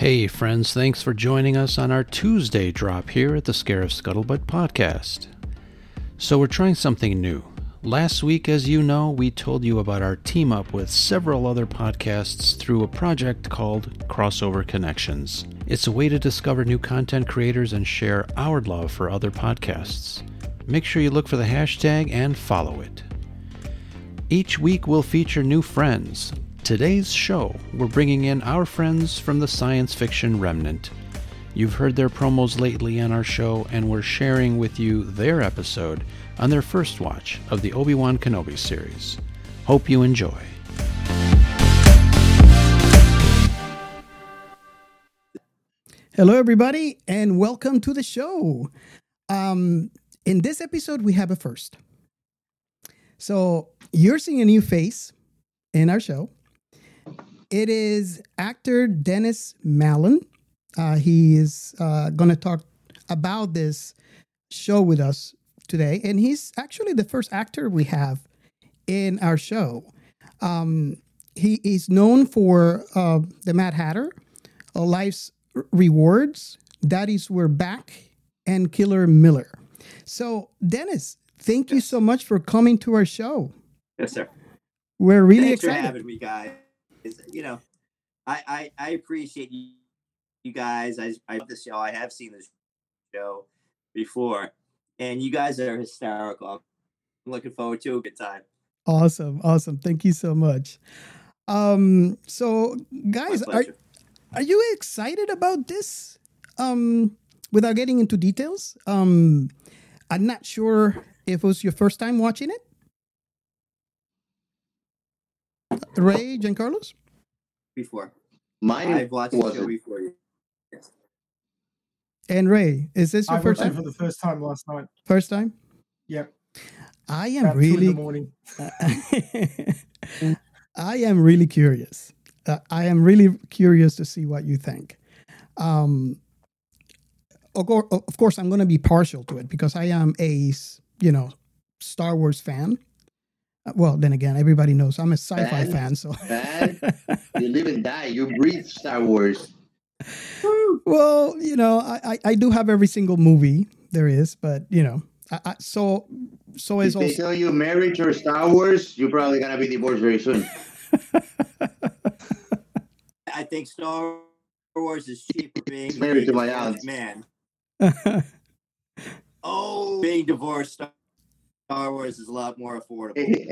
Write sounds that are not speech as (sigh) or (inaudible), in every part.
Hey, friends, thanks for joining us on our Tuesday drop here at the Scarif Scuttlebutt podcast. So, we're trying something new. Last week, as you know, we told you about our team up with several other podcasts through a project called Crossover Connections. It's a way to discover new content creators and share our love for other podcasts. Make sure you look for the hashtag and follow it. Each week, we'll feature new friends, Today's show, we're bringing in our friends from the science fiction remnant. You've heard their promos lately on our show, and we're sharing with you their episode on their first watch of the Obi Wan Kenobi series. Hope you enjoy. Hello, everybody, and welcome to the show. Um, in this episode, we have a first. So, you're seeing a new face in our show. It is actor Dennis Mallon. Uh, he is uh, going to talk about this show with us today, and he's actually the first actor we have in our show. Um, he is known for uh, the Mad Hatter, uh, Life's Rewards, Daddies We're Back, and Killer Miller. So, Dennis, thank yes. you so much for coming to our show. Yes, sir. We're really Thanks excited. for having me, guys you know, I, I, I appreciate you, you guys. I, I love the show. I have seen this show before, and you guys are hysterical. I'm looking forward to a good time. Awesome, awesome. Thank you so much. Um, so guys, are are you excited about this? Um, without getting into details, um, I'm not sure if it was your first time watching it. Ray Giancarlos? Before. Mine I've watched the show before. Yes. And Ray, is this your I first time? for the first time last night. First time? Yep. I am About really. Two in the morning. (laughs) I am really curious. Uh, I am really curious to see what you think. Um, of course, of course, I'm going to be partial to it because I am a, you know, Star Wars fan. Uh, well, then again, everybody knows I'm a sci-fi fan. So (laughs) you live and die. You breathe Star Wars. well, you know, I, I, I do have every single movie there is, but you know, I, I, so so is if they tell you marriage or Star Wars, you're probably gonna be divorced very soon. (laughs) I think Star Wars is cheaper being married to my aunt. Man. (laughs) oh, being divorced. Star Wars is a lot more affordable. He,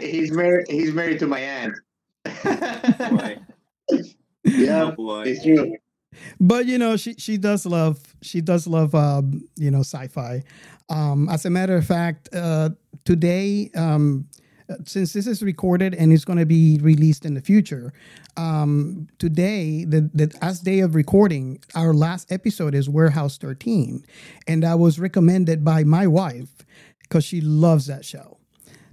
he, he's married. He's married to my aunt. (laughs) yeah, oh boy. it's true. But you know, she she does love she does love um, you know sci-fi. Um, as a matter of fact, uh, today, um, since this is recorded and it's going to be released in the future, um, today, the, the as day of recording, our last episode is Warehouse 13, and that was recommended by my wife because she loves that show.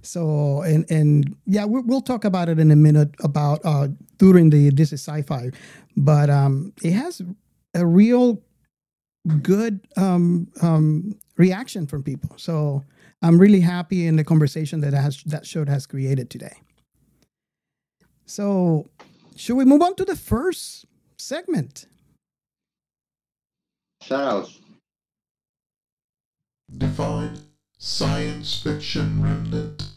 So and and yeah, we, will talk about it in a minute about uh, during the this is sci-fi, but um, it has a real good um, um, reaction from people. So I'm really happy in the conversation that has that show has created today. So should we move on to the first segment? Shout Define science fiction remnant.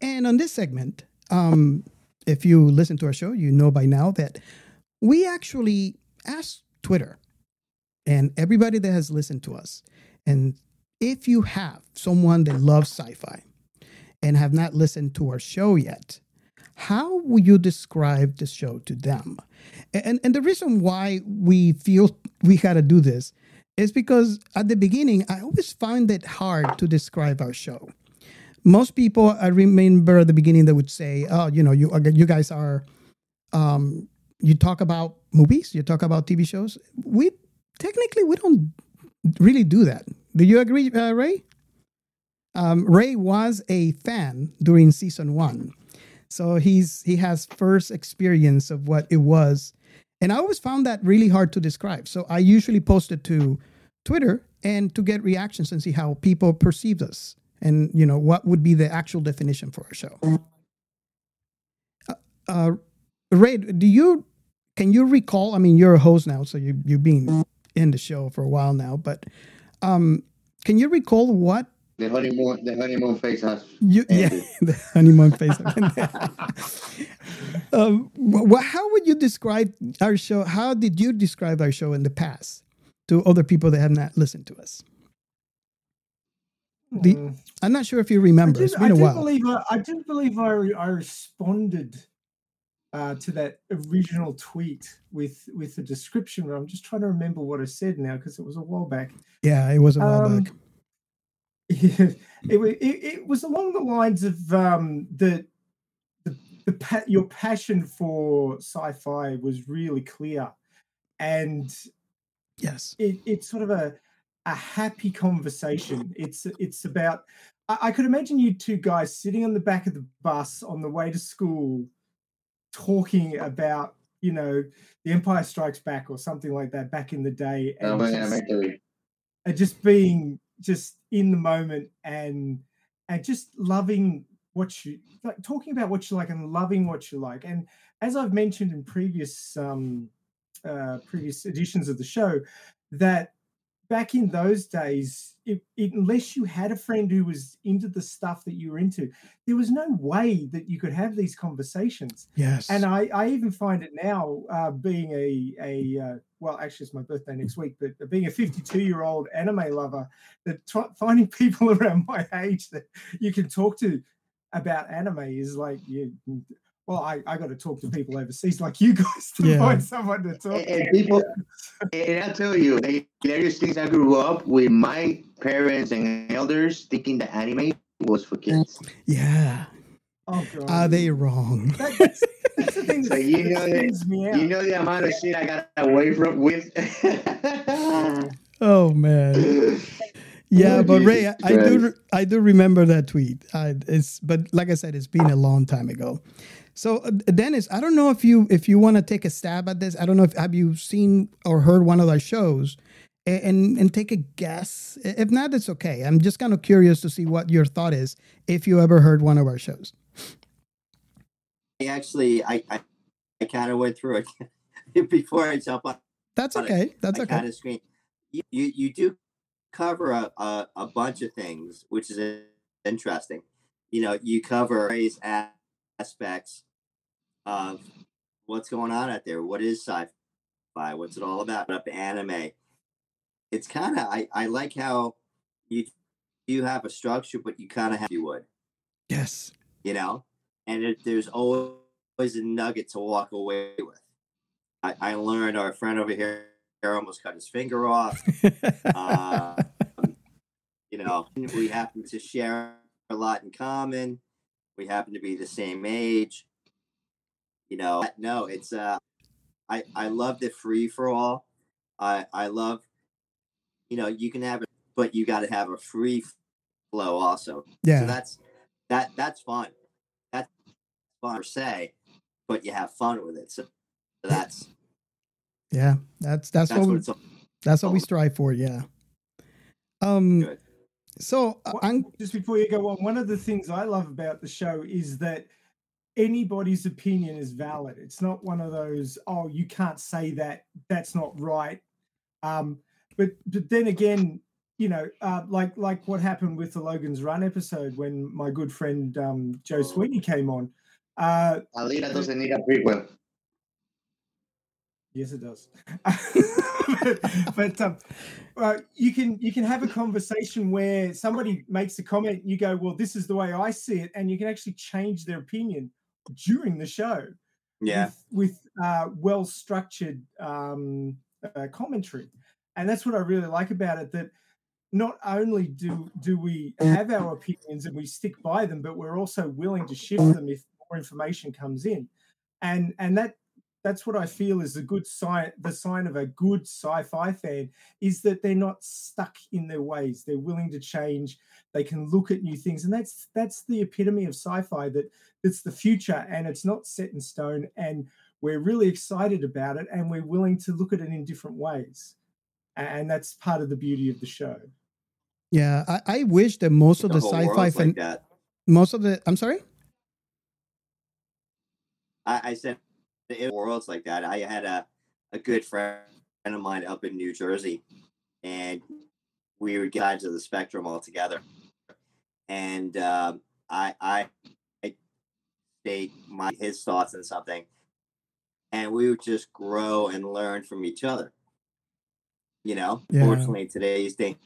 And on this segment, um, if you listen to our show, you know by now that we actually asked Twitter and everybody that has listened to us, and if you have someone that loves sci-fi and have not listened to our show yet, how would you describe the show to them? And and the reason why we feel we got to do this is because at the beginning, I always find it hard to describe our show. Most people, I remember at the beginning, they would say, "Oh, you know, you you guys are, um, you talk about movies, you talk about TV shows." We technically we don't really do that. Do you agree, uh, Ray? Um, Ray was a fan during season one, so he's he has first experience of what it was and I always found that really hard to describe. So I usually post it to Twitter and to get reactions and see how people perceive us and you know what would be the actual definition for our show. Uh, uh, Ray, do you can you recall? I mean, you're a host now, so you you've been in the show for a while now, but um, can you recall what The honeymoon, the honeymoon phase has. you? Yeah, (laughs) the honeymoon phase. (laughs) um, wh- how would you describe our show? How did you describe our show in the past to other people that have not listened to us? The- Mm. I'm not sure if you I remember. do, It's I been a while. believe I, I do believe I, re- I responded uh, to that original tweet with with the description. I'm just trying to remember what I said now because it was a while back. Yeah, it was a while Um, back. (laughs) it, it, it was along the lines of um, the the, the pa- your passion for sci-fi was really clear, and Yes. it, it's sort of a a happy conversation. It's it's about. I, I could imagine you two guys sitting on the back of the bus on the way to school, talking about you know the Empire Strikes Back or something like that back in the day, and but just- I'm and just being just in the moment and and just loving what you like talking about what you like and loving what you like. And as i've mentioned in previous um uh previous editions of the show that back in those days it, it, unless you had a friend who was into the stuff that you were into there was no way that you could have these conversations Yes. and I, I even find it now, uh, being a a uh, well, actually it's my birthday next week, but being a 52 year old anime lover, that tr- finding (laughs) people around my age that you can talk to about anime is like you. Well, I, I got to talk to people overseas like you guys to Yeah. find someone to talk. And, to. and people, and I'll tell you, the hilarious things I grew up with my parents and elders thinking that anime was for kids. yeah. Oh god, Are they wrong? That's, that's the thing (laughs) So that, you know that- spins me out. You know the amount of shit I got away from with. (laughs) Oh man. (laughs) Yeah, Oh, but Ray, Jesus I, I do Christ. I do remember that tweet. I, it's but like I said, it's been a long time ago. So uh, Dennis, I don't know if you if you want to take a stab at this. I don't know if have you seen or heard one of our shows, a- and and take a guess. If not, it's okay. I'm just kind of curious to see what your thought is if you ever heard one of our shows. I actually, I, I, I kind of went through it (laughs) before I jump on. That's Got it. okay. That's I okay. kind of screen. You, you, you do cover a, a, a bunch of things, which is interesting. You know, you cover various aspects of what's going on out there. What is sci-fi? What's it all about? Up anime. It's kind of I, I like how you you have a structure, but you kind of have you would Yes. you know, and it, there's always a nugget to walk away with. I, I learned our friend over here almost cut his finger off. (laughs) Uh, you know, we happen to share a lot in common. We happen to be the same age. You know, no, it's uh, I I love the free for all. I I love, you know, you can have it, but you got to have a free flow also. So yeah. that's that that's fun. That's fun per se, but you have fun with it. So, so that's Yeah. That's that's, that's what what we, that's what we strive for. Yeah. Um. Good. So uh, What- I'm just before you go on, one of the things I love about the show is that anybody's opinion is valid. It's not one of those, oh, you can't say that, that's not right. Um, but but then again, you know, uh, like like what happened with the Logan's Run episode when my good friend um, Joe Sweeney came on. Uh, Alita doesn't need a prequel. Yes, it does. (laughs) (laughs) but um, uh, you can you can have a conversation where somebody makes a comment, and you go, "Well, this is the way I see it," and you can actually change their opinion during the show. yeah. with, with uh, well structured um, uh, commentary, and that's what I really like about it. That not only do do we have our opinions and we stick by them, but we're also willing to shift them if more information comes in, and and that that's what I feel is the good sign. The sign of a good sci-fi fan is that they're not stuck in their ways. They're willing to change. They can look at new things, and that's that's the epitome of sci-fi. That it's the future, and it's not set in stone. And we're really excited about it, and we're willing to look at it in different ways. And that's part of the beauty of the show. yeah. I, I wish that most of The the, sci-fi world's fan, like that. most of the I'm sorry. I, I said it worlds like that. I had a, a good friend of mine up in New Jersey, and we would get sides of the spectrum all together. And um, I, I, I state my his thoughts on something, and we would just grow and learn from each other. You know, Yeah. fortunately, today's day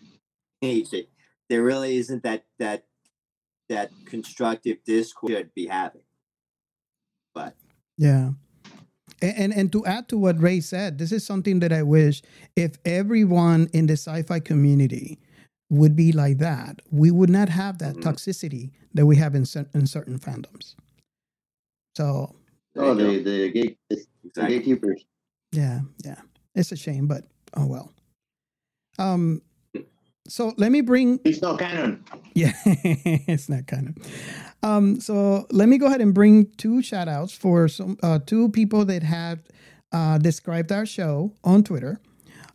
age, there really isn't that that that constructive discourse should be having. But Yeah. A- And and to add to what Ray said, this is something that I wish if everyone in the sci-fi community would be like that, we would not have that Mhm. toxicity that we have in cer- in certain fandoms. So Oh, the the, gate, the exactly. gatekeepers. yeah, yeah, it's a shame, but oh well. Um, so let me bring It's not canon. Yeah, (laughs) it's not canon. Um, so let me go ahead and bring two shout outs for some uh, two people that have uh, described our show on Twitter.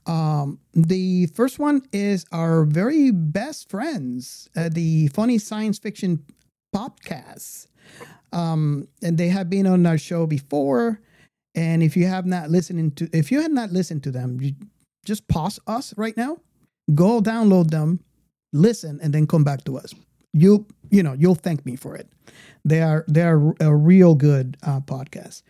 Um, the first one is our very best friends, uh, the Funny Science Fiction Podcast. Um, and they have been on our show before. And if you have not listened to, if you had not listened to them, you just pause us right now, go download them, listen, and then come back to us. You, you know, you'll thank me for it. They are they are a real good uh, podcast.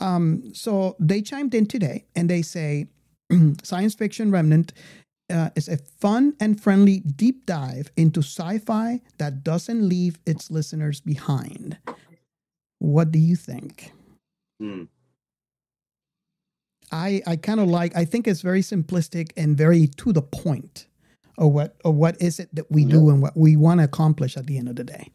Um, so they chimed in today and they say, (clears throat) "Science Fiction Remnant uh, is a fun and friendly deep dive into sci-fi that doesn't leave its listeners behind." What do you think? Hmm. I I kind of like. I think it's very simplistic and very to the point. Of what of what is it that we do and what we want to accomplish at the end of the day.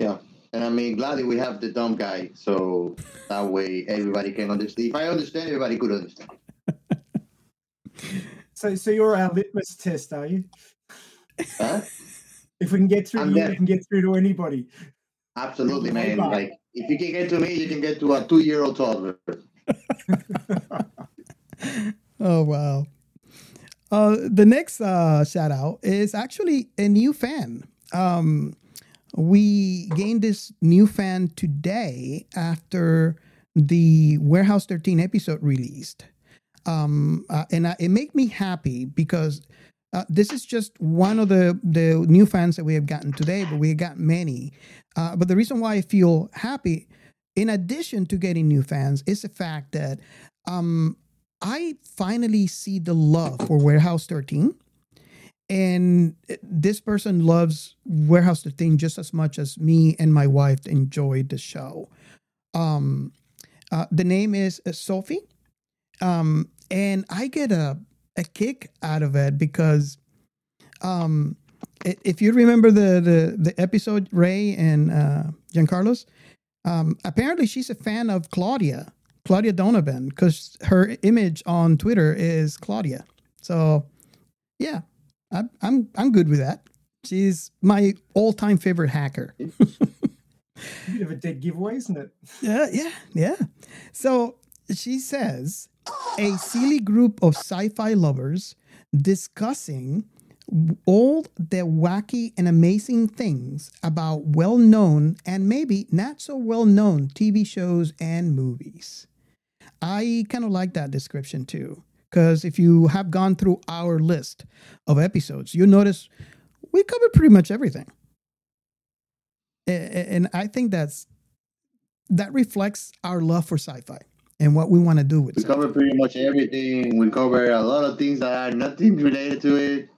Yeah. And I mean, gladly we have the dumb guy, so that way everybody can understand. If I understand, everybody could understand. (laughs) So, so you're our litmus test, are you? Huh? If we can get through I'm you, there. we can get through to anybody. Absolutely, man. Like, if you can get to me, you can get to a two-year-old toddler. (laughs) Oh wow. Uh, the next uh, shout out is actually a new fan. Um, we gained this new fan today after the Warehouse 13 episode released. Um, uh, and I, it made me happy because uh, this is just one of the, the new fans that we have gotten today, but we got many. Uh, but the reason why I feel happy, in addition to getting new fans, is the fact that um, I finally see the love for Warehouse 13. And this person loves Warehouse 13 just as much as me and my wife enjoyed the show. Um, uh, the name is uh, Sophie. Um, and I get a, a kick out of it because um, if you remember the, the, the episode, Ray and uh, Giancarlos, um, apparently she's a fan of Claudia. Claudia Donovan because her image on Twitter is Claudia. So, yeah, I'm I'm I'm good with that. She's my all-time favorite hacker. (laughs) Bit of a dead giveaway, isn't it? Yeah, yeah, yeah. So she says a silly group of sci-fi lovers discussing all the wacky and amazing things about well-known and maybe not so well-known TV shows and movies. I kind of like that description too. Because if you have gone through our list of episodes, you notice we covered pretty much everything. And I think that's that reflects our love for sci-fi and what we want to do with it. We sci-fi. cover pretty much everything. We cover a lot of things that are nothing related to it.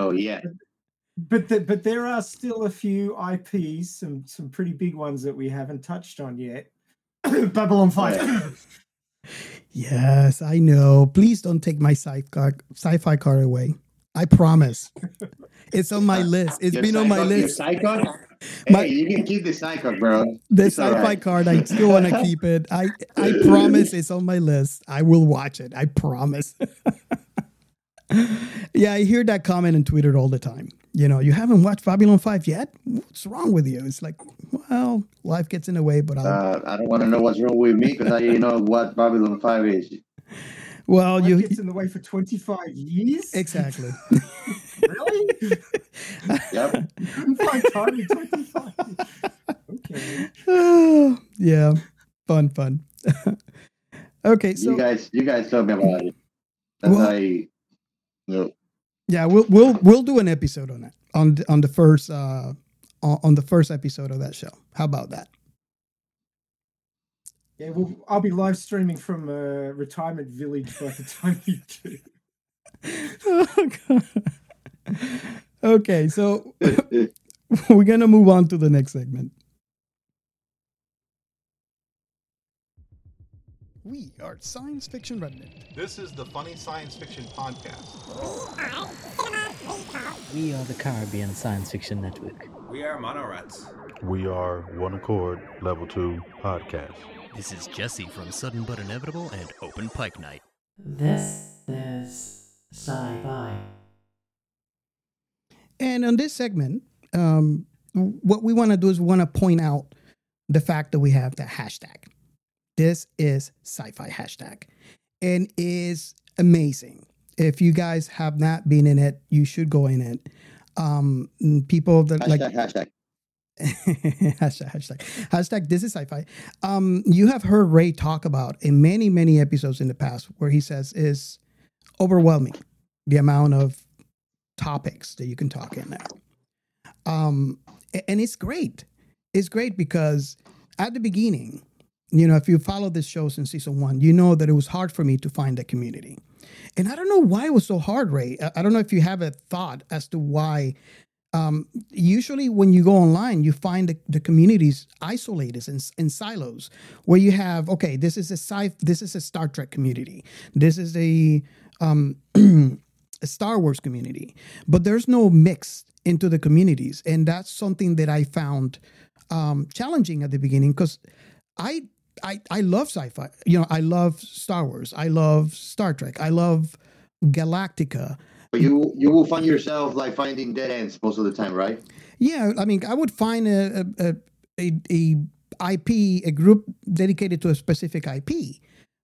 So yeah, But the, but there are still a few IPs, some some pretty big ones that we haven't touched on yet. (coughs) Babylon Five. (coughs) Yes, I know. Please don't take my sci-fi sci-fi card away. I promise. (laughs) It's on my list. It's Your been on my psycho- list. psycho? My- Hey, you can keep the psycho, bro. The It's sci-fi right. card, I still want to keep it. I I (laughs) promise it's on my list. I will watch it. I promise. (laughs) (laughs) yeah, I hear that comment on Twitter all the time. You know, you haven't watched Babylon 5 yet? What's wrong with you? It's like, well, life gets in the way, but I'll Uh, I don't want to know what's wrong with me because I didn't know what Babylon 5 is. well, Life you gets in the way for 25 years? exactly. (laughs) Really? (laughs) Yep. Couldn't find time in 25 years. (sighs) Okay. yeah, fun, fun. okay, so you guys, you guys tell me about it. That's Well- I, no, yeah, we'll we'll we'll do an episode on that on the- on the first uh on, on the first episode of that show. How about that? Yeah, well, I'll be live streaming from a retirement village by the time you do. Oh, (laughs) God. okay, so (laughs) we're gonna move on to the next segment. We are Science Fiction Remnant. This is the Funny Science Fiction Podcast. We are the Caribbean Science Fiction Network. We are Monorats. We are One Accord Level 2 Podcast. This is Jesse from Sudden But Inevitable and Open Pike Night. This is sci-fi. And on this segment, um, what we want to do is we want to point out the fact that we have the hashtag. This is sci-fi hashtag, and is amazing. If you guys have not been in it, you should go in it. Um, people that like hashtag, hashtag. (laughs) hashtag hashtag hashtag this is sci-fi um you have heard ray talk about in many many episodes in the past where he says is overwhelming the amount of topics that you can talk in there um and it's great it's great because at the beginning you know if you follow this show since season one you know that it was hard for me to find a community. And i don't know why it was so hard ray. I, don't know if you have a thought as to why um, usually when you go online, you find the, the communities isolated in, in silos, where you have okay, this is a sci, this is a Star Trek community, this is a, um, (clears throat) a Star Wars community, but there's no mix into the communities, and that's something that I found um, challenging at the beginning because I. I, I love sci-fi. You know, I love Star Wars. I love Star Trek. I love Galactica. But you you will find yourself like finding dead ends most of the time, right? Yeah, I mean, I would find a a, a, a IP, a group dedicated to a specific IP,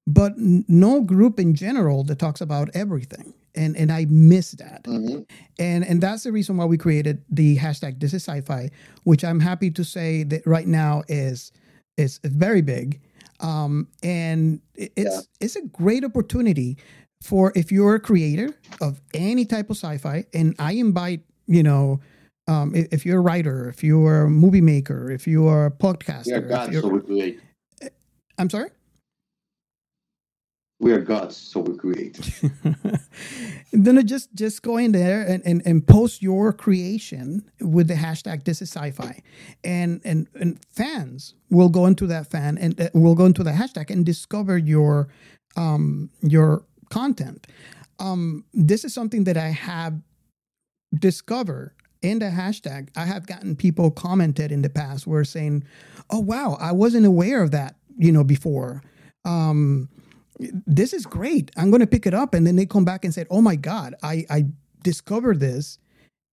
but no group in general that talks about everything. And and I miss that. hmm And and that's the reason why we created the hashtag This is Sci-Fi, which I'm happy to say that right now is is very big, um, and it- it's it's a great opportunity for if you're a creator of any type of sci-fi, and I invite you know. Um, if, if you're a writer, if you're a movie maker, if you are a podcaster, if you're- so we create. I'm sorry. We are gods, so we create. (laughs) then just just go in there and, and, and post your creation with the hashtag this is sci-fi. And and and fans will go into that fan and uh, will go into the hashtag and discover your um your content. Um this is something that i have discovered in the hashtag. I have gotten people commented in the past were saying oh wow i wasn't aware of that you know before. Um this is great. I'm going to pick it up. And then they come back and say, oh my God, I, I discovered this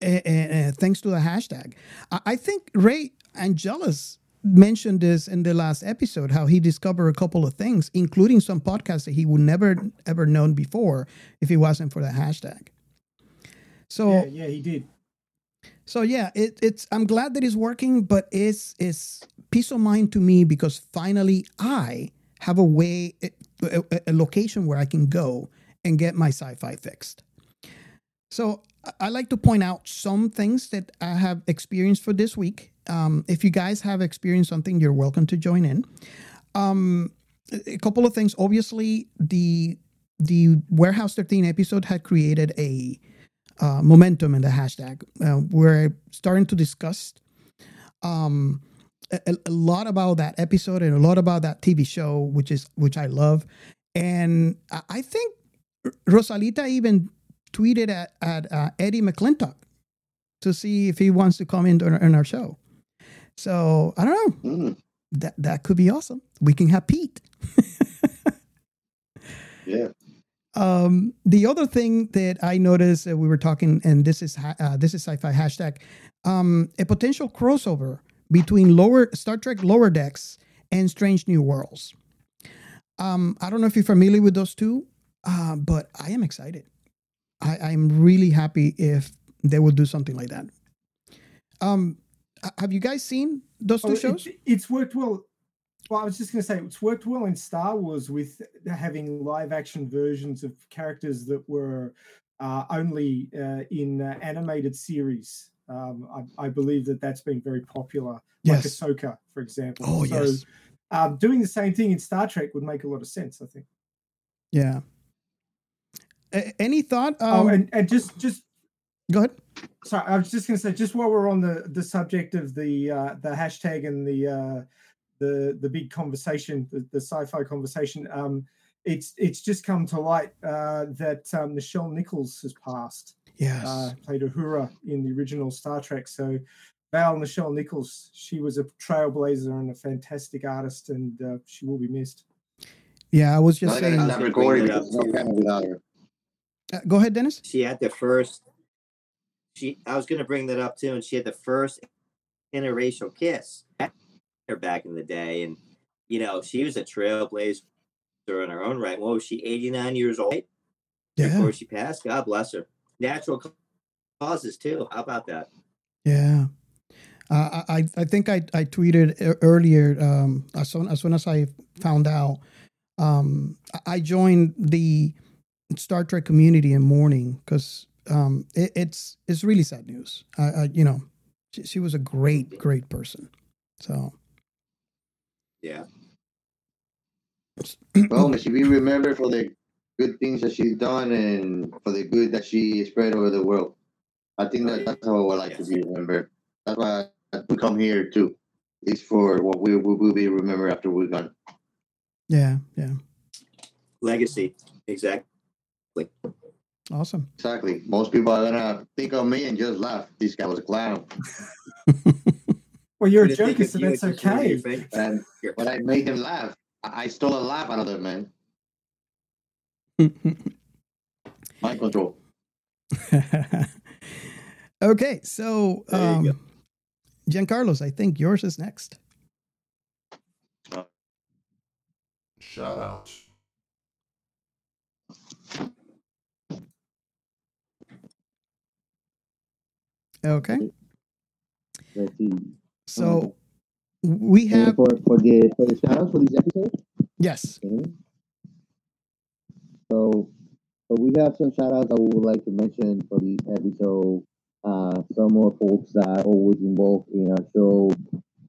and, thanks to the hashtag. I, I think Ray Angelus mentioned this in the last episode, how he discovered a couple of things, including some podcasts that he would never ever known before if it wasn't for the hashtag. So Yeah, yeah, he did. so yeah, it, it's I'm glad that it's working, but it's it's peace of mind to me because finally I have a way, a, a- location where I can go and get my sci-fi fixed. So I- like to point out some things that I have experienced for this week. Um, if you guys have experienced something, you're welcome to join in. Um, a a couple of things. Obviously, the the Warehouse 13 episode had created a uh, momentum in the hashtag. Uh, we're starting to discuss um, a, a- lot about that episode and a lot about that TV show, which is which I love. And I, think Rosalita even tweeted at, at uh, Eddie McClintock to see if he wants to come in on, on our show. So I don't know. Mm, That that could be awesome. We can have Pete. (laughs) yeah. Um, the other thing that I noticed uh, we were talking, and this is uh, this is sci-fi hashtag, um, a potential crossover between lower Star Trek Lower Decks and Strange New Worlds. Um, I don't know if you're familiar with those two, uh, but I am excited. I, I'm really happy if they will do something like that. Um, have you guys seen those two Oh, shows? it, it's worked well. Well, I was just going to say it's worked well in Star Wars with having live action versions of characters that were uh, only uh, in uh, animated series. Um, I, I, believe that that's been very popular, yes. like Ahsoka, for example. Oh so, yes. Um, doing the same thing in Star Trek would make a lot of sense, I think. Yeah. A- any thought? Um, Um, oh, and, and just just go ahead. Sorry, I was just going to say, just while we're on the the subject of the uh, the hashtag and the uh, the the big conversation, the, the sci-fi conversation, um, it's it's just come to light uh, that um, Nichelle Nichols has passed. Yes. Uh, played Uhura in the original Star Trek. So Val Nichelle Nichols, she was a trailblazer and a fantastic artist, and uh, she will be missed. Yeah, I was just I saying. got that recording because without her. Uh, go ahead, Dennis. She had the first. She, I was going to bring that up too, and she had the first interracial kiss her back in the day, and you know she was a trailblazer in her own right. What was she? Eighty nine years old Yeah. before she passed. God bless her. Natural causes too. How about that? Yeah. Uh, I I think I I tweeted earlier um, as soon as soon as I found out um, I- I joined the Star Trek community in mourning because um, it, it's it's really sad news. I, I you know she, she was a great great person. So Yeah. (clears throat) Well, may she be remembered for the good things that she's done and for the good that she spread over the world. I think that that's how I would like to be remembered. That's why we come here too. It's for what we we will be remembered after we're gone. yeah yeah Legacy. Exactly. awesome. Exactly. Most people are gonna think of me and just laugh. This guy was a clown. (laughs) Well, you're a They think joker, so that's as just one of your okay. And but I made them laugh. I I stole a laugh out of them, man. Mind control. (laughs) okay, so There you um, Giancarlos, I think yours is next. Shout out. Okay, Let's see. so we have for for the for the shout outs for this episode. yes. So, so we have some shout outs that we would like to mention for this episode. Uh, some more folks that are always involved in our show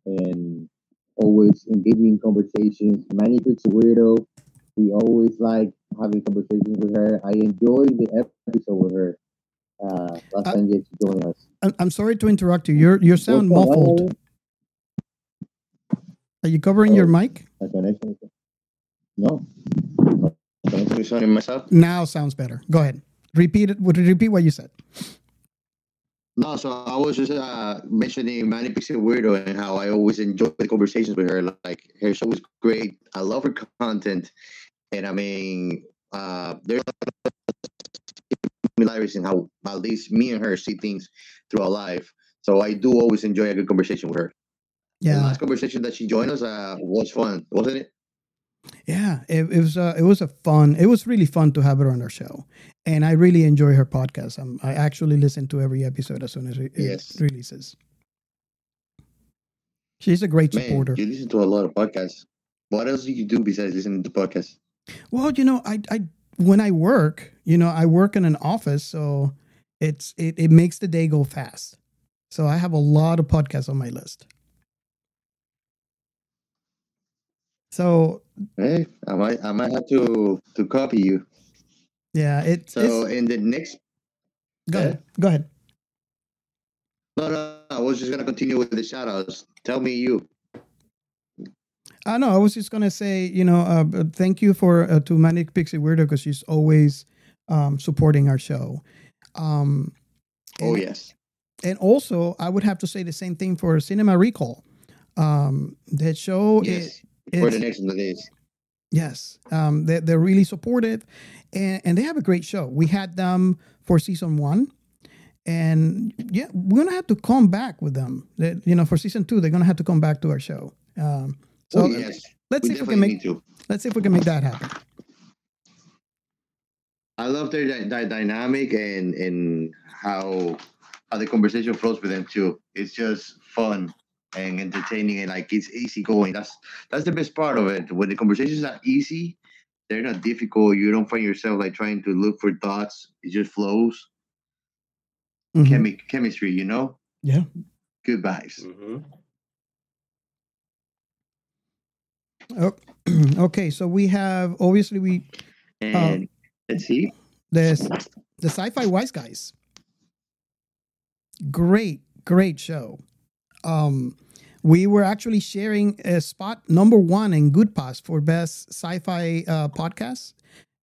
and always engaging in conversations. Manic Pixie Weirdo, we always like having conversations with her. I enjoyed the episode with her uh, last Uh, time she joined us. I'm, I'm sorry to interrupt you. Your your sound What's muffled. Are you covering your Oh. mic? No. Sound myself? Now sounds better. Go ahead. Repeat it. Would you repeat what you said? No, so I was just uh, mentioning Manic Pixie Weirdo and how I always enjoy the conversations with her. Like her show is great. I love her content, and I mean, uh, there's similarities in how at least me and her see things through our life. So I do always enjoy a good conversation with her. The Yeah, last conversation that she joined us uh, was fun, wasn't it? Yeah. It, it was uh, it was a fun. It was really fun to have her on our show, and I really enjoy her podcast. Um, I actually listen to every episode as soon as it, it Yes. releases. She's a great Man, supporter. you listen to a lot of podcasts. What else do you do besides listening to podcasts? Well, you know, I, I when I work, you know, I work in an office, so it's it, it makes the day go fast. So I have a lot of podcasts on my list. So Hey, I might I might have to to copy you. yeah, it, So in the next go yeah. ahead. Go ahead. No, no, I was just gonna continue with the shout outs. Tell me you. I know. I was just gonna say, you know, uh, uh, thank you for uh, to Manic Pixie Weirdo because she's always um, supporting our show. Um, Oh and- yes. and also I would have to say the same thing for Cinema Recall. Um, that show Yes. Is For the next one it is. Yes, um, they're, they're really supportive, and, and they have a great show. We had them for season one, and yeah, we're gonna have to come back with them. That you know, for season two, they're gonna have to come back to our show. Um, so oh yes. let's we see if we can make let's see if we can make that happen. I love their, dy- dy- dynamic and and how how the conversation flows with them too. It's just fun and entertaining and like it's easy going. That's that's the best part of it. When the conversations are easy, they're not difficult. You don't find yourself like trying to look for thoughts. It just flows. Mhm. Chemi- chemistry, you know. Yeah. Good vibes. hmm Oh, (clears throat) okay, so we have obviously we And let's see. the the sci-fi wise guys. Great, great show. Um, we were actually sharing a spot number one in Good Pods for best sci-fi uh, podcast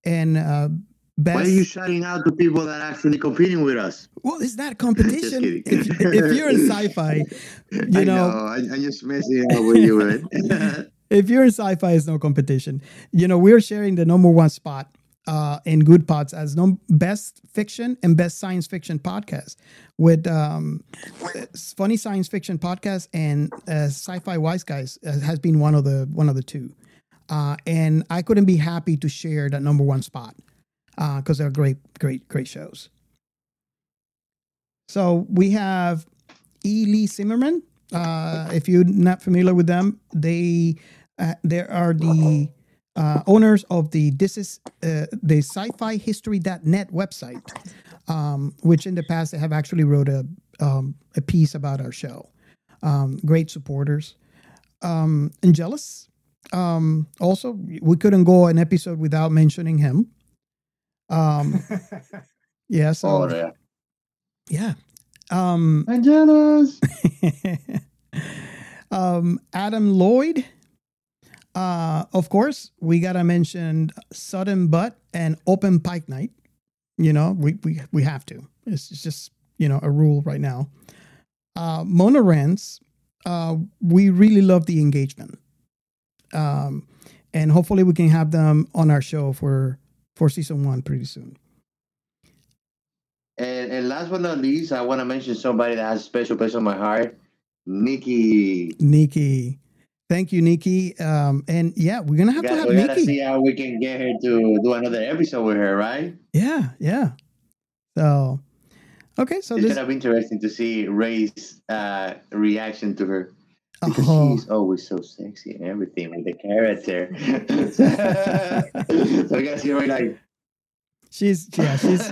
and uh, best. Why are you shouting out to people that are actually competing with us? Well, it's not (laughs) competition. if, if you're in sci-fi, (laughs) you I know, know. I, I'm just messing up with you, man. (laughs) if you're in sci-fi, it's no competition. You know, we're sharing the number one spot uh, in Good Pods as num- best fiction and best science fiction podcast with um, funny science fiction podcast and uh, sci-fi wise guys uh, has been one of the one of the two. Uh, and I couldn't be happy to share that number one spot because they're great, great, great shows. So we have E. Lee Zimmerman. Uh, if you're not familiar with them, they uh, they are the uh, owners of the this is uh, the sci-fi history.net website, um, which in the past they have actually wrote a um, a piece about our show. Um, great supporters. Um, Angelus, um, also we couldn't go an episode without mentioning him. Um, (laughs) yeah, so oh, yeah. yeah. Um, I'm (laughs) um, Adam Lloyd. Uh, of course, we gotta mention Sudden But and Open Pike Night. You know, we we we have to. It's it's just you know a rule right now. Uh, Mona Rance, uh, we really love the engagement, um, and hopefully we can have them on our show for for season one pretty soon. And, and last but not least, I want to mention somebody that has a special place on my heart, Nikki. Nikki, thank you, Nikki. Um, and yeah, we're gonna have to gotta, have we gotta Nikki. see how we can get her to do another episode with her, right? Yeah, yeah. So, okay, so it's this. gonna be interesting to see Ray's uh, reaction to her because Oh. she's always so sexy and everything with the character. (laughs) so I guess you're like, She's yeah, she's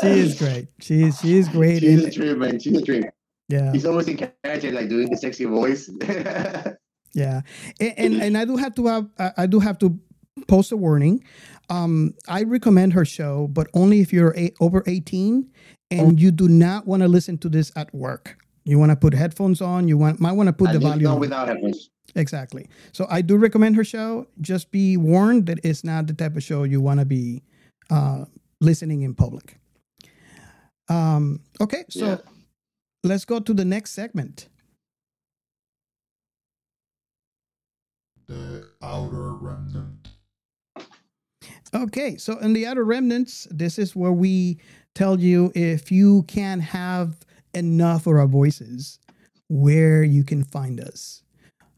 she is great. She's she is great. she's a and- trip, man. She's a trip. yeah, He's always in character, like doing the sexy voice. (laughs) yeah, and, and and I do have to have I I do have to post a warning. Um, I recommend her show, but only if you're a, over eighteen and you do not want to listen to this at work. You want to put headphones on. You want might want to put At the volume. on. without headphones. Exactly. So I do recommend her show. Just be warned that it's not the type of show you want to be uh, listening in public. Um, okay, so Yeah. let's go to the next segment. The Outer Remnant. Okay, so in the Outer Remnants, this is where we tell you if you can't have enough of our voices, where you can find us.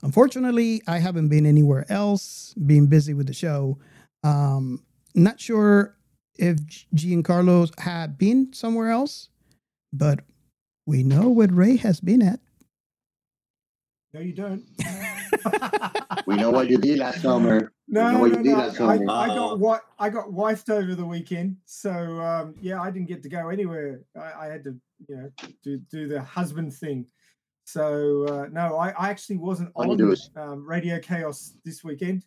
Unfortunately, I haven't been anywhere else, being busy with the show. Um, not sure if Giancarlo had been somewhere else, but we know what Ray has been at. No, you don't. (laughs) We know what you did last summer. No, we know what no, no. last I. I got what I got wifed over the weekend, so um, yeah, I didn't get to go anywhere. I, I had to, you know, do do the husband thing. So uh, no, I, I actually wasn't on um, Radio Chaos this weekend.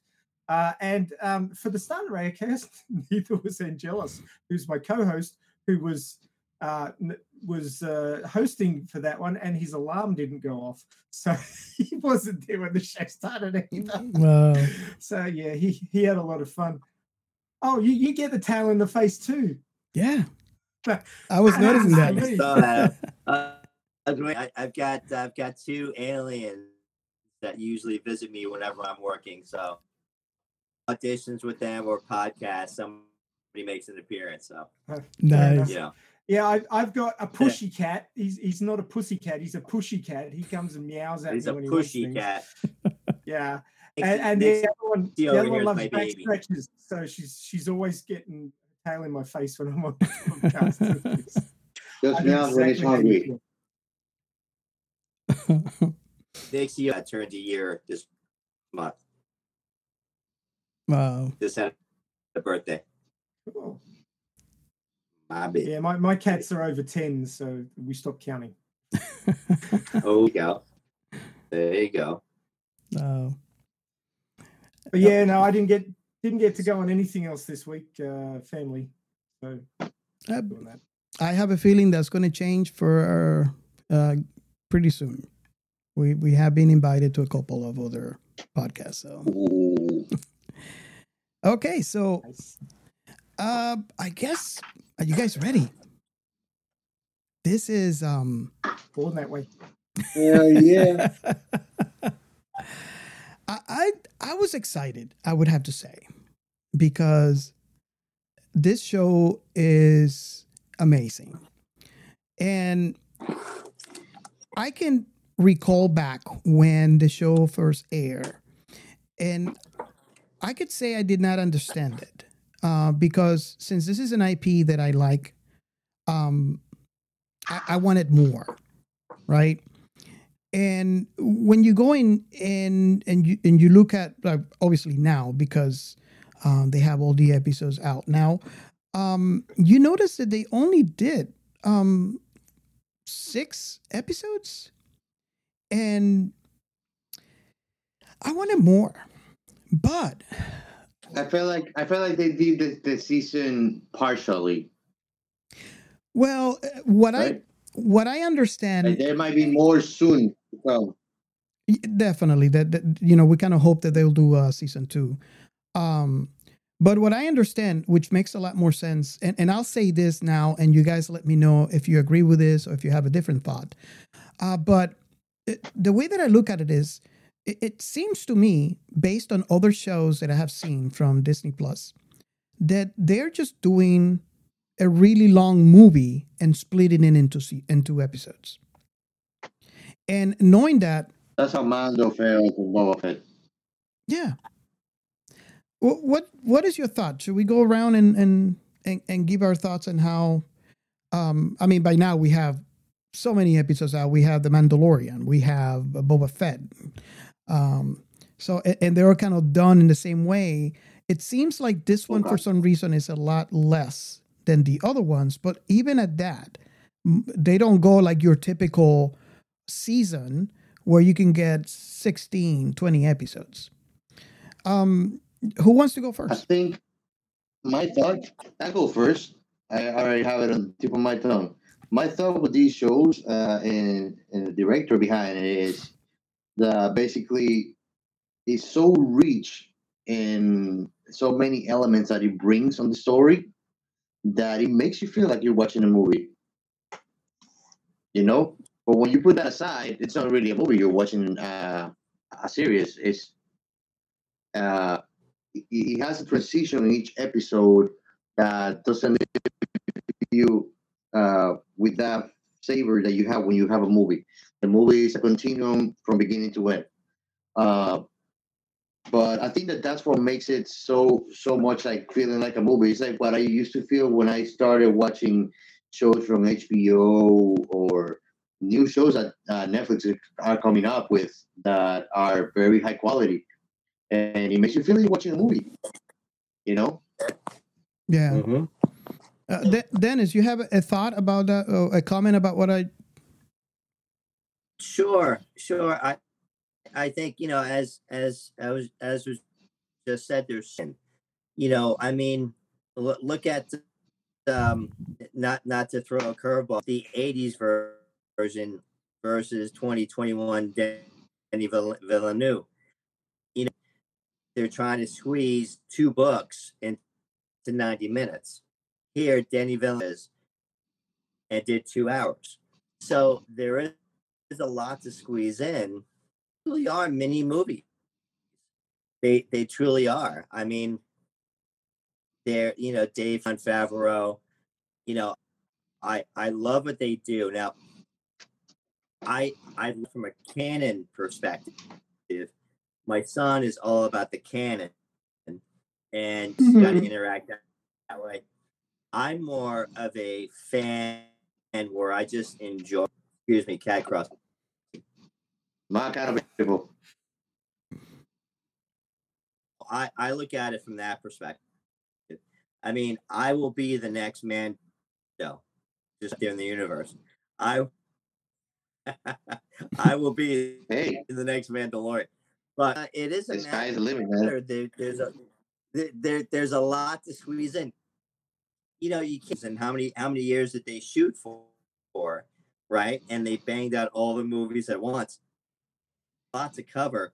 Uh, and um, for the start of Radio Chaos, (laughs) neither was Angelus, who's my co-host, who was uh, n- was uh, hosting for that one, and his alarm didn't go off, so (laughs) he wasn't there when the show started either. Wow. (laughs) So yeah, he he had a lot of fun. Oh, you, you get the tail in the face too. Yeah, (laughs) I was noticing I that. see. So, uh, uh, I, I've got I've got two aliens that usually visit me whenever I'm working. So auditions with them or podcasts, somebody makes an appearance. So Nice. you know, Yeah, I, I've got a pushy cat. He's he's not a pussy cat. He's a pushy cat. He comes and meows at he's me a when he wants pushy things. cat. (laughs) Yeah, and, and the other one, the other one loves my back baby. stretches. So she's she's always getting tail in my face when I'm on the podcast. (laughs) Just I know when it's exactly how (laughs) you uh, hungry. feel. Next year, I turned a year this month. Wow. This uh, had a birthday. Cool. My bad. Yeah, my, my cats are over 10, so we stopped counting. (laughs) Oh, you go. There you go. Oh. But yeah, no, I didn't get didn't get to go on anything else this week, uh, family. So Uh, that. I have a feeling that's going to change for uh, pretty soon. We we have been invited to a couple of other podcasts. So Ooh. (laughs) okay, so Nice. uh, I guess are you guys ready? This is um Born that way. Hell yeah. (laughs) I, I I was excited, I would have to say, because this show is amazing. And I can recall back when the show first aired, and I could say I did not understand it uh, because since this is an IP that I like, um, I, I wanted more, right? And when you go in and and you and you look at obviously now because um, they have all the episodes out now, um, you notice that they only did um, six episodes, and I wanted more, but I feel like I feel like they did the, the season partially. well, uh, what I what I understand And there might be more soon. Y- definitely that, that you know we kind of hope that they'll do uh season two um but what i understand which makes a lot more sense and, and i'll say this now and you guys let me know if you agree with this or if you have a different thought uh but the way that i look at it is it, it seems to me based on other shows that i have seen from disney plus that they're just doing a really long movie and splitting it into into episodes and knowing that That's how Mando in Boba Fett. Yeah. What what what is your thought? Should we go around and and and, and give our thoughts on how? Um, I mean, by now we have so many episodes out. We have the Mandalorian. We have Boba Fett. Um, so a- and they're all kind of done in the same way. It seems like this one, for some reason, is a lot less than the other ones. But even at that, they don't go like your typical season where you can get 16, 20 episodes. Um, who wants to go first? I think my thought. I go first. I already have it on the tip of my tongue. My thought with these shows uh, and and the director behind it is the basically is so rich in so many elements that it brings on the story that it makes you feel like you're watching a movie. You know, but when you put that aside, it's not really a movie. You're watching uh, a series. It's uh, it, has a transition in each episode that doesn't leave you uh, with that savor that you have when you have a movie. The movie is a continuum from beginning to end. Uh, but I think that that's what makes it so so much like feeling like a movie. It's like what I used to feel when I started watching shows from HBO or new shows that uh, Netflix are coming up with that are very high quality, and it makes you feel like you're watching a movie. You know, Yeah. Mm-hmm. Uh, De- Dennis, you have a, a thought about that? Or a comment about what I? Sure, sure. I I think you know, as as as was as was just said, there's you know, I mean, look, at um, not not to throw a curveball, the '80s ver- version versus 2021 Denis Vill- Villeneuve. You know, they're trying to squeeze two books into 90 minutes. Here, Denis Villeneuve is and did two hours. So there is is a lot to squeeze in. Really are mini movies. They they truly are. I mean, they're you know Dave on Favreau. You know, I I love what they do. Now, I I from a canon perspective, my son is all about the canon, and he's got to mm-hmm. interact that, that way. I'm more of a fan and where I just enjoy. Excuse me, cat cross My kind of people. I, I look at it from that perspective. I mean, I will be the next man, no, just there in the universe. I (laughs) I will be Hey, the next Mandalorian. But uh, it is a the sky's the limit, man. There, there's a there, there, there's a lot to squeeze in. You know, you can't. And how many how many years did they shoot for? For right, and they banged out all the movies at once. Lot to cover,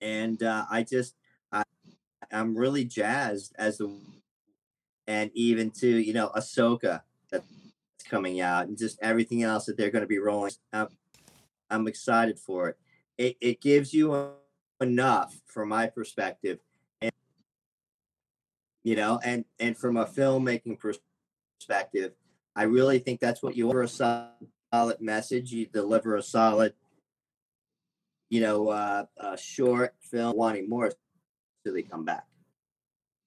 and uh, I just I, I'm really jazzed as the and even to you know Ahsoka that's coming out and just everything else that they're going to be rolling. I'm, I'm excited for it. It it gives you enough from my perspective, and you know, and and from a filmmaking perspective, I really think that's what you deliver a solid message. You deliver a solid, you know, uh, a short film, wanting more, so they come back.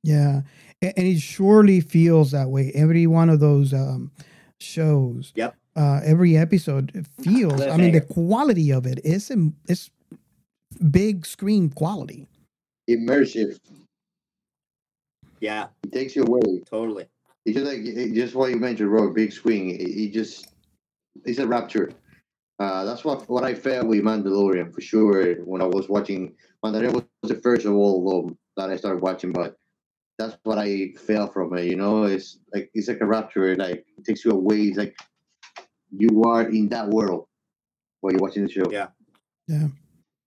Yeah, and, and it surely feels that way. Every one of those um, shows, Yep. uh, every episode feels. I mean, the quality of it is im- it's big screen quality. Immersive. Yeah, It takes you away. totally. It's just like just what you mentioned, Rob. Big swing. It, it just it's a rapture. Uh, that's what what I felt with Mandalorian for sure when I was watching. Mandalorian was the first of all of them that I started watching, but that's what I felt from it. You know, it's like it's like a rapture. Like it takes you away. It's like you are in that world while you're watching the show. Yeah. Yeah.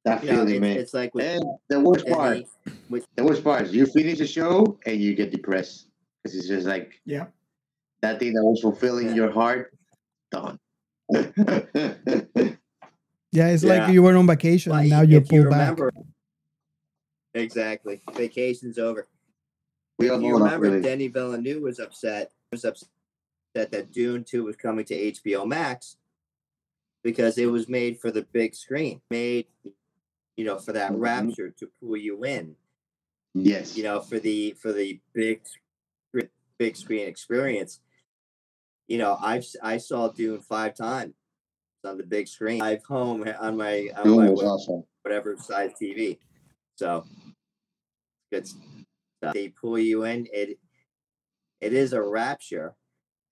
That You know, feeling, it- man. it's like with and the worst part, any, with the worst part is you finish the show and you get depressed because it's just like Yeah. that thing that was fulfilling your heart, done. (laughs) Yeah, it's Yeah. like you were on vacation Well, and now you're you pulled back. exactly. Vacation's over. we all you remember, feeling. Denis Villeneuve was upset. Was upset that Dune Two was coming to HBO Max because it was made for the big screen, made you know for that Mhm. rapture to pull you in. Yes. You know, for the for the big big screen experience. You know, I've I saw Dune five times on the big screen. I've home on my on my was awesome. whatever size TV. So good stuff. They pull you in. It it is a rapture,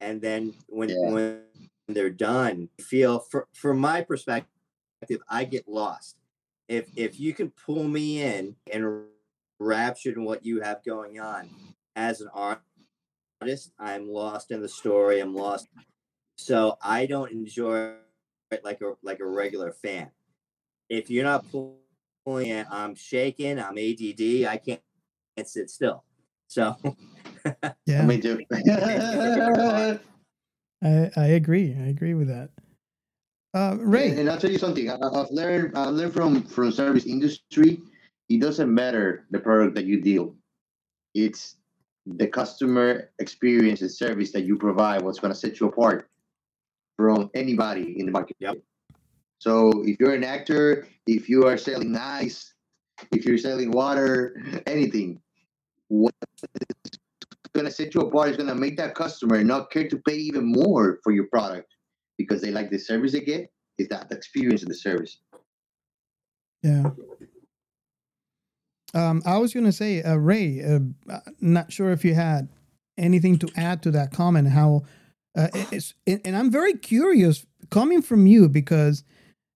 and then when Yeah. when they're done, feel for for my perspective, I get lost. If if you can pull me in and raptured in what you have going on as an artist, I'm lost in the story. I'm lost. So I don't enjoy it like a like a regular fan. If you're not pulling it, I'm shaking. I'm ADD. I can't, can't sit still. So (laughs) Yeah, we do. (laughs) I, I agree. I agree with that. Uh, Ray, And, and I'll tell you something. I, I've learned. I learned from from service industry. It doesn't matter the product that you deal. It's the customer experience and service that you provide. What's going to set you apart from anybody in the market. Yep. So if you're an actor, if you are selling ice, if you're selling water, anything, what is going to set you apart is going to make that customer not care to pay even more for your product because they like the service they get. Is that the experience of the service? Yeah. Um, I was gonna say, uh, Ray. Uh, uh, not sure if you had anything to add to that comment. How uh, it's, and and I'm very curious coming from you because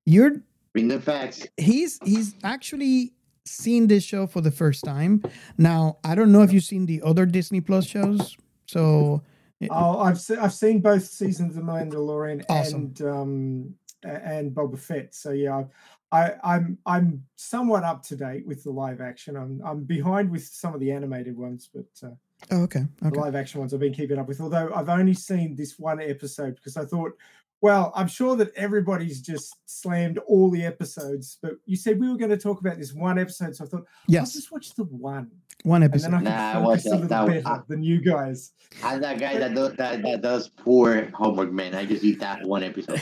you're Bring the facts. he's he's actually seen this show for the first time. Now I don't know if you've seen the other Disney Plus shows. So Oh, I've se- I've seen both seasons of Mandalorian Awesome. and um and Boba Fett. So yeah, I I'm I'm somewhat up to date with the live action. I'm I'm behind with some of the animated ones, but uh, oh, okay, the okay, live action ones I've been keeping up with. Although I've only seen this one episode because I thought, well, I'm sure that everybody's just slammed all the episodes. But you said we were going to talk about this one episode, so I thought yes, I'll just watch the one, one and episode. then I can Nah, watch focus a that- little that- better than you guys. I'm that guy that does that, that does poor homework, man. I just eat that one episode.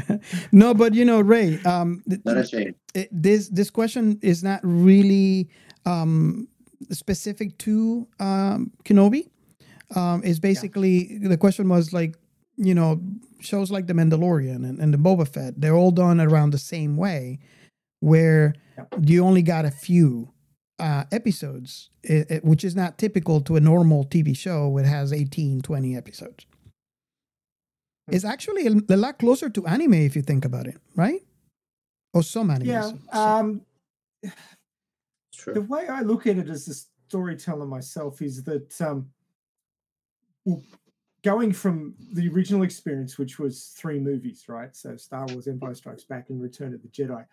(laughs) no, but you know, Ray. Um, Not a shame. this this question is not really um, specific to um, Kenobi. Um, it's basically the question was like, you know, shows like The Mandalorian and, and the Boba Fett, they're all done around the same way, where you only got a few uh, episodes, i- i- which is not typical to a normal TV show. It has 18, 20 episodes. It's actually a, a lot closer to anime if you think about it, right? Or some anime. Yeah. Um, the way I look at it as a storyteller myself is that um, well, going from the original experience, which was three movies, right? So Star Wars, Empire Strikes Back, and Return of the Jedi.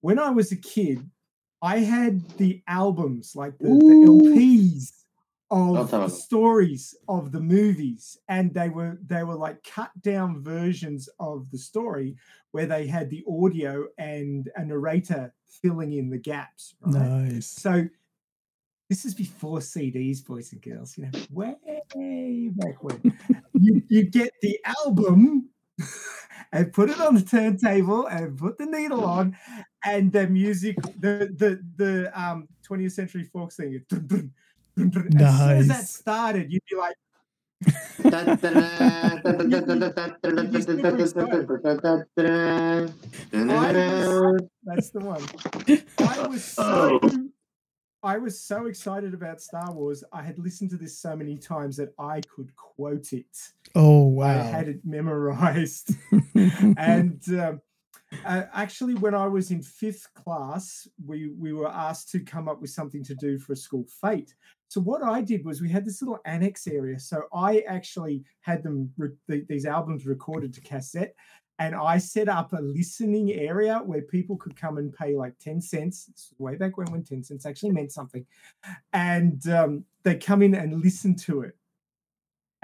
When I was a kid, I had the albums, like the, the LPs of the stories of the movies, and they were they were like cut down versions of the story where they had the audio and a narrator filling in the gaps. Right? Nice. So this is before CDs, boys and girls. You know, way back when you you get the album (laughs) and put it on the turntable and put the needle on, and the music, the the the um 20th Century Fox thing. dun, dun, dun, dun. As soon as that started, you'd be like, That's the one. I was so I was so excited about Star Wars. I had listened to this so many times that I could quote it. Oh, wow. I had it memorized. (laughs) and um, uh, actually, when I was in fifth class, we we were asked to come up with something to do for a school fete. So what I did was we had this little annex area. So I actually had them re- the, these albums recorded to cassette, and I set up a listening area where people could come and pay like ten cents. This was way back when when ten cents actually meant something, and um, they come in and listen to it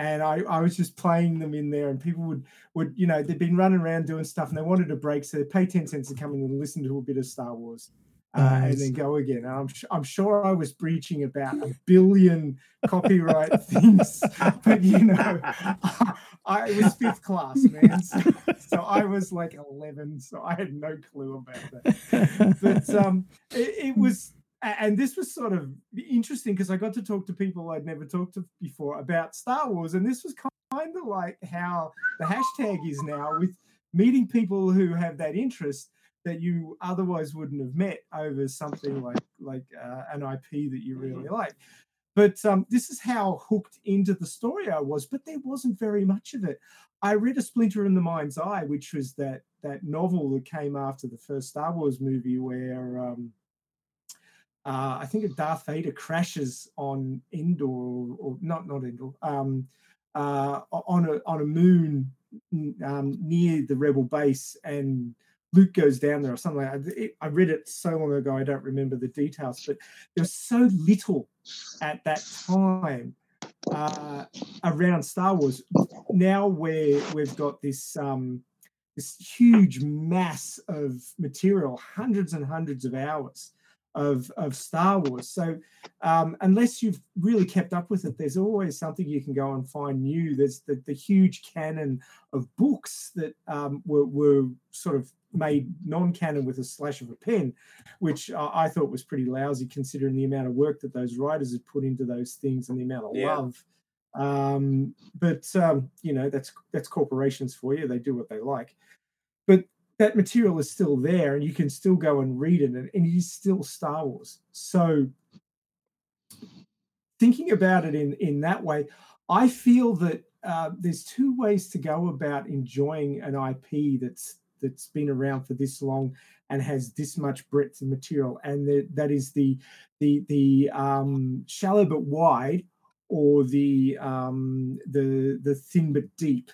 and I, I was just playing them in there and people would would you know they'd been running around doing stuff and they wanted a break so they'd pay 10 cents to come in and listen to a bit of star wars uh, and then go again. And I'm, I'm sure i was breaching about a billion copyright (laughs) things but you know I, it was fifth class man. So, so i was like 11 so i had no clue about that. But um it, it was and this was sort of interesting because I got to talk to people I'd never talked to before about Star Wars, and this was kind of like how the hashtag is now with meeting people who have that interest that you otherwise wouldn't have met over something like like uh, an IP that you really like. But um, this is how hooked into the story I was. But there wasn't very much of it. I read A Splinter in the Mind's Eye, which was that that novel that came after the first Star Wars movie, where um, uh, I think a Darth Vader crashes on Endor, or, not not Endor, um, uh, on a on a moon um, near the Rebel base, and Luke goes down there or something. Like. It, I read it so long ago, I don't remember the details, but there was so little at that time uh, around Star Wars. Now where we've got this um, this huge mass of material, hundreds and hundreds of hours of of Star Wars. So um, unless you've really kept up with it, there's always something you can go and find new. There's the, the huge canon of books that um, were, were sort of made non-canon with a slash of a pen, which uh, I thought was pretty lousy considering the amount of work that those writers had put into those things and the amount of Yeah. love. Um, but um, you know that's that's corporations for you. They do what they like. But that material is still there and you can still go and read it and, and it is still Star Wars. So thinking about it in in that way, I feel that uh, there's two ways to go about enjoying an IP that's that's been around for this long and has this much breadth of material, and the, that is the the the um, shallow but wide, or the um, the the thin but deep.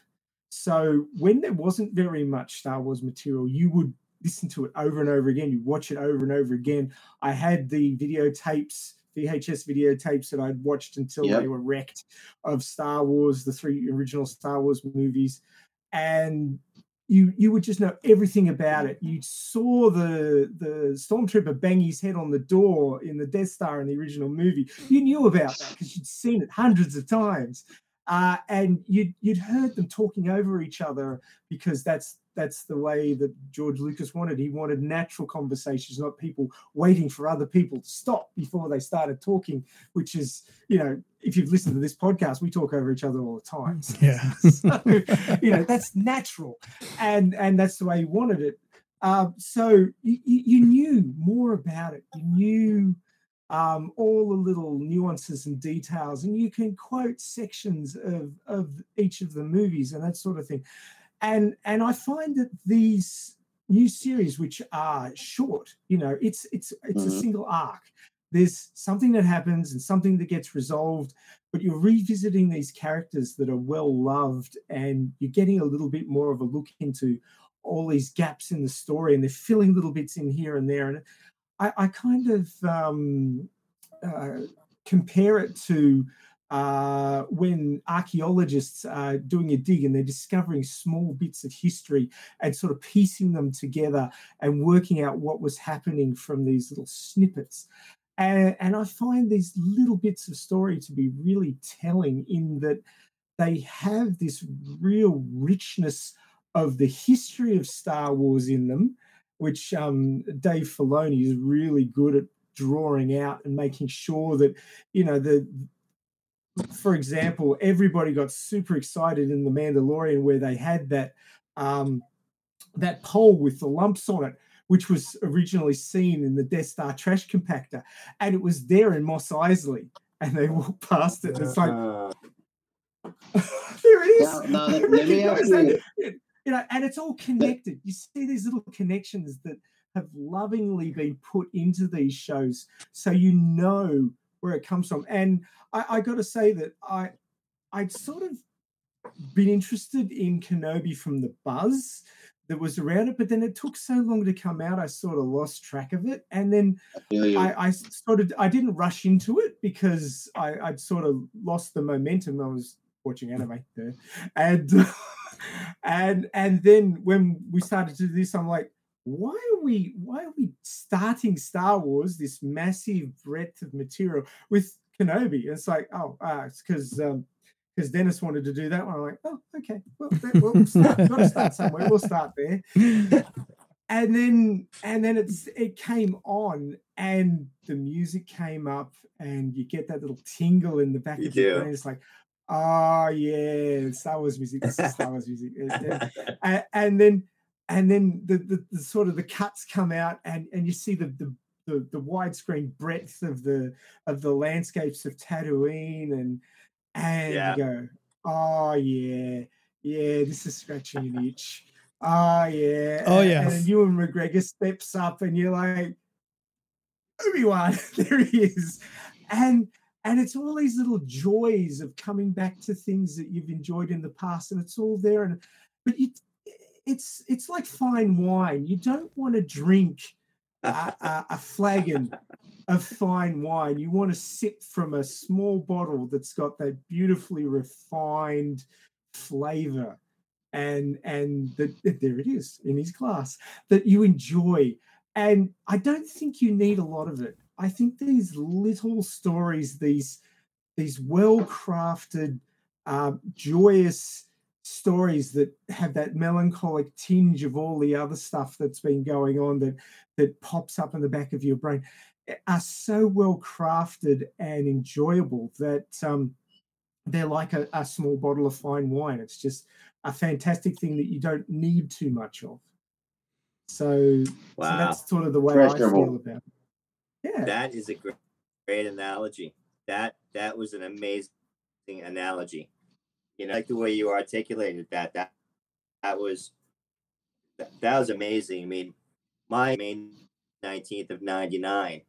So when there wasn't very much Star Wars material, you would listen to it over and over again. You watch it over and over again. I had the videotapes, VHS videotapes that I'd watched until Yep. they were wrecked of Star Wars, the three original Star Wars movies, and you you would just know everything about it. Mm-hmm. You saw the the stormtrooper bang his head on the door in the Death Star in the original movie. You knew about that because you'd seen it hundreds of times. Uh, and you'd you'd heard them talking over each other because that's that's the way that George Lucas wanted. He wanted natural conversations, not people waiting for other people to stop before they started talking. Which is, you know, if you've listened to this podcast, we talk over each other all the time. (laughs) Yeah. (laughs) so, you know, that's natural, and and that's the way he wanted it. Uh, so you, you knew more about it. You knew um, all the little nuances and details, and you can quote sections of of each of the movies and that sort of thing. And and I find that these new series, which are short, you know, it's it's it's a Mhm. single arc. There's something that happens and something that gets resolved, but you're revisiting these characters that are well loved, and you're getting a little bit more of a look into all these gaps in the story, and they're filling little bits in here and there. And I, I kind of um, uh, compare it to uh, when archaeologists are doing a dig and they're discovering small bits of history and sort of piecing them together and working out what was happening from these little snippets. And, and I find these little bits of story to be really telling in that they have this real richness of the history of Star Wars in them, which um, Dave Filoni is really good at drawing out and making sure that you know the for example everybody got super excited in the mandalorian where they had that um that pole with the lumps on it which was originally seen in the death star trash compactor and it was there in Mos Eisley and they walked past it and it's like Uh, (laughs) there it is. Now- now let- let me ask you- that. You know, and it's all connected. You see these little connections that have lovingly been put into these shows, so you know where it comes from. And I, I got to say that I, I'd sort of been interested in Kenobi from the buzz that was around it, but then it took so long to come out, I sort of lost track of it. And then. I, I sort of I didn't rush into it because I, I'd sort of lost the momentum. I was watching anime there, and (laughs) and and then when we started to do this, I'm like, why are we why are we starting Star Wars this massive breadth of material with Kenobi? And It's like, oh, uh, it's because um, because Dennis wanted to do that one. I'm like, oh, okay, well, we'll start, got to start somewhere. We'll start there (laughs) and then and then it's it came on and the music came up and you get that little tingle in the back You of your brain. It's like, Ah, oh yeah, Star Wars music. This is Star (laughs) Wars music. and, and then and then the, the the sort of the cuts come out and and you see the the the, the widescreen breadth of the of the landscapes of Tatooine and and Yeah. you go, oh yeah, yeah, this is scratching an itch. Oh yeah. Oh, yeah. And- yes. And then Ewan McGregor steps up and you're like, Obi-Wan, (laughs) there he is. And and it's all these little joys of coming back to things that you've enjoyed in the past, and it's all there. And but you, it's it's like fine wine. You don't want to drink a, a, a flagon (laughs) of fine wine. You want to sip from a small bottle that's got that beautifully refined flavor, and and that there it is in his glass that you enjoy. And I don't think you need a lot of it. I think these little stories, these these well crafted, uh, joyous stories that have that melancholic tinge of all the other stuff that's been going on that that pops up in the back of your brain eh, are so well crafted and enjoyable that um, they're like a, a small bottle of fine wine. It's just a fantastic thing that you don't need too much of. So, so that's sort of the way I feel about it. Yeah. That is a great, great analogy. That that was an amazing analogy. You know, like the way you articulated that. That that was that, that was amazing. I mean, my May nineteenth of ninety nine,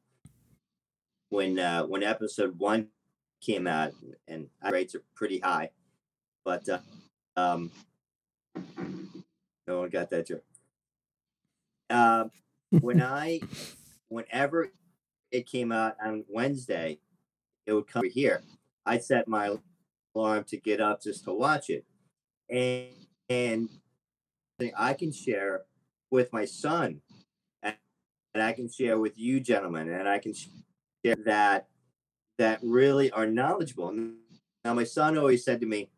when uh, when episode one came out, and rates are pretty high, but uh, um, no one got that joke. Um, when I, whenever it came out on Wednesday, it would come here. I set my alarm to get up just to watch it, and and I can share with my son, and, and I can share with you gentlemen, and I can share that that really are knowledgeable. Now, my son always said to me,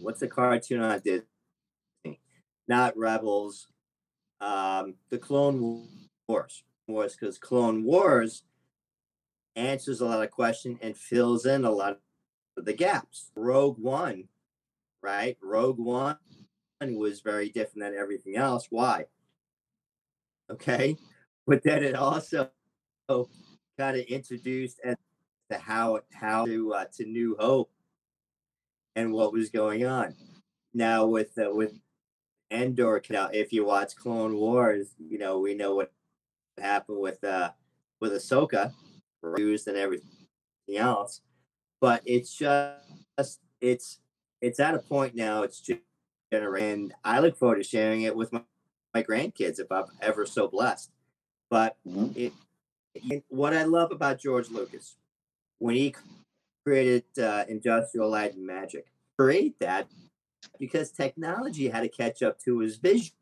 "What's the cartoon on Disney? Not Rebels, um, the Clone Wars, Wars, because Clone Wars answers a lot of questions and fills in a lot of the gaps. Rogue One, right? Rogue One was very different than everything else. Why? Okay, (laughs) but then it also kind of introduced as to how how to uh, to New Hope and what was going on. Now with uh, with Endor, now if you watch Clone Wars, you know we know what happened with uh with Ahsoka, used and everything else. But it's just it's it's at a point now. It's just and I look forward to sharing it with my, my grandkids if I'm ever so blessed. But it, it, what I love about George Lucas when he created uh, Industrial Light and Magic, create that because technology had to catch up to his vision.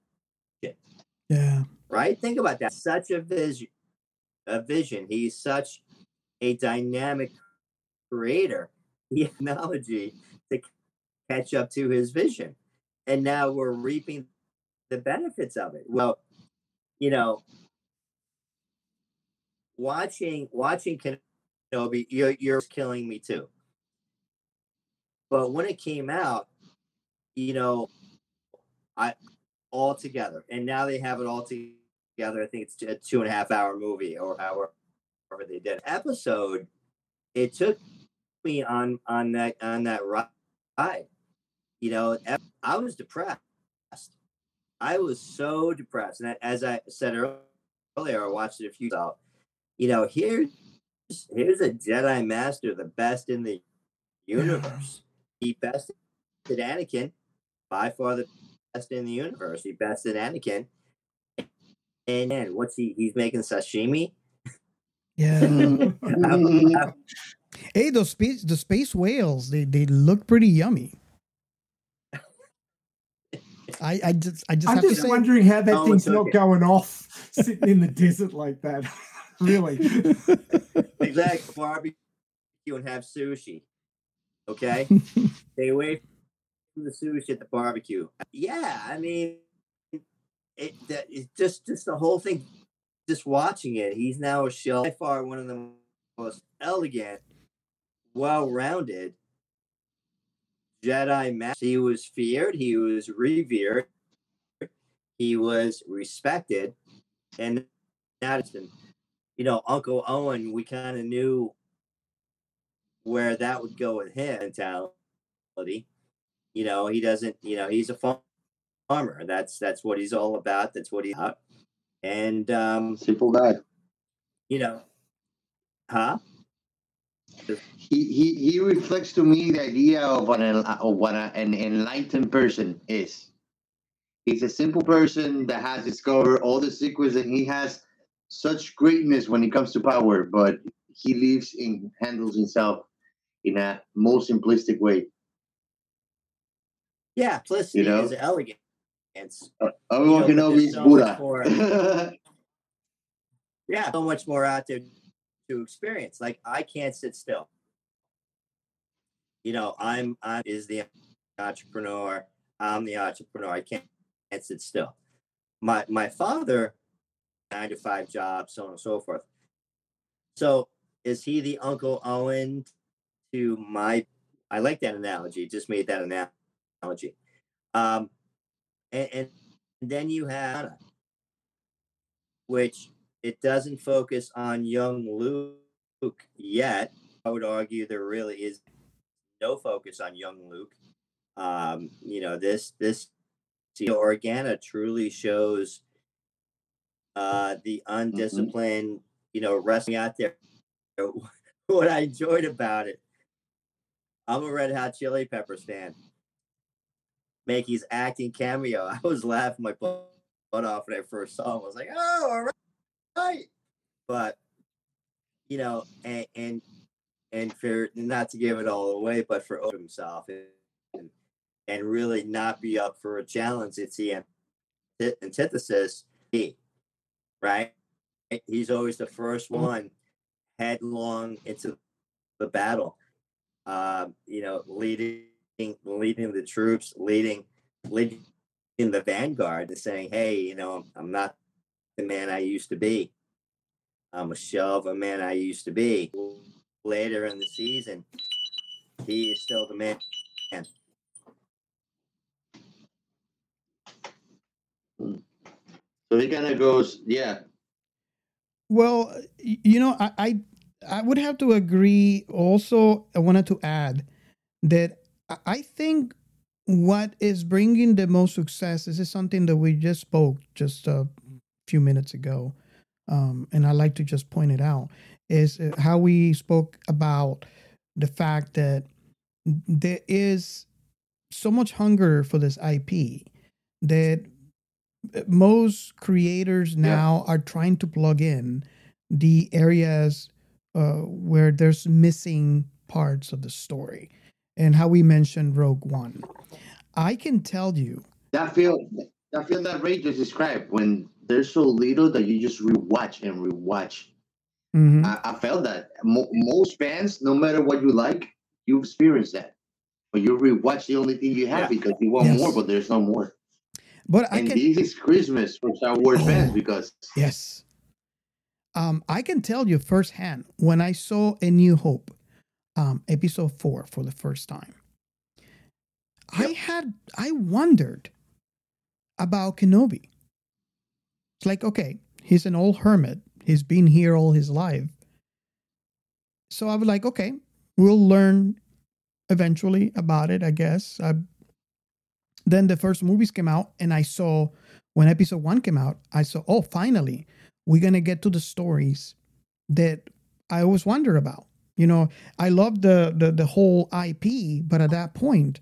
Yeah. Right? Think about that. Such a vision. A vision. He's such a dynamic creator. (laughs) The technology to catch up to his vision. And now we're reaping the benefits of it. Well, you know, watching watching Kenobi, you're, you're killing me too. But when it came out, you know, I all together, and now they have it all together. I think it's a two and a half hour movie or hour, however they did episode. It took me on on that on that ride. You know, I was depressed. I was so depressed, and as I said earlier, I watched it a few times. You know, here's here's a Jedi Master, the best in the universe. (laughs) He bested Anakin, by far the best in the universe. He bested Anakin. And then what's he? He's making sashimi. Yeah. (laughs) hey, those space the space whales they they look pretty yummy. I I just I just I'm have just to say, wondering how that Oh, thing's not okay. going off sitting in the desert like that. (laughs) really. (laughs) exactly. Barbecue and have sushi. Okay. Stay away from the sushi at the barbecue. Yeah, I mean, it, that, it's just just the whole thing. Just watching it, he's now a shell by far one of the most elegant, well-rounded Jedi master. He was feared. He was revered. He was respected, and now you know, Uncle Owen. We kind of knew where that would go with him mentality. You know, he doesn't. You know, he's a fa- farmer. That's that's what he's all about. That's what he's about. And um, Simple guy. you know, huh? He, he he reflects to me the idea of an of what an enlightened person is. He's a simple person that has discovered all the secrets, and he has such greatness when it comes to power. But he lives in handles himself in a most simplistic way. Yeah, simplicity know? is elegance. Uh, You Obi-Wan know, Kenobi so Buddha. more- (laughs) Yeah, so much more out there to experience. Like I can't sit still. You know, I'm I is the entrepreneur. I'm the entrepreneur. I can't, can't sit still. My my father, nine to five job, so on and so forth. So is he the Uncle Owen to my? I like that analogy. Just made that analogy. Um, and, and then you have which it doesn't focus on young Luke yet. I would argue there really is no focus on young Luke. Um, you know, this this you know, Organa truly shows uh the undisciplined, you know, wrestling out there. (laughs) What I enjoyed about it, I'm a Red Hot Chili Peppers fan. Mackey's acting cameo. (laughs) I was laughing my butt off when I first saw him. I was like, oh, all right. But you know, and and and for not to give it all away, but for himself and and really not be up for a challenge. It's the antithesis, he, right? He's always the first one headlong into the battle. uh, you know, leading leading the troops, leading leading in the vanguard, and saying, "Hey, you know, I'm not the man I used to be. I'm a shell of a man I used to be." Later in the season, he is still the man. So he kind of goes, yeah. Well, you know, I, I I would have to agree. Also, I wanted to add that I- think what is bringing the most success. This is something that we just spoke just a few minutes ago, um, and I like to just point it out is uh, how we spoke about the fact that there is so much hunger for this IP that most creators now are trying to plug in the areas uh, where there's missing parts of the story and how we mentioned rogue one i can tell you That feel that feel that Ray just described when there's so little that you just rewatch and rewatch. Mhm. I, I felt that Mo- most fans, no matter what you like, you experience that. But you rewatch the only thing you have Yeah. because you want Yes. more, but there's no more. but i and can this is Christmas for Star Wars fans Oh. because Yes. Um, I can tell you firsthand when I saw A New Hope, um, episode four for the first time, I had I wondered about Kenobi. It's like, okay, he's an old hermit. He's been here all his life. So I was like, okay, we'll learn eventually about it, I guess. I, then the first movies came out, and I saw when episode one came out, I saw, oh, finally, we're gonna get to the stories that I always wonder about. You know, I love the the the whole IP, but at that point,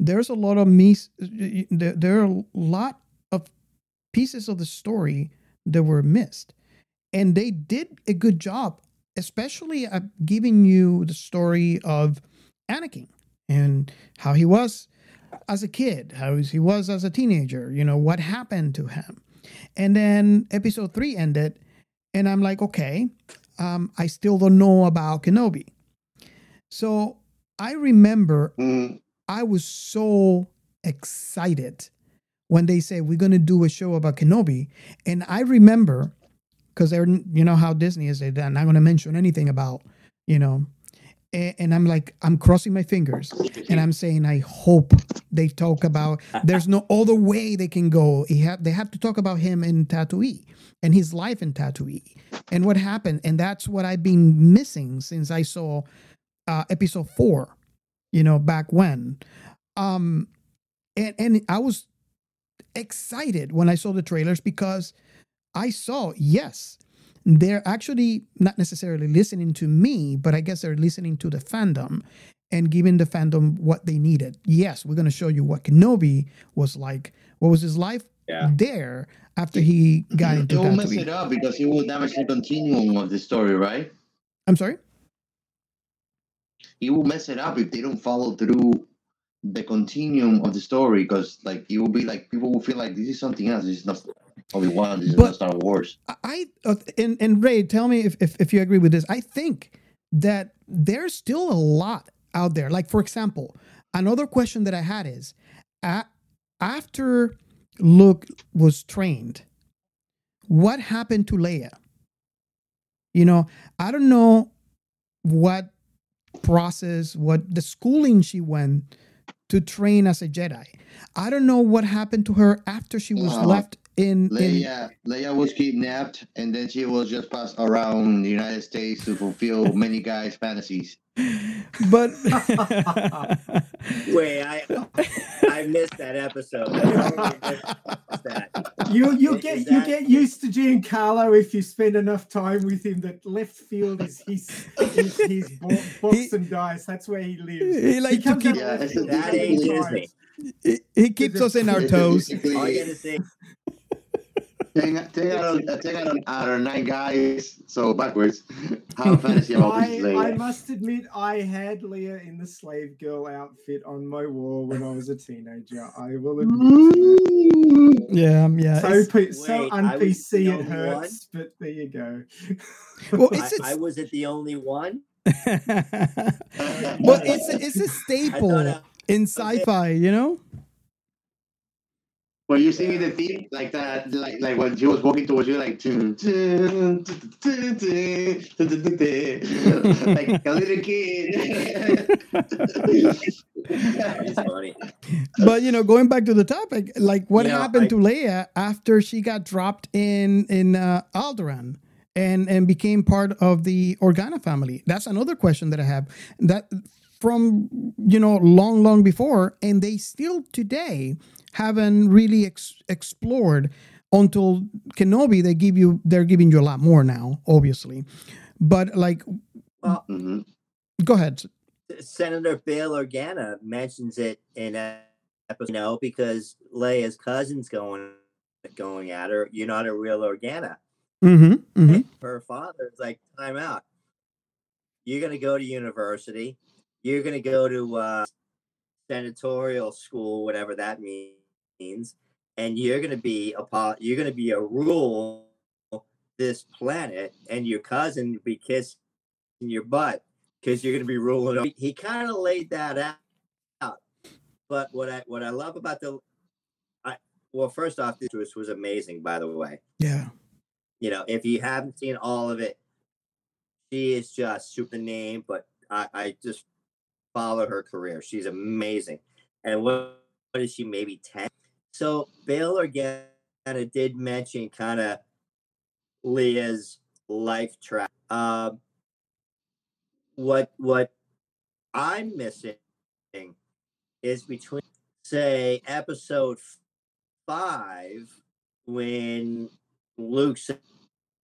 there's a lot of mis- there, there are a lot of pieces of the story that were missed, and they did a good job, especially at giving you the story of Anakin and how he was as a kid, how he was as a teenager, you know, what happened to him. And then episode three ended, and I'm like, okay, um, I still don't know about Kenobi. So I remember I was so excited when they said we're going to do a show about Kenobi. And I remember, because they're, you know, how Disney is, they're not going to mention anything about, you know, and, and I'm like, I'm crossing my fingers and I'm saying, I hope they talk about. There's no other way they can go. He have they have to talk about him in Tatooine and his life in Tatooine and what happened. And that's what I've been missing since I saw uh, episode four. You know, back when, um, and and I was excited when I saw the trailers because I saw yes they're actually not necessarily listening to me, but I guess they're listening to the fandom and giving the fandom what they needed. Yes, we're going to show you what Kenobi was like. What was his life Yeah. there after he got it into will mess it up because it will damage the continuum of the story, right? I'm sorry. It will mess it up if they don't follow through the continuum of the story because like it will be like people will feel like this is something else. This is not Obi Wan. This is not Star Wars. I uh, and and Ray, tell me if, if if you agree with this. I think that there's still a lot out there. Like for example, another question that I had is, a after Luke was trained, what happened to Leia? You know, I don't know what process, what the schooling she went to train as a Jedi. I don't know what happened to her after she was left in in Leia, Leia was kidnapped and then she was just passed around the United States to fulfill (laughs) many guys' fantasies. but (laughs) Wait, I I missed that episode. Missed that. You you Is get you that- get used to Giancarlo if you spend enough time with him. That left field is his his, his bo- (laughs) box and dice. That's where he lives. He likes to comes keep- out Yeah, left it's field a- That many ain't times. Disney. he, he keeps us in our toes. All you gotta say, Take, take out, on- take out, on- out our nine guys, so backwards. How fantasy about I, Princess I must admit, I had Leah in the slave girl outfit on my wall when I was a teenager. I will admit. Yeah, um, yeah. So, it's- P- so Wait, I was un-PC the it only one? but there you go. well, I, it's, it's I was it the only one? (laughs) (laughs) but it's a, it's a staple uh, in sci-fi, you know. When you singing the theme like that? Like like when she was walking towards you, like like a little kid. but you know, going back to the topic, like what you know, happened I, to Leia after she got dropped in in uh, Alderaan? and and became part of the Organa family? That's another question that I have. That from you know long long before, and they still today haven't really ex- explored until Kenobi. They give you they're giving you a lot more now, obviously. But like, Well, Mhm. go ahead. Senator Bail Organa mentions it in a episode, you know, because Leia's cousin's going going at her. You're not a real Organa. Mm-hmm. mm-hmm. Her father's like, time out. You're gonna go to university. You're gonna go to uh, senatorial school, whatever that means, and you're gonna be a pol- you're gonna be a rule this planet, and your cousin will be kissing your butt because you're gonna be ruling. over- He kind of laid that out. But what I what I love about the, I well, first off, this was, was amazing. By the way, Yeah. you know, if you haven't seen all of it, she is just super name. But I, I just follow her career. She's amazing. And what, what is she? Maybe ten. So Bail Organa did mention kind of Leia's life track. Um, what what I'm missing is between say episode five when Luke says,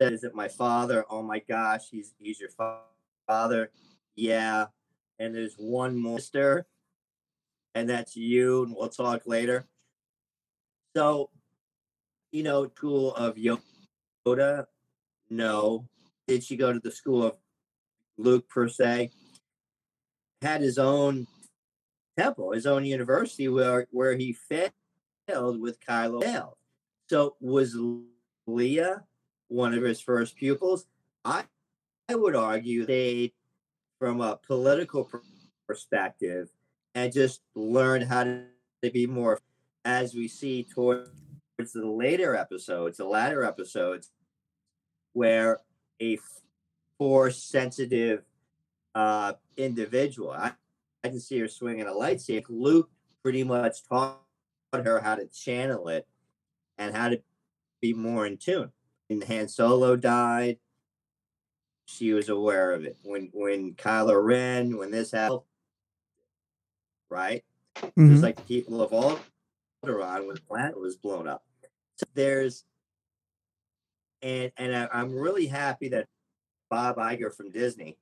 "Is it my father?" Oh my gosh, he's he's your fa- father. Yeah, and there's one more sister, and that's you. And we'll talk later. So, you know, school of Yoda. No, did she go to the school of Luke per se? Had his own temple, his own university where where he failed with Kylo Dale. So was Leia one of his first pupils? I I would argue they, from a political perspective, and just learned how to be more, as we see towards the later episodes, the latter episodes, where a force sensitive uh, individual. I, I can see her swinging a lightsaber. Luke pretty much taught her how to channel it and how to be more in tune. When Han Solo died, she was aware of it. When when Kylo Ren, when this happened, right? Mhm. Just like people of Alderaan when the planet was blown up. So there's and and I, I'm really happy that Bob Iger from Disney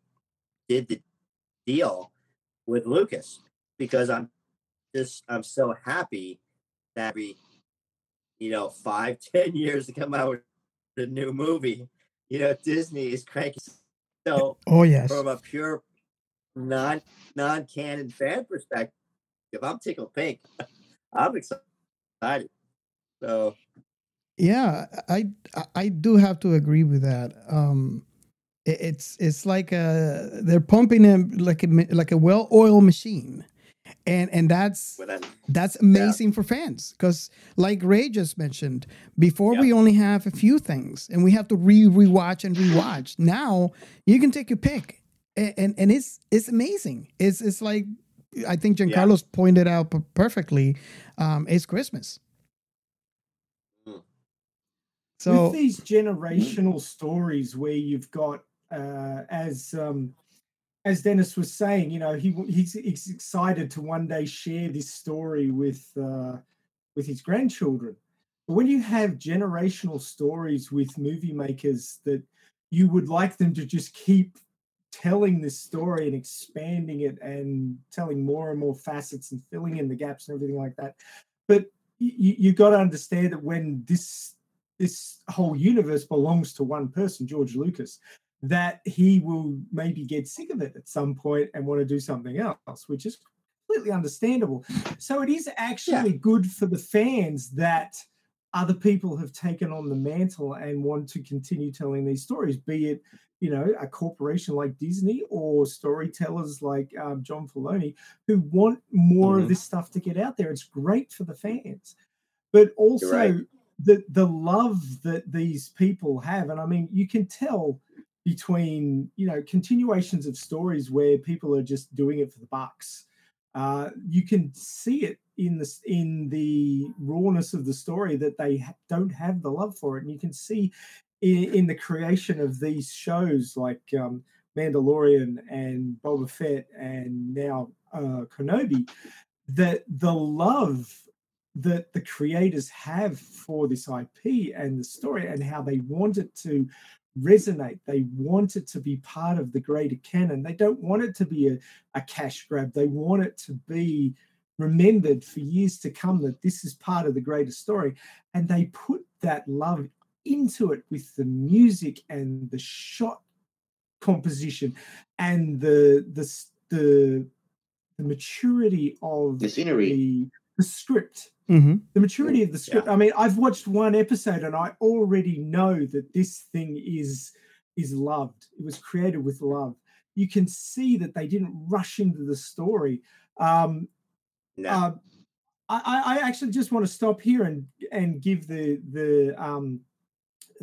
did the deal with Lucas because I'm just I'm so happy that every you know five (laughs) ten years to come out with a new movie. You know Disney is cranking. So oh, oh yes. from a pure non non canon fan perspective, if I'm tickled pink. (laughs) I'm excited. So Yeah, I I- do have to agree with that. Um, it- it's it's like a they're pumping him like a like a well-oiled machine, and and that's that, that's amazing for fans because like Ray just mentioned before, Yeah. we only have a few things, and we have to re rewatch and rewatch. Now you can take your pick, and and, and it's it's amazing. It's it's like I think Yeah. Giancarlo's pointed out perfectly. Um, it's Christmas. Mm. So with these generational stories where you've got uh, as um, as Denis was saying, you know, he he's, he's excited to one day share this story with uh, with his grandchildren. But when you have generational stories with movie makers that you would like them to just keep telling this story and expanding it and telling more and more facets and filling in the gaps and everything like that. But you, you got to understand that when this this whole universe belongs to one person, George Lucas, that he will maybe get sick of it at some point and want to do something else, which is completely understandable. So it is actually good for the fans that other people have taken on the mantle and want to continue telling these stories, be it you know a corporation like Disney or storytellers like um, John Filoni who want more Mhm. of this stuff to get out there. It's great for the fans, but also right. the the love that these people have, and I mean you can tell between you know continuations of stories where people are just doing it for the bucks. Uh, you can see it in the in the rawness of the story that they ha- don't have the love for it, and you can see in, in the creation of these shows like um, Mandalorian and Boba Fett and now uh, Kenobi that the love that the creators have for this IP and the story and how they want it to resonate. They want it to be part of the greater canon. They don't want it to be a, a cash grab. They want it to be remembered for years to come that this is part of the greater story. And they put that love into it with the music and the shot composition and the the the, the maturity of The scenery. the, the script Mm-hmm. the maturity of the script. I mean, I've watched one episode and I already know that this thing is is loved. It was created with love. You can see that they didn't rush into the story. Um, No. uh, I, I I actually just want to stop here and and give the the um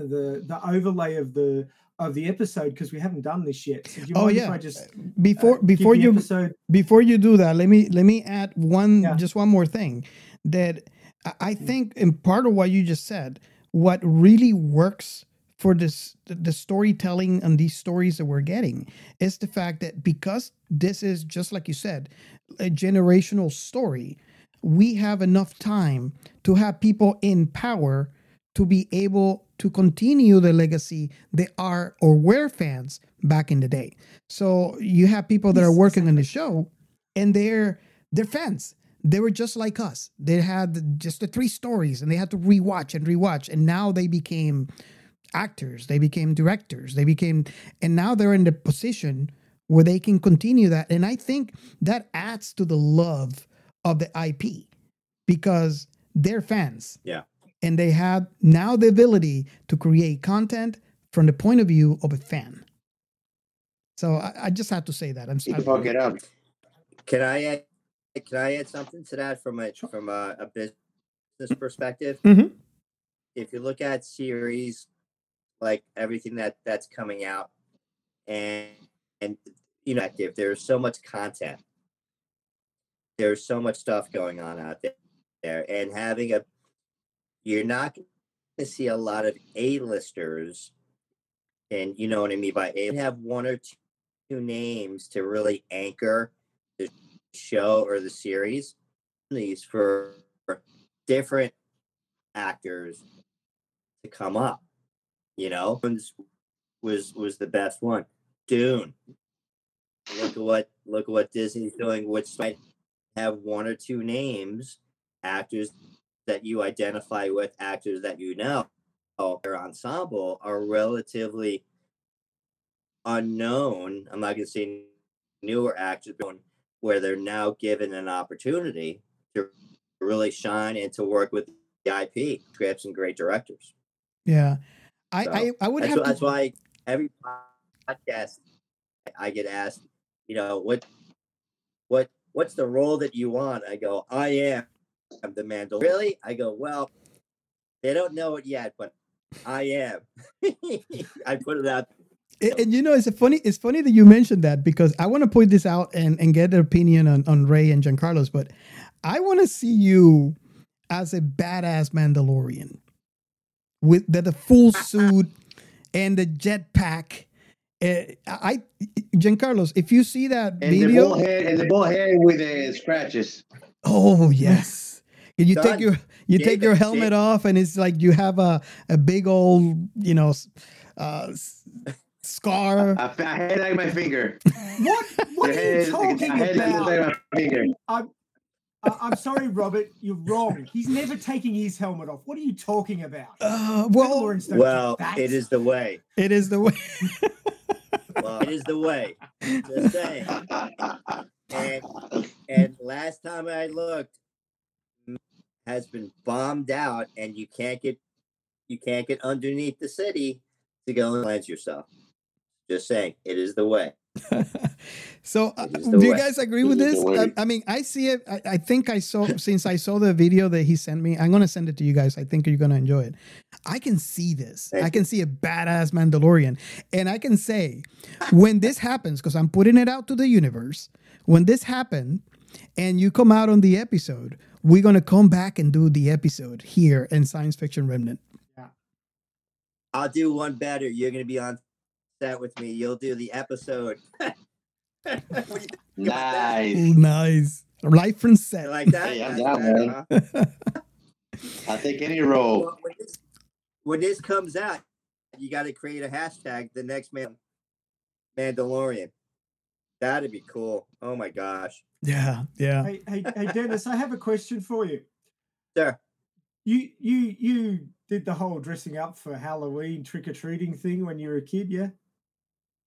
the the overlay of the of the episode because we haven't done this yet. So do you Oh yeah. if I just before uh, before you episode before you do that, let me let me add one Yeah. just one more thing that I- I think in part of what you just said, what really works for this the storytelling and these stories that we're getting is the fact that because this is just like you said, a generational story, we have enough time to have people in power to be able to continue the legacy they are or were fans back in the day. So you have people that are working on the show and they're they're fans. They were just like us. They had just the three stories and they had to rewatch and rewatch. And now they became actors, they became directors, they became and now they're in the position where they can continue that. And I think that adds to the love of the IP because they're fans Yeah. And they have now the ability to create content from the point of view of a fan. So I, I just have to say that. I'm You can sorry. fuck it up. Can I add, can I add something to that from a from a, a business perspective? Mhm. If you look at series like everything that that's coming out, and and you know, if there's so much content, there's so much stuff going on out there, there and having a, you're not going to see a lot of A-listers, and you know what I mean by A. Have one or two names to really anchor the show or the series. These for different actors to come up. You know, was was was the best one. Dune. Look at what look at what Disney's doing, which might have one or two names, actors that you identify with, actors that you know. Their ensemble are relatively unknown. I'm not going to say newer actors, but where they're now given an opportunity to really shine and to work with the IP. Have some great directors. Yeah. I, So, I, I would that's, have why, to that's why every podcast I get asked, you know, what what what's the role that you want? I go, I am I'm the Mandalorian. Really? I go, well, they don't know it yet, but I am. (laughs) I put it out. And, and you know, it's a funny. It's funny that you mentioned that because I want to point this out and and get an opinion on on Ray and Giancarlo's. But I want to see you as a badass Mandalorian with the, the full suit and the jetpack. Uh, I Giancarlo's, if you see that And video, ball head and the ball head with the scratches. oh yes, and you take your you take your helmet David. off, and it's like you have a a big old you know uh, scar. I, I had like my finger. (laughs) What what are you head- talking I had like about? my finger. I'm, I- I'm sorry, Robert. You're wrong. He's never taking his helmet off. What are you talking about? Uh, well, Mandalorians don't do Well, it is the way. it is the way. Well, it is the way. Just saying. (laughs) And and last time I looked, has been bombed out, and you can't get you can't get underneath the city to go and cleanse yourself. Just saying, it is the way. (laughs) So, uh, the do you guys agree It with this? I, I mean, I see it. I, I think I saw since I saw the video that he sent me. I'm gonna send it to you guys. I think you're gonna enjoy it. I can see this. Thank I can see a badass Mandalorian, and I can say when this happens because I'm putting it out to the universe. When this happened, and you come out on the episode, we're gonna come back and do the episode here in Science Fiction Remnant. Yeah. I'll do one better. You're going to be on set with me. You'll do the episode. (laughs) What do you think about that? Ooh, nice. Life from set. You like that? Hey, I'm That's down, better, man. I'll take any role. Well, when, this, when this comes out, you got to create a hashtag. The next man, Mandalorian. That'd be cool. Oh my gosh, Yeah, yeah. Hey, hey, hey, Denis, I have a question for you. Yeah. You you you did the whole dressing up for Halloween trick or treating thing when you were a kid, yeah?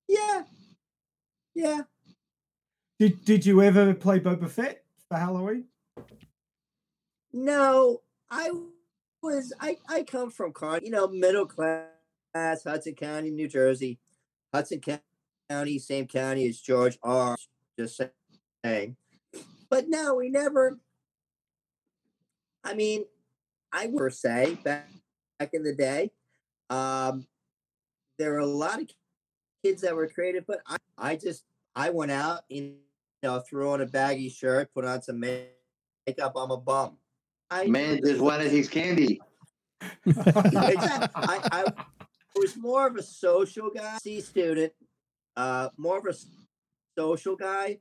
Yeah, yeah. Did did you ever play Boba Fett for Halloween? No, I was. I I come from con, you know, middle class, Hudson County, New Jersey. Hudson County, same county as George R. Just saying. But no, we never. I mean, I would say back back in the day. Um, there were a lot of kids that were creative, but I, I just I went out you know threw on a baggy shirt, put on some makeup. I'm a bum. I Man just wanted his candy. I, I was more of a social guy, C student, uh, more of a social guy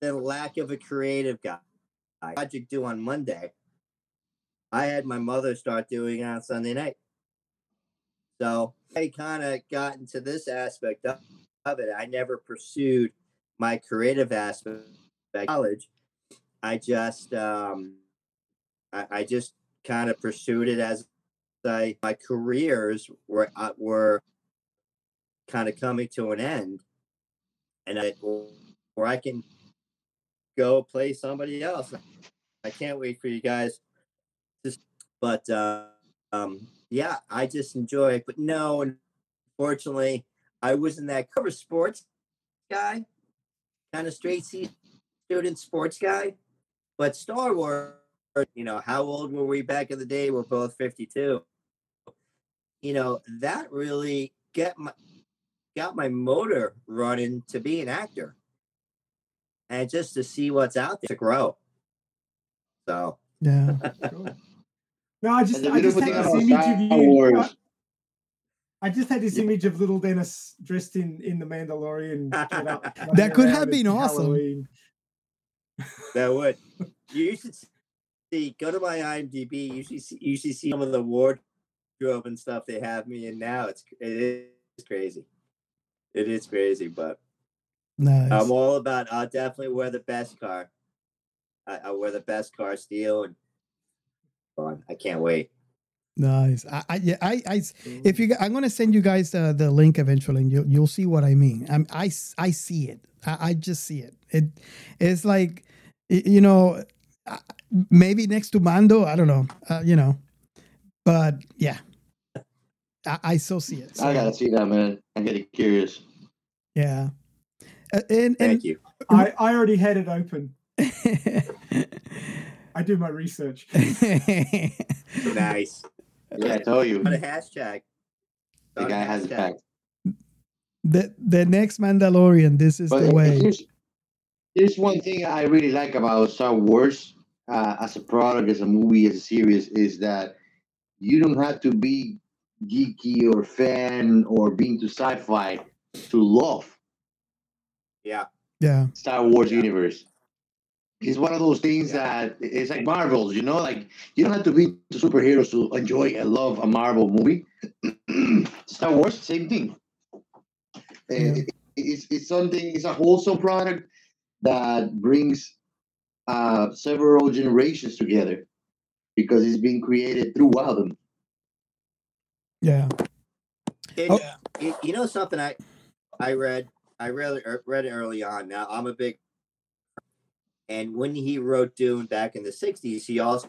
than lack of a creative guy. Project due on Monday. I had my mother start doing it on Sunday night. So I kind of got into this aspect of, of it. I never pursued my creative aspect at college. I just um I, I just kind of pursued it as I my careers were uh, were kind of coming to an end, and I where I can go play somebody else. I can't wait for you guys. s- but uh, um, yeah, I just enjoy it. But no, unfortunately, I wasn't that cover sports guy, kind of straight C student sports guy. But Star Wars, you know, how old were we back in the day? We're both 52. You know, that really get my got my motor running to be an actor. And just to see what's out there to grow. So Yeah. (laughs) No, I just And the I just had this image of you. Wars- I, I just had this image of little Denis dressed in in the Mandalorian (laughs) up. That could have been awesome. Halloween. that would you should see go to my IMDb. You should see, you should see some of the wardrobe and stuff they have me in now. It's it is crazy. It is crazy, but Nice. I'm all about. I'll definitely wear the best car. I, I wear the best car steel and fun. I can't wait. Nice. I, I yeah. I, I if you, I'm gonna send you guys uh, the link eventually, and you'll you'll see what I mean. I'm, I s- I see it. I, I just see it. It it's like you know, uh, maybe next to Mando. I don't know. Uh, you know, but yeah, I, I so see it. I gotta see that, man. I'm getting curious. Yeah. Uh, and, Thank you. I, I already had it open. (laughs) I do my research. (laughs) Nice. Yeah, I told you. Put a hashtag. The guy has it back. the the next Mandalorian. This is But the way. There's, here's one thing I really like about Star Wars uh, as a product, as a movie, as a series, is that you don't have to be geeky or fan or being to sci-fi to love Yeah. Yeah. Star Wars universe. It's one of those things that it's like Marvels, you know, like you don't have to be to superheroes to enjoy and love a Marvel movie. (clears throat) Star Wars, same thing. And it- it's, it's something, it's a wholesome product that brings uh, several generations together because it's being created throughout them. Yeah. It, Oh. it- you know something I I read I read er, read it early on. Now I'm a big and when he wrote Dune back in the '60s, he also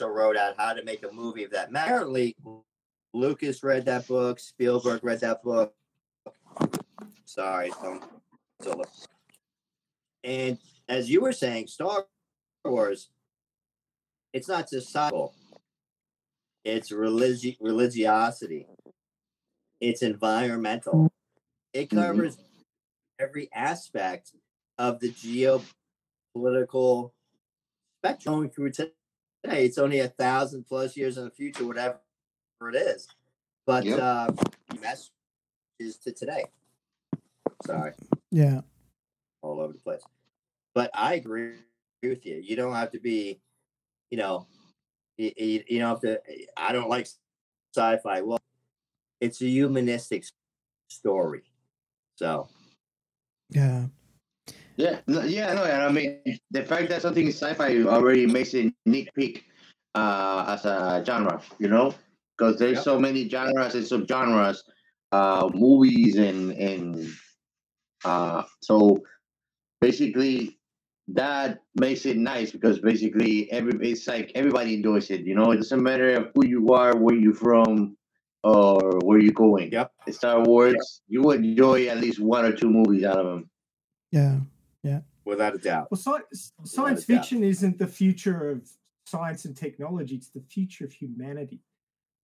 wrote out how to make a movie of that. Apparently, Lucas read that book. Spielberg read that book. Sorry, don't. Solo. And as you were saying, Star Wars, it's not just it's religi- religiosity, it's environmental. It Mhm. covers every aspect of the geopolitical spectrum going through today. It's only a thousand plus years in the future, whatever it is. But Yep. uh, messages to today. Sorry Yeah. all over the place. But I agree with you. You don't have to be, you know, you, you, you don't have to. I don't like sci-fi. Well, it's a humanistic story. So Yeah. Yeah, no, yeah, no, and I mean the fact that something is sci-fi already makes it nitpick uh, as a genre, you know, because there's Yep. so many genres and subgenres, uh, movies and and uh, so basically that makes it nice because basically every it's like everybody enjoys it, you know. It doesn't matter who you are, where you're from, or where you're going. Yep. Star Wars, you will enjoy at least one or two movies out of them. Yeah. Yeah. without a doubt, Well, science, science doubt. fiction isn't the future of science and technology, it's the future of humanity.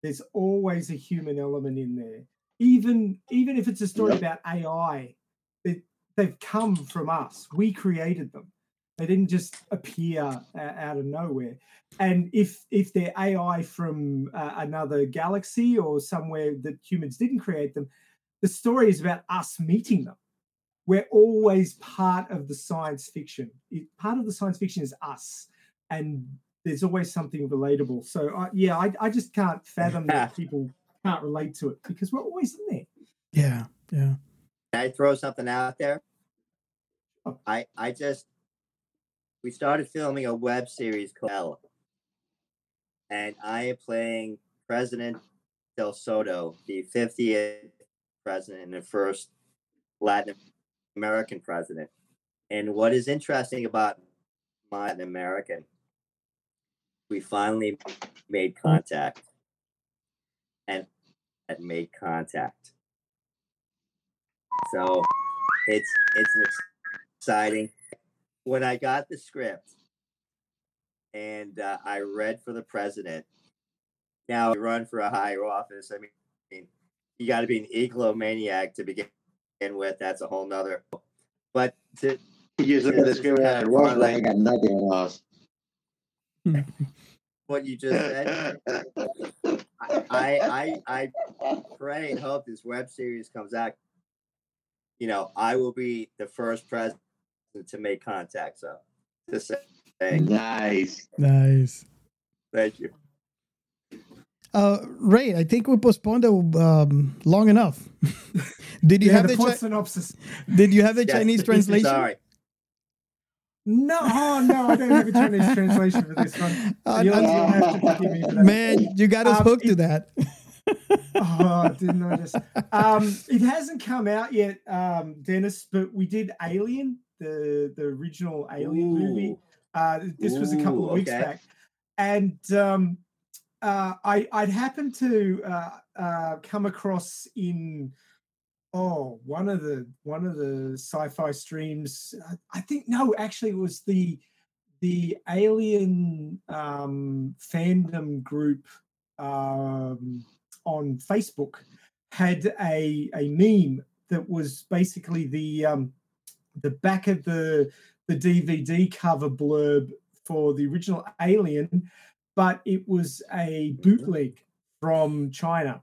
There's always a human element in there. Even even if it's a story Yep. about AI, they, they've come from us. We created them. They didn't just appear uh, out of nowhere. And if if they're AI from uh, another galaxy or somewhere that humans didn't create them, the story is about us meeting them we're always part of the science fiction. It, part of the science fiction is us, and there's always something relatable. So uh, yeah, I, I just can't fathom that (laughs) people can't relate to it because we're always in there. Yeah. Yeah. Can I throw something out there? I I just we started filming a web series called and I am playing President Del Soto, the 50th president and the first Latin American president. And what is interesting about Latin American, we finally made contact, and and made contact. So it's it's an exciting. When I got the script and uh, I read for the president, now to run for a higher office. I mean, you got to be an eglomaniac to begin with. That's a whole nother. But to You just look at the script and kinda Ross fun, like I got nothing us. what you just said, I, I I pray and hope this web series comes out. You know, I will be the first president to make contact. So, just saying, nice. Nice. thank you. Uh, Ray, I think we postponed it um, long enough. (laughs) did you yeah, have the the Chi- synopsis. Did you have the Yes. Chinese (laughs) translation? Sorry. No, oh no, I don't have a Chinese translation for this one. Uh, You'll, uh, have to forgive me for that. Man, you got us Um, hooked to that. (laughs) oh, I didn't notice. Um, it hasn't come out yet, um, Denis, but we did Alien, the the original Alien movie. Uh, this was a couple of weeks okay. back, and um, uh, I I'd happened to uh, uh, come across in oh one of the one of the sci-fi streams. I- I think no, actually it was the the Alien um, fandom group um, on Facebook had a a meme that was basically the um, the back of the the DVD cover blurb for the original Alien, but it was a bootleg from China.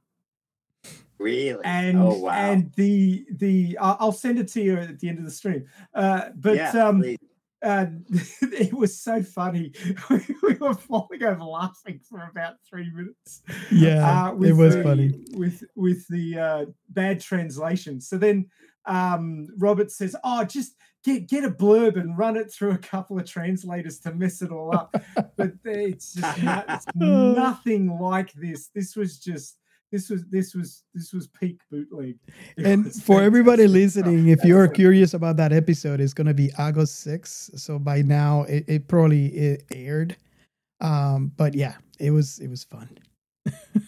Really? And oh wow. and the the I'll I'll send it to you at the end of the stream. Uh, but yeah, um, please. uh, (laughs) it was so funny. (laughs) we were falling over laughing for about three minutes. Yeah, uh, it was the- funny. with with the uh, bad translation. So then um, Robert says, "Oh, just get get a blurb and run it through a couple of translators to mess it all up." but (laughs) it's just (laughs) not, it's nothing like this. This was just this was this was this was peak bootleg. It And for everybody listening, if you're curious about that episode, it's going to be August 6th. So by now, it, it probably it aired. Um, but yeah, it was it was fun. (laughs)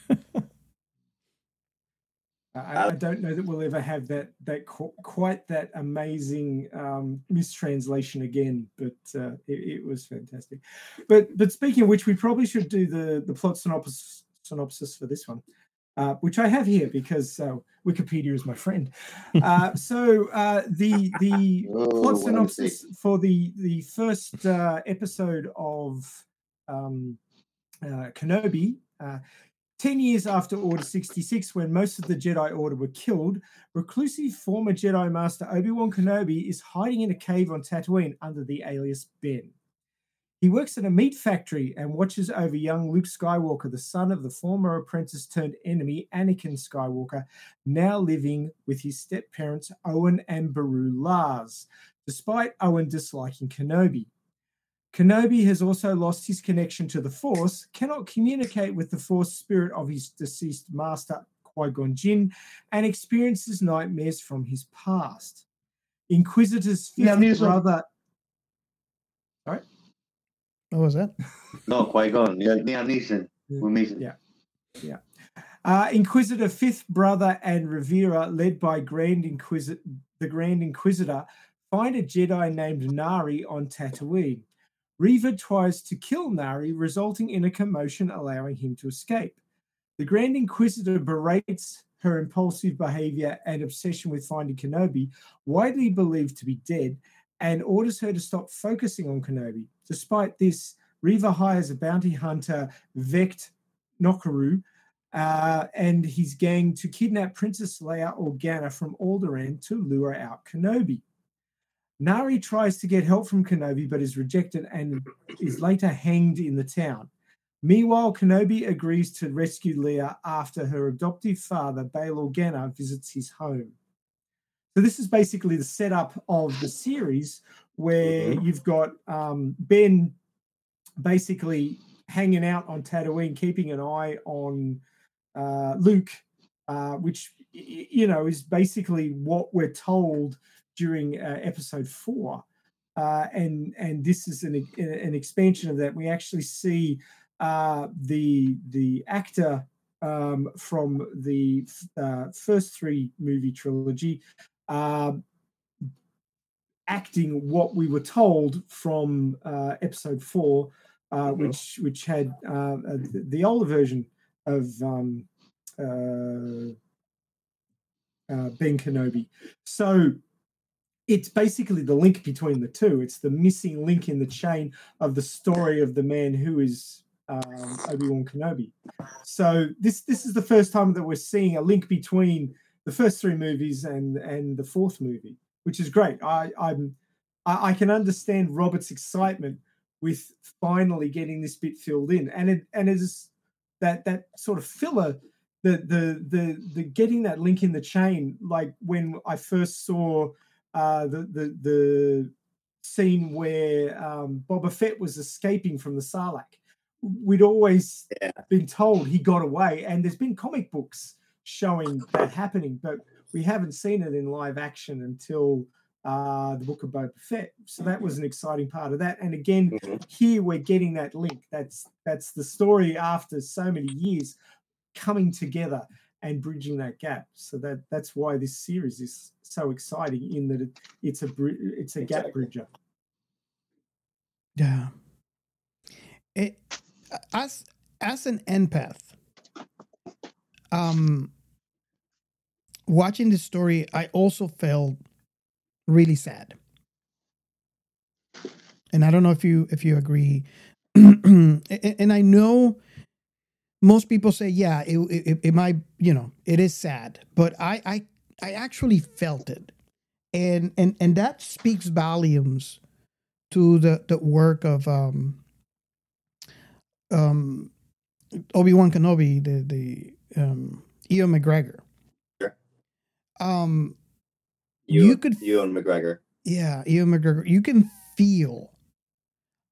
I, I don't know that we'll ever have that that quite that amazing um, mistranslation again, but uh, it, it was fantastic. But but speaking of which, we probably should do the the plot synopsis synopsis for this one, uh, which I have here because uh, Wikipedia is my friend. (laughs) Uh, so uh, the the Oh, plot synopsis for the the first uh, episode of um, uh, Kenobi. Uh, 10 years after Order 66, when most of the Jedi Order were killed, reclusive former Jedi Master Obi Wan Kenobi is hiding in a cave on Tatooine under the alias Ben. He works at a meat factory and watches over young Luke Skywalker, the son of the former apprentice turned enemy Anakin Skywalker, now living with his step parents Owen and Beru Lars, despite Owen disliking Kenobi. Kenobi has also lost his connection to the Force, cannot communicate with the Force spirit of his deceased master, Qui Gon Jinn, and experiences nightmares from his past. Inquisitor's fifth Liam Neeson. brother. Sorry? What was that? No, Qui Gon. Yeah, Liam Neeson. With Mason. Yeah. Yeah. Uh, Inquisitor fifth brother and Reva, led by Grand Inquisitor, the Grand Inquisitor, find a Jedi named Nari on Tatooine. Reva tries to kill Nari, resulting in a commotion allowing him to escape. The Grand Inquisitor berates her impulsive behavior and obsession with finding Kenobi, widely believed to be dead, and orders her to stop focusing on Kenobi. Despite this, Reva hires a bounty hunter, Vect Nokru, uh, and his gang to kidnap Princess Leia Organa from Alderaan to lure out Kenobi. Nari tries to get help from Kenobi but is rejected and is later hanged in the town. Meanwhile, Kenobi agrees to rescue Leia after her adoptive father, Bail Organa, visits his home. So, this is basically the setup of the series where you've got um, Ben basically hanging out on Tatooine, keeping an eye on uh, Luke, uh, which you know is basically what we're told during uh, episode four, uh, and and this is an an expansion of that. We actually see uh, the the actor um, from the f- uh, first three movie trilogy. um acting what we were told from uh, episode four, uh, which which had the, the older version of um, uh, uh, Ben Kenobi. So it's basically the link between the two. It's the missing link in the chain of the story of the man who is um, Obi Wan Kenobi. So this this is the first time that we're seeing a link between the first three movies and and the fourth movie, which is great. I I'm I, I can understand Robert's excitement with finally getting this bit filled in, and it and it is that that sort of filler. The, the the the getting that link in the chain like when I first saw uh, the the the scene where um, Boba Fett was escaping from the Sarlacc. We'd always been told he got away, and there's been comic books showing that happening, but we haven't seen it in live action until uh, the Book of Boba Fett. So that was an exciting part of that. And again, here we're getting that link. That's that's the story after so many years coming together and bridging that gap. So that that's why this series is so exciting in that it, it's a it's a gap bridger. Yeah. It, as as an empath, um, watching this story, I also felt really sad, and I don't know if you if you agree. (clears throat) and, and I know most people say, yeah, it, it it might you know it is sad, but I I I actually felt it, and and and that speaks volumes to the the work of um um Obi Wan Kenobi, the the um Ian McGregor. Sure. Um, You, You could- Ewan McGregor. yeah, Ian McGregor. You can feel,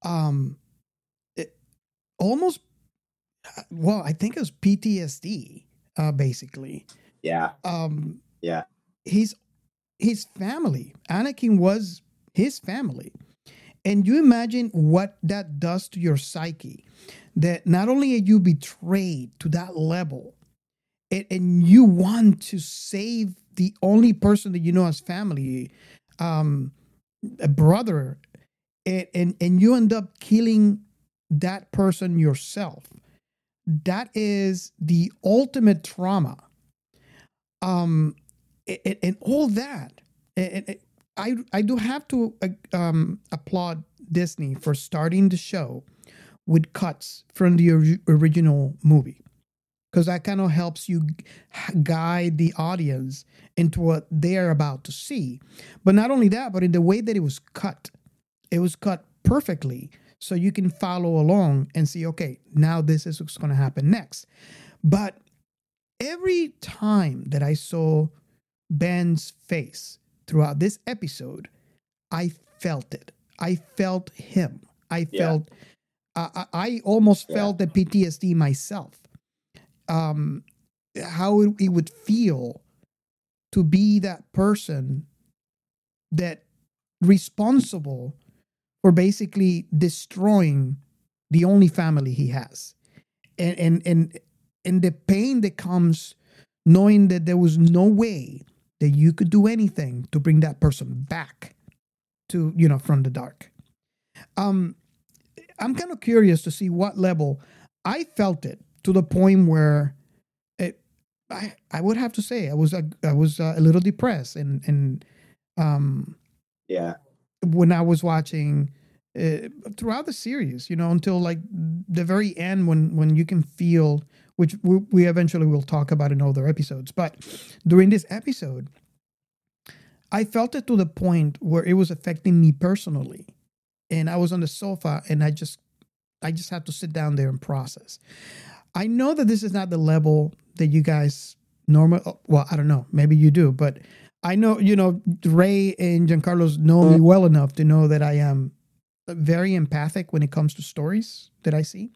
um, it, almost. Well, I think it was PTSD, uh, basically. Yeah, Um, yeah. his his family. Anakin was his family, And you imagine what that does to your psyche. That not only are you betrayed to that level, and, and you want to save the only person that you know as family, um, a brother, and, and and you end up killing that person yourself. That is the ultimate trauma. Um, and, and all that. And, and I I do have to uh, um, applaud Disney for starting the show with cuts from the ori- original movie because that kind of helps you guide the audience into what they're about to see. But not only that, but in the way that it was cut, it was cut perfectly so you can follow along and see, okay, now this is what's going to happen next. But every time that I saw Ben's face throughout this episode, I felt it. I felt him. I Yeah. felt. I I almost felt the PTSD myself. Um, how it, it would feel to be that person that responsible for basically destroying the only family he has and and and and the pain that comes knowing that there was no way that you could do anything to bring that person back to you know from the dark um i'm kind of curious to see what level i felt it to the point where it i i would have to say i was a, i was uh, a little depressed and and um Yeah. when I was watching uh, throughout the series, you know, until like the very end when when you can feel, which we, we eventually will talk about in other episodes, but during this episode, I felt it to the point where it was affecting me personally, and I was on the sofa and I just I just had to sit down there and process. I know that this is not the level that you guys normal. Well, I don't know. Maybe you do, but I know you know Ray and Giancarlo's know me well enough to know that I am very empathic when it comes to stories that I see,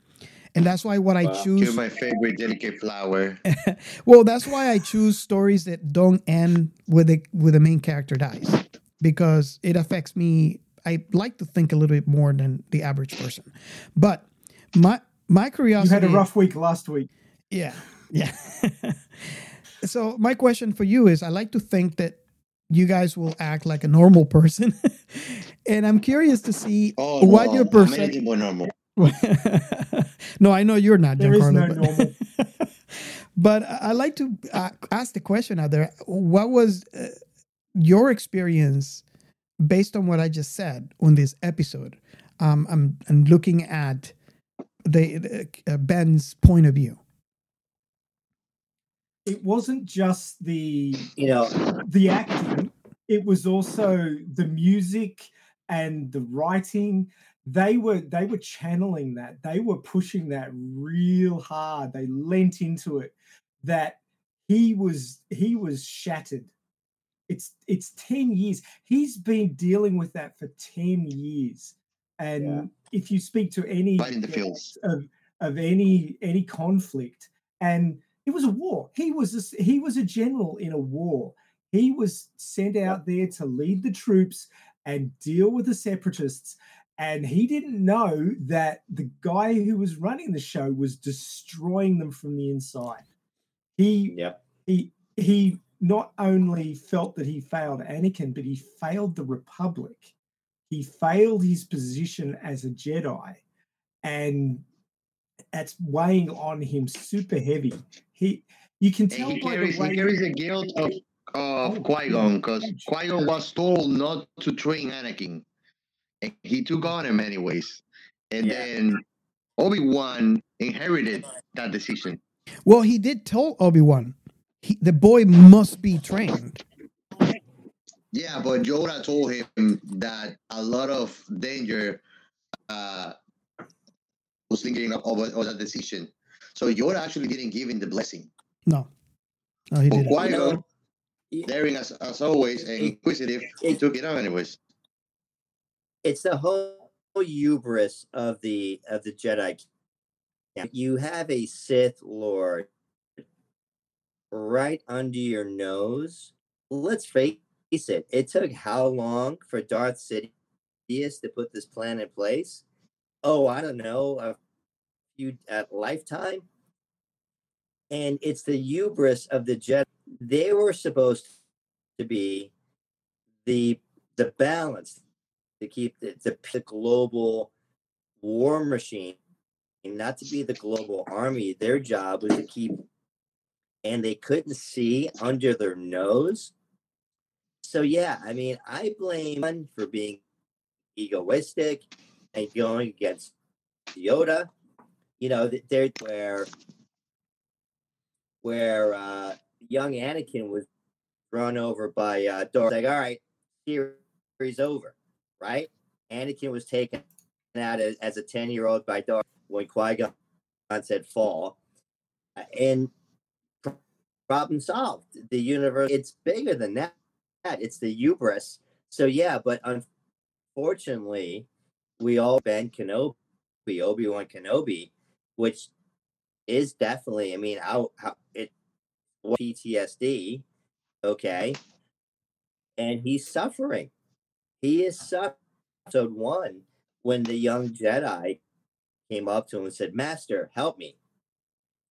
and that's why what I choose. You're my favorite delicate flower. (laughs) well, that's why I choose stories that don't end with the with the main character dies because it affects me. I like to think a little bit more than the average person, but my my curiosity. You had a rough week last week. Yeah, yeah. (laughs) so my question for you is: I like to think that you guys will act like a normal person, (laughs) and I'm curious to see Oh, what no, your I'm perception. normal. (laughs) no, I know you're not, There is Giancarlo. no but- normal. (laughs) but I I like to uh, ask the question out there: What was uh, your experience based on what I just said on this episode? Um, I'm, I'm looking at the, the uh, Ben's point of view. It wasn't just the You know, the acting, it was also the music and the writing. They were they were channeling that. They were pushing that real hard. They lent into it. That he was he was shattered. It's it's 10 years. He's been dealing with that for 10 years. And if you speak to any Fighting the fields. of of any any conflict and it was a war he was a, he was a general in a war he was sent out there to lead the troops and deal with the separatists and he didn't know that the guy who was running the show was destroying them from the inside he Yep. he he not only felt that he failed Anakin, but he failed the Republic. He failed his position as a Jedi, and that's weighing on him super heavy. He, you can tell he by carries, the way he carries the guilt of, of Qui Gon because Qui Gon was told not to train Anakin, and he took on him anyways. And then Obi Wan inherited that decision. Well, he did tell Obi Wan, the boy must be trained. Yeah, but Yoda told him that a lot of danger uh, was thinking of, of, of that decision. So Yoda actually didn't give him the blessing. No, no, he didn't. Qui You Gon, know, daring as, as always and inquisitive, he took it out anyways. it's the whole hubris of the of the Jedi. You have a Sith Lord right under your nose. Let's face it. It took how long for Darth Sidious to put this plan in place? Oh, I don't know, a few at lifetime. And it's the hubris of the Jedi. They were supposed to be the the balance to keep the, the, global war machine, and not to be the global army. Their job was to keep, and they couldn't see under their nose. So yeah, I mean, I blame one for being egoistic and going against Yoda. You know, they're where where uh, young Anakin was run over by uh, Darth. Like, all right, series over, right? Anakin was taken out as, as a ten year old by Darth when Qui Gon said fall, Uh, and problem solved. The universe it's bigger than that. It's the hubris. So yeah, but unfortunately, we all Ben Kenobi, Obi Wan Kenobi, which is definitely. I mean, how how it PTSD, okay, and he's suffering. He is suffering. Episode one, when the young Jedi came up to him and said, "Master, help me,"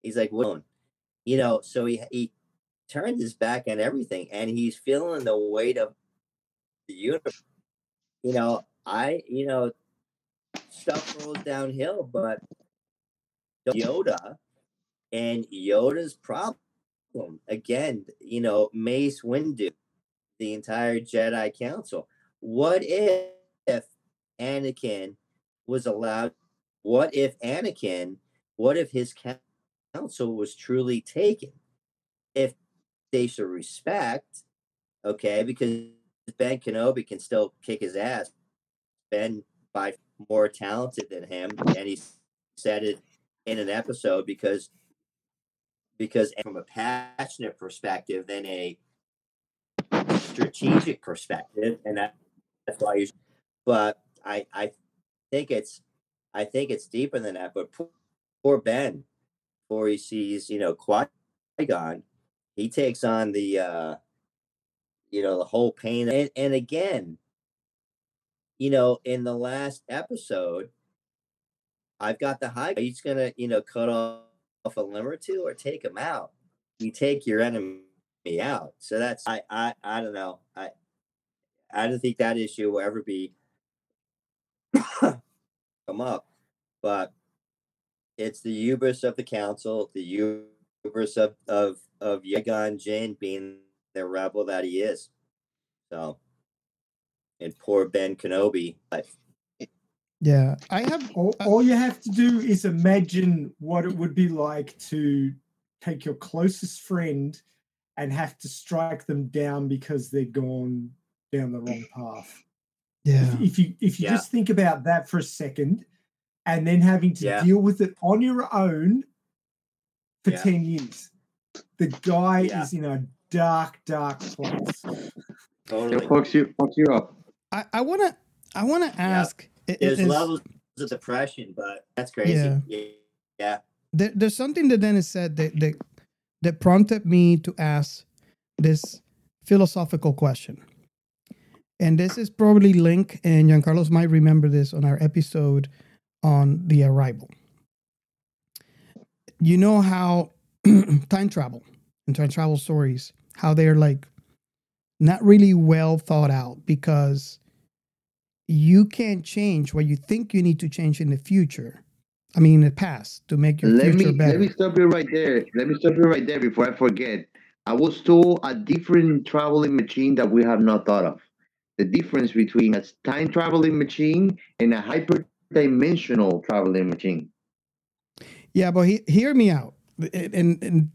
he's like, "Well, you know." So he he turned his back on everything, and he's feeling the weight of the universe. You know, I you know stuff rolls downhill, but Yoda and Yoda's problem again, you know, Mace Windu, the entire Jedi Council. What if, if Anakin was allowed? What if Anakin? What if his council was truly taken? If they should respect, okay, because Ben Kenobi can still kick his ass. Ben by more talented than him, and he said it in an episode because because from a passionate perspective than a strategic perspective, and that, that's why you. But I I think it's I think it's deeper than that. But poor, poor Ben, before he sees you know Qui Gon, he takes on the uh you know the whole pain and and again you know in the last episode i've got the high he's gonna you know cut off a limb or two or take him out you take your enemy out so that's i i i don't know i i don't think that issue will ever be (coughs) come up but it's the hubris of the council the hubris of of of Qui Gon being the rebel that he is. So, and poor Ben Kenobi. Life. Yeah, I have. All, uh, all you have to do is imagine what it would be like to take your closest friend and have to strike them down because they're gone down the wrong path. Yeah. If, if you if you Yeah. just think about that for a second, and then having to Yeah. deal with it on your own for Yeah. ten years, the guy Yeah. is in a dark, dark place. Totally. It fucks you, fucks you up. I, I wanna I wanna ask. I- i- There's levels of depression, but that's crazy. Yeah. Yeah. yeah. there, there's something that Dennis said that, that that prompted me to ask this philosophical question. And this is probably Link and Giancarlos might remember this on our episode on the arrival. You know how (clears throat) time travel and time travel stories, how they're like not really well thought out because you can't change what you think you need to change in the future. I mean, in the past to make your Let future me better. let me stop you right there. Let me stop you right there before I forget. I was told a different traveling machine that we have not thought of. The difference between a time traveling machine and a hyperdimensional traveling machine. Yeah, but he, hear me out, and, and,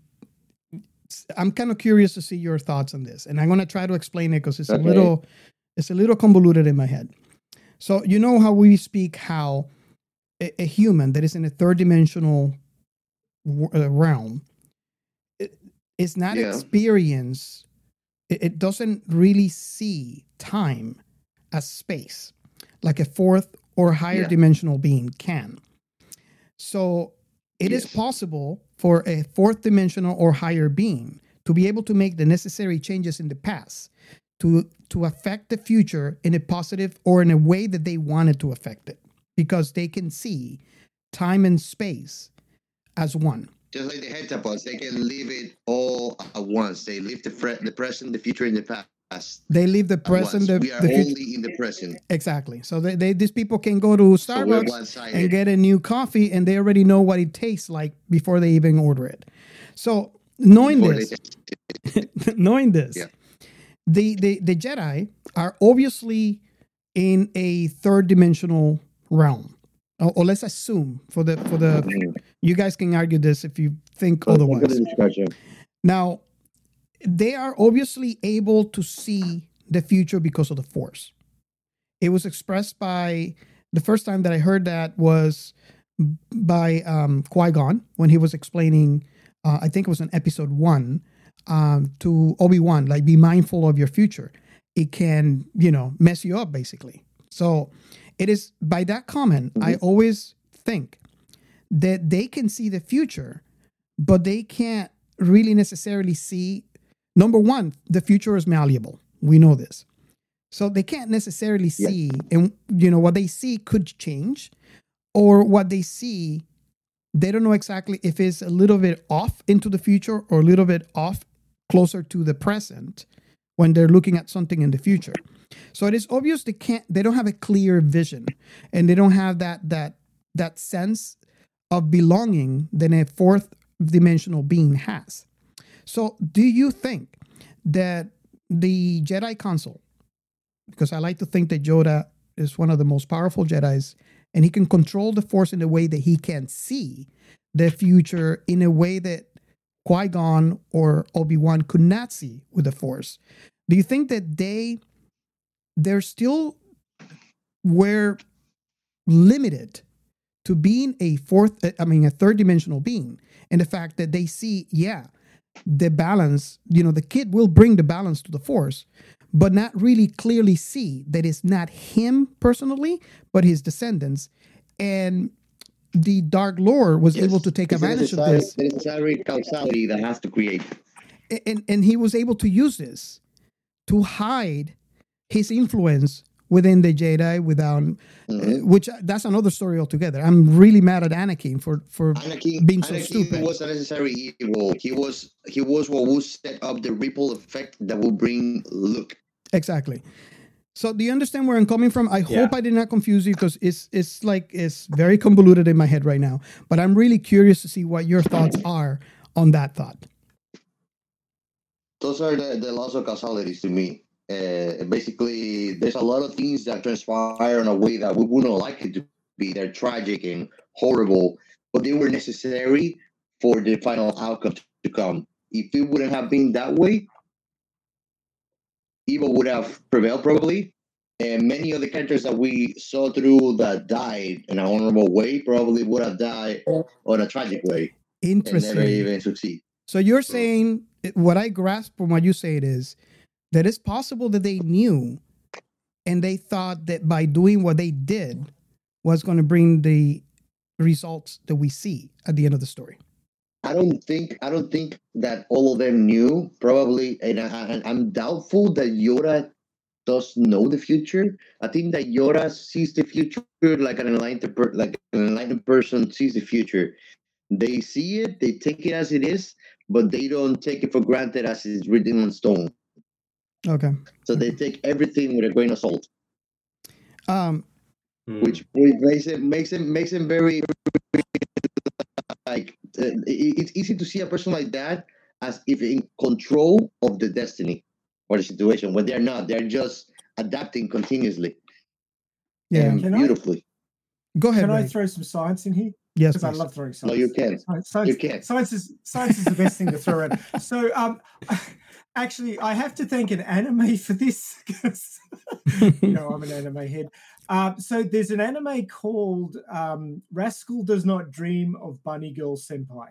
I'm kind of curious to see your thoughts on this, and I'm going to try to explain it because it's Okay. a little, it's a little convoluted in my head. So you know how we speak how a, a human that is in a third dimensional w- uh, realm it- is not Yeah. experience. It, it doesn't really see time as space like a fourth or higher Yeah. dimensional being can. So it is Yes. possible for a fourth dimensional or higher being to be able to make the necessary changes in the past to to affect the future in a positive or in a way that they wanted to affect it because they can see time and space as one. Just like the heptapods, they can live it all at once. They live the, fre- the present, the future, and the past. They live the present, the, we are the future. only in the present. Exactly. So they, they these people can go to So Starbucks one-sided. and get a new coffee, and they already know what it tastes like before they even order it. So knowing Before this, (laughs) knowing this, Yeah. The, the the Jedi are obviously in a third dimensional realm, or, or let's assume for the for the you guys can argue this if you think otherwise. Now, they are obviously able to see the future because of the Force. It was expressed by the first time that I heard that was by um, Qui Gon when he was explaining. Uh, I think it was in Episode One um, to Obi Wan, like be mindful of your future. It can, you know, mess you up basically. So it is by that comment. I always think that they can see the future, but they can't really necessarily see. Number one, the future is malleable. We know this. So they can't necessarily see, and you know, what they see could change, or what they see, they don't know exactly if it's a little bit off into the future or a little bit off closer to the present when they're looking at something in the future. So it is obvious they can't they don't have a clear vision and they don't have that that that sense of belonging that a fourth dimensional being has. So do you think that the Jedi Council, because I like to think that Yoda is one of the most powerful Jedi's and he can control the force in a way that he can see the future in a way that Qui Gon or Obi Wan could not see with the Force. Do you think that they they're still were limited to being a fourth, uh, I mean, a third dimensional being, and the fact that they see, yeah, the balance. You know, the kid will bring the balance to the Force, but not really clearly see that it's not him personally, but his descendants, and the Dark Lord was able to take It's advantage of this the necessary causality that has to create. and and he was able to use this to hide his influence within the Jedi without uh, which that's another story altogether. I'm really mad at Anakin for for Anakin, being so Anakin stupid. was a necessary evil. He was he was what would set up the ripple effect that will bring look. Exactly. So do you understand where I'm coming from? I Yeah. hope I did not confuse you because it's it's like it's very convoluted in my head right now. But I'm really curious to see what your thoughts are on that thought. Those are the, the laws of causalities to me. Uh, basically, there's a lot of things that transpire in a way that we wouldn't like it to be. They're tragic and horrible, but they were necessary for the final outcome to come. If it wouldn't have been that way, evil would have prevailed probably. And many of the characters that we saw through that died in an honorable way probably would have died on a tragic way and never Interesting. even succeed. So you're saying what I grasp from what you say it is that it's possible that they knew and they thought that by doing what they did was going to bring the results that we see at the end of the story. I don't think I don't think that all of them knew. Probably, and I, I- I'm doubtful that Yoda does know the future. I think that Yoda sees the future like an enlightened per, like an enlightened person sees the future. They see it, they take it as it is, but they don't take it for granted as it's written on stone. Okay. So they take everything with a grain of salt, Um, which which makes it makes it makes it very like uh, it- it's easy to see a person like that as if in control of the destiny or the situation when they're not they're just adapting continuously Yeah. and Can I- beautifully Go ahead. Can I throw some science in here? Yes, because I please. love throwing no science. you can Science, science, You can. science is science is the best thing to throw around. So, um, (laughs) actually, I have to thank an anime (laughs) for this because (laughs) you know I'm an anime head. Um, so there's an anime called um, "Rascal Does Not Dream of Bunny Girl Senpai."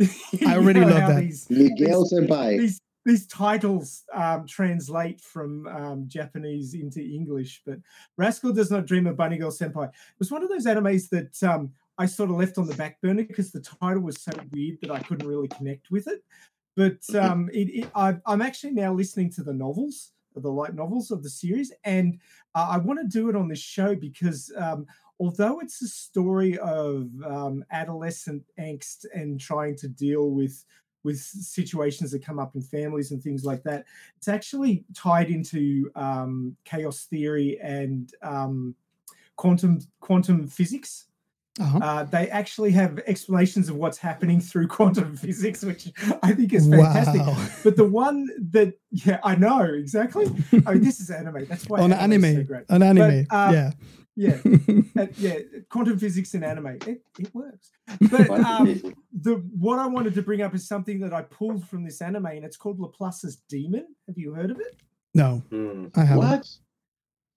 (laughs) I already know love that. These, Miguel these- Senpai. These these titles um, translate from um, Japanese into English, but Rascal does not dream of Bunny Girl Senpai. It was one of those animes that um, I sort of left on the back burner because the title was so weird that I couldn't really connect with it. But (laughs) um, it, it, I, I'm actually now listening to the novels the light novels of the series, and uh, I want to do it on this show because um, although it's a story of um, adolescent angst and trying to deal with with situations that come up in families and things like that, it's actually tied into um, chaos theory and um, quantum quantum physics. Uh-huh. Uh, they actually have explanations of what's happening through quantum (laughs) physics, which I think is fantastic. Wow. But the one that, yeah, I know exactly. I mean, this is anime. That's why (laughs) On anime is anime. so great. On anime. But, um, yeah. yeah, (laughs) uh, yeah. Quantum physics in anime, it, it works. But um, the what I wanted to bring up is something that I pulled from this anime, and it's called Laplace's Demon. Have you heard of it? No, Hmm. I haven't. What?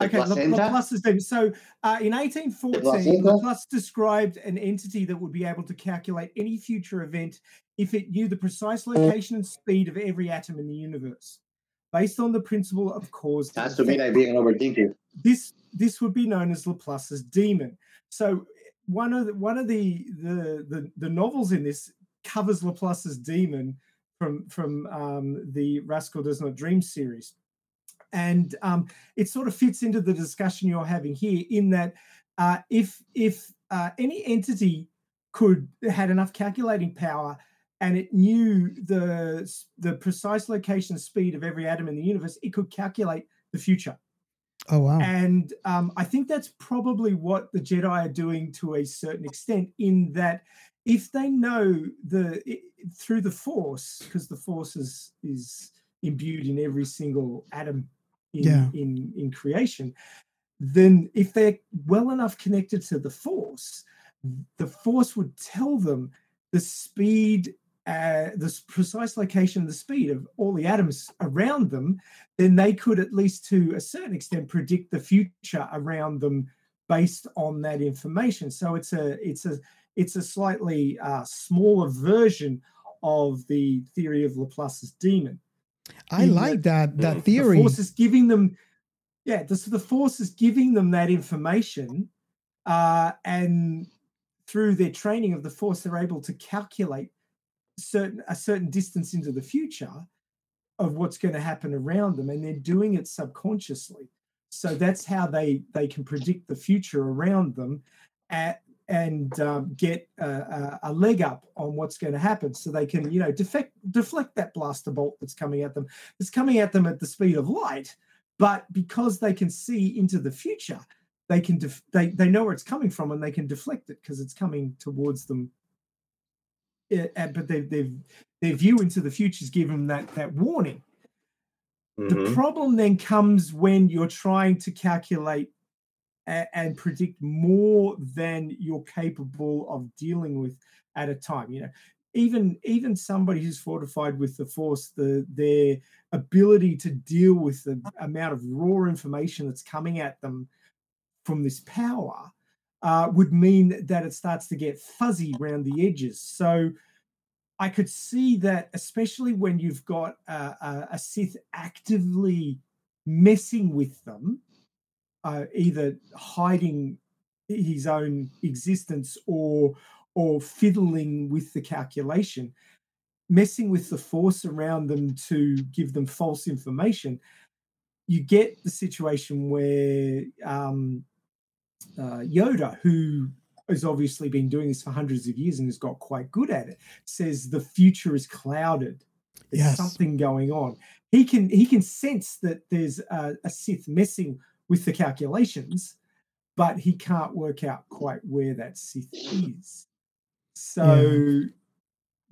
Okay, La- placenta? Laplace's demon. So, uh, in 1814, placenta? Laplace described an entity that would be able to calculate any future event if it knew the precise location and speed of every atom in the universe, based on the principle of cause. Sounds to me like being an overthinker. This this would be known as Laplace's demon. So, one of the, one of the, the the the novels in this covers Laplace's demon from from um, the Rascal Does Not Dream series and um, it sort of fits into the discussion you're having here in that uh, if if uh, any entity could had enough calculating power and it knew the the precise location speed of every atom in the universe, it could calculate the future. Oh wow. And um, I think that's probably what the Jedi are doing to a certain extent, in that if they know the i- through the Force, because the Force is is imbued in every single atom in Yeah. in in creation, then if they're well enough connected to the Force, the Force would tell them the speed. Uh, the precise location the speed of all the atoms around them, then they could at least to a certain extent predict the future around them based on that information so it's a it's a it's a slightly uh, smaller version of the theory of laplace's demon I like that that theory. the force is giving them yeah the, so the force is giving them that information uh, and through their training of the force they're able to calculate certain a certain distance into the future of what's going to happen around them and they're doing it subconsciously so that's how they they can predict the future around them at, and um, get a, a, leg up on what's going to happen so they can you know defect deflect that blaster bolt that's coming at them it's coming at them at the speed of light but because they can see into the future they can def- they, they know where it's coming from and they can deflect it because it's coming towards them Yeah, and- but they, they've their view into the future is given that that warning the Mhm. problem then comes when you're trying to calculate and predict more than you're capable of dealing with at a time. You know, even even somebody who's fortified with the force, the their ability to deal with the amount of raw information that's coming at them from this power uh, would mean that it starts to get fuzzy around the edges. So I could see that, especially when you've got a, a, a Sith actively messing with them, uh, either hiding his own existence or or fiddling with the calculation, messing with the force around them to give them false information. You get the situation where um, uh, Yoda, who has obviously been doing this for hundreds of years and has got quite good at it, says the future is clouded. There's Yes. something going on. He can he can sense that there's a, a Sith messing with the calculations, but he can't work out quite where that Sith is. So,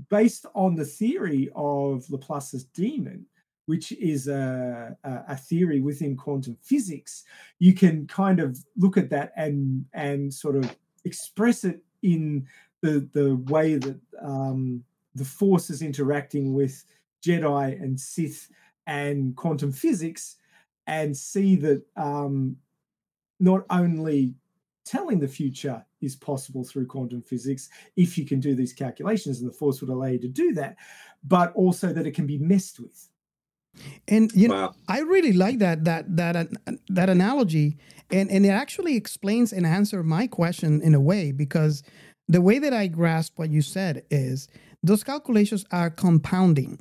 based on the theory of Laplace's demon, which is a, a, a theory within quantum physics, you can kind of look at that and and sort of express it in the the way that um, the Force is interacting with Jedi and Sith and quantum physics, and see that um, not only telling the future is possible through quantum physics if you can do these calculations and the force would allow you to do that but also that it can be messed with And you know, Wow. I really like that that that an- that analogy, and and it actually explains and answers my question in a way because the way that I grasp what you said is those calculations are compounding.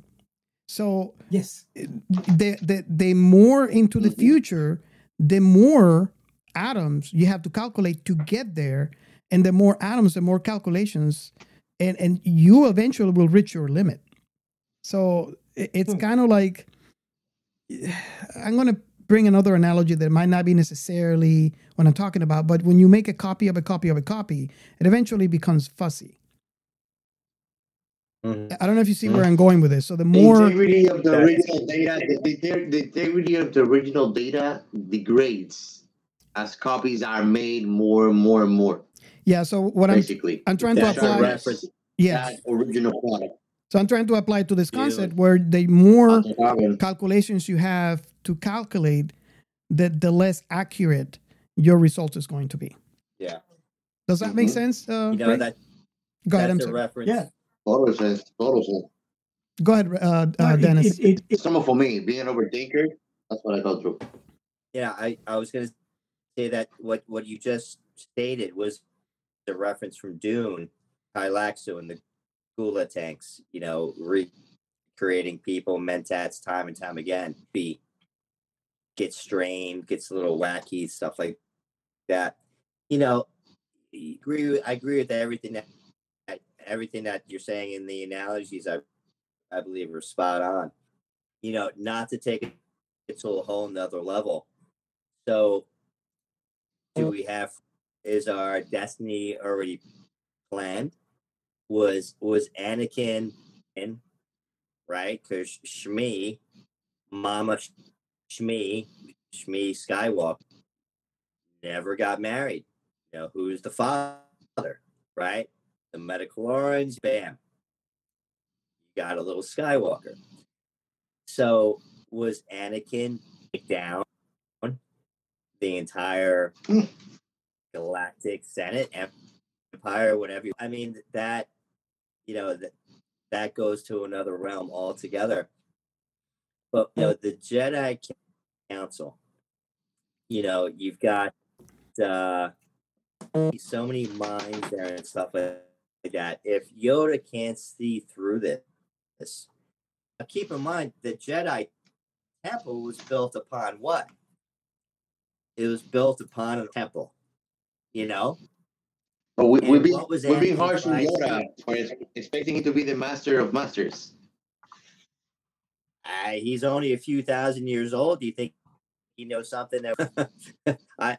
So yes, the the the more into the mm-hmm. future, the more atoms you have to calculate to get there, and the more atoms, the more calculations, and and you eventually will reach your limit. So it- it's hmm. kind of like I'm going to bring another analogy that might not be necessarily what I'm talking about, but when you make a copy of a copy of a copy, it eventually becomes fussy. I don't know if you see where I'm going with this. So the more The more integrity of the original data, the, the, the integrity of the original data degrades as copies are made more and more and more. Yeah. So what I'm basically, I'm trying to That's a apply. reference Yeah. that original product. So I'm trying to apply to this concept where the more calculations you have to calculate, the the less accurate your result is going to be. Yeah. Does that make Mhm. sense? Uh, You know that. Go ahead. I'm That's a sorry. reference. Yeah. Total sense. Total. Go ahead, uh, uh, Dennis. it- it- Some for me, being an overthinker, that's what I go through. Yeah, I, I was gonna say that what what you just stated was the reference from Dune, Tleilaxu and the ghola tanks, you know, recreating people, mentats time and time again. Be gets strained, gets a little wacky, stuff like that. You know, I agree with, I agree with everything that that- everything that you're saying in the analogies I I believe are spot on. You know, not to take it to a whole nother level. So do mm. we have is our destiny already planned? Was was Anakin in right? Because Shmi, Mama Shmi, Shmi Skywalker never got married. You know, who's the father, right? The midi-chlorian, bam. You got a little Skywalker. So was Anakin down the entire galactic senate empire whatever i mean that you know that that goes to another realm altogether but you know the jedi council you know you've got uh so many minds there and stuff like that if yoda can't see through this now keep in mind the jedi temple was built upon what it was built upon a temple you know But we, we're being, we're being harsh on? Yoda for expecting him to be the master of masters. uh, he's only a few thousand years old. Do you think he knows something that (laughs) I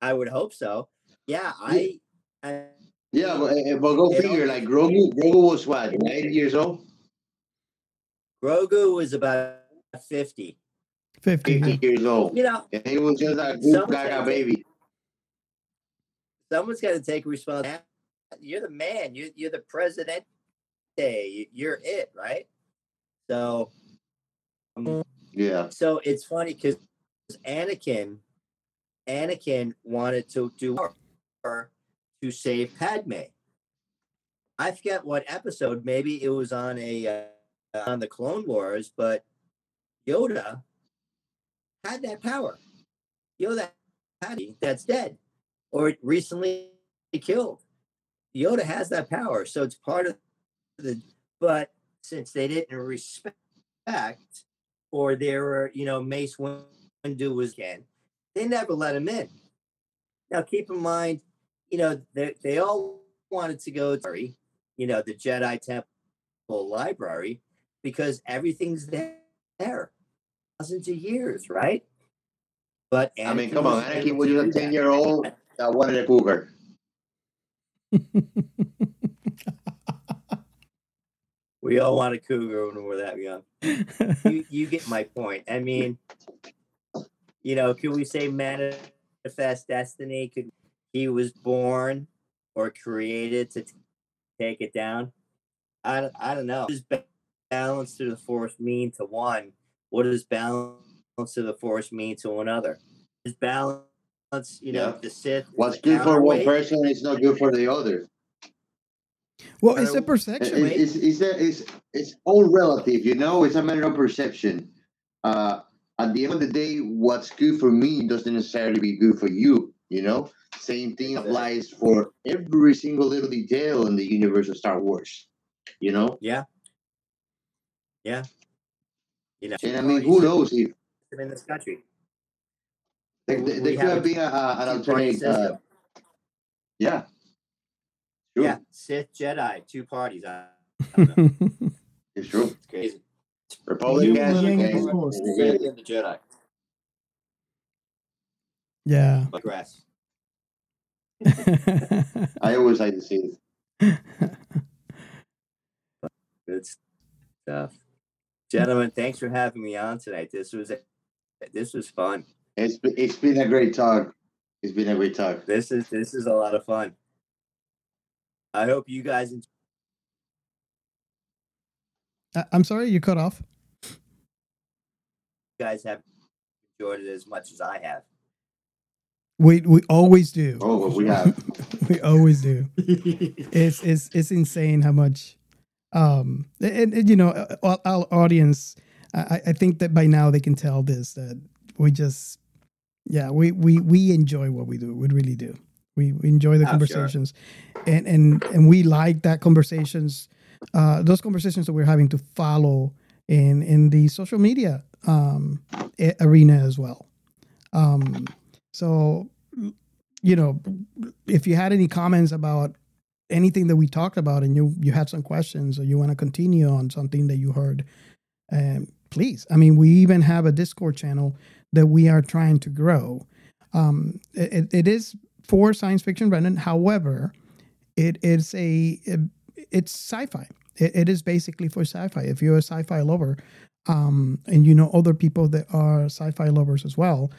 I would hope so. Yeah, I, I Yeah, but, uh, but go It figure. Like Grogu, Grogu was what, nine years old, Grogu was about 50. 50. fifty years old, You know, and he was just a Someone's good gaga baby. someone's got to take responsibility. You're the man. You're, you're the president. Hey, you're it, right? So, um, Yeah, so it's funny because Anakin, Anakin wanted to do her to save Padme. I forget what episode. Maybe it was on a uh, on the Clone Wars, but Yoda had that power. Yoda had that's dead or recently killed. Yoda has that power, so it's part of the. But since they didn't respect, or there were, you know, Mace Windu was again, they never let him in. Now, keep in mind, you know, they they all wanted to go to, you know, the Jedi Temple library because everything's there, thousands of years, right? But I mean, come on, Anakin was just a ten year old that wanted a cougar. (laughs) We all want a cougar when we're that young. you, you get my point. I mean, you know, can we say manifest destiny? Could he was born or created to t- take it down? I, don't- I don't know. What does balance to the force mean to one? What does balance to the force mean to another? Is balance, you know, Yeah. the Sith? What's the good for one counterweight? person is not good for the other. Well, it's a perception. It- It's, it's, it's, it's all relative, you know. It's a matter of perception. Uh, at the end of the day, what's good for me doesn't necessarily be good for you. You know, same thing applies for every single little detail in the universe of Star Wars. You know, Yeah. Yeah. You know, And I mean, who knows if in this country? there, We- there could have have been a, a, an two-party alternate. Uh, yeah. True. Yeah, Sith Jedi, two parties. I, I don't. It's true. It's crazy. Republicans Yang and, of the Force. and- Sith and the Jedi. Yeah. Like grass. (laughs) I always like to see it. Good stuff. Gentlemen, thanks for having me on tonight. This was this was fun. It's been, it's been a great talk. It's been a great talk. This is this is a lot of fun. I hope you guys enjoy I- uh, I'm sorry, you cut off. you guys have enjoyed it as much as I have. We we always do. Oh, we have. (laughs) we always do. (laughs) It's it's it's insane how much, um, and, and you know, uh, our, our audience. I, I think that by now they can tell this that we just, yeah, we we we enjoy what we do. We really do. We, we enjoy the Oh, sure. conversations, and and and we like that conversations, uh, those conversations that we're having to follow in in the social media um, arena as well. Um, so, you know, if you had any comments about anything that we talked about and you you had some questions or you want to continue on something that you heard, um, please. I mean, we even have a Discord channel that we are trying to grow. Um, it, it is for science fiction, Brendan. However, it is a it- it's sci-fi. It, it is basically for sci-fi. If you're a sci-fi lover, um, and you know other people that are sci-fi lovers as well,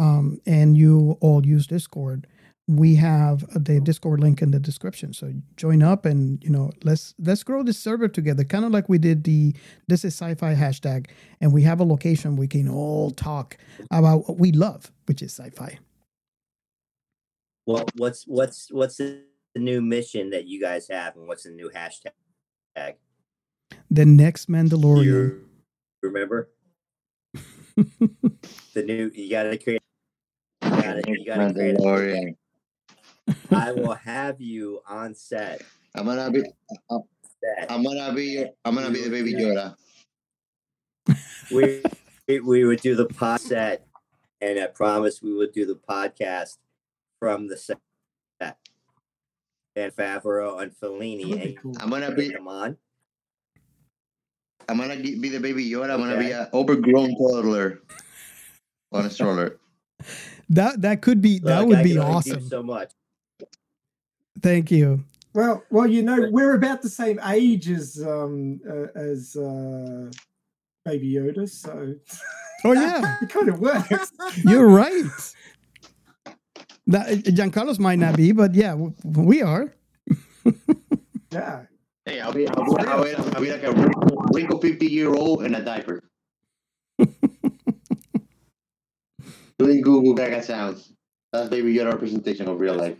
um, and you all use Discord, we have the Discord link in the description. So join up and you know let's let's grow this server together, kind of like we did the this is sci-fi hashtag, and we have a location we can all talk about what we love, which is sci-fi. Well, what's what's what's the new mission that you guys have, and what's the new hashtag? The next Mandalorian. You remember (laughs) the new? You gotta create. You gotta, you gotta create. a- Mandalorian. I (laughs) will have you on set. I'm gonna be. Uh, uh, set. I'm gonna be. I'm gonna be the baby Yoda. we (laughs) we- we would do the pod set, and I promise we would do the podcast from the set. And Favreau and Filoni, and I'm gonna be. come on. I'm gonna be the baby Yoda. I'm gonna be Okay. an overgrown toddler on a stroller. (laughs) That that could be that Look, would I be can only do awesome. So much. Thank you. Well, well, you know, we're about the same age as um uh, as uh, Baby Yoda, so (laughs) Oh yeah, it kind of works. (laughs) you're right. That Giancarlo's might not be, but yeah, we are. Yeah. Hey, I'll be. I'll be, I'll be, I'll be like a wrinkle, wrinkle 50 year old in a diaper. Doing Google Gaga sounds. That's baby Yoda representation of real life.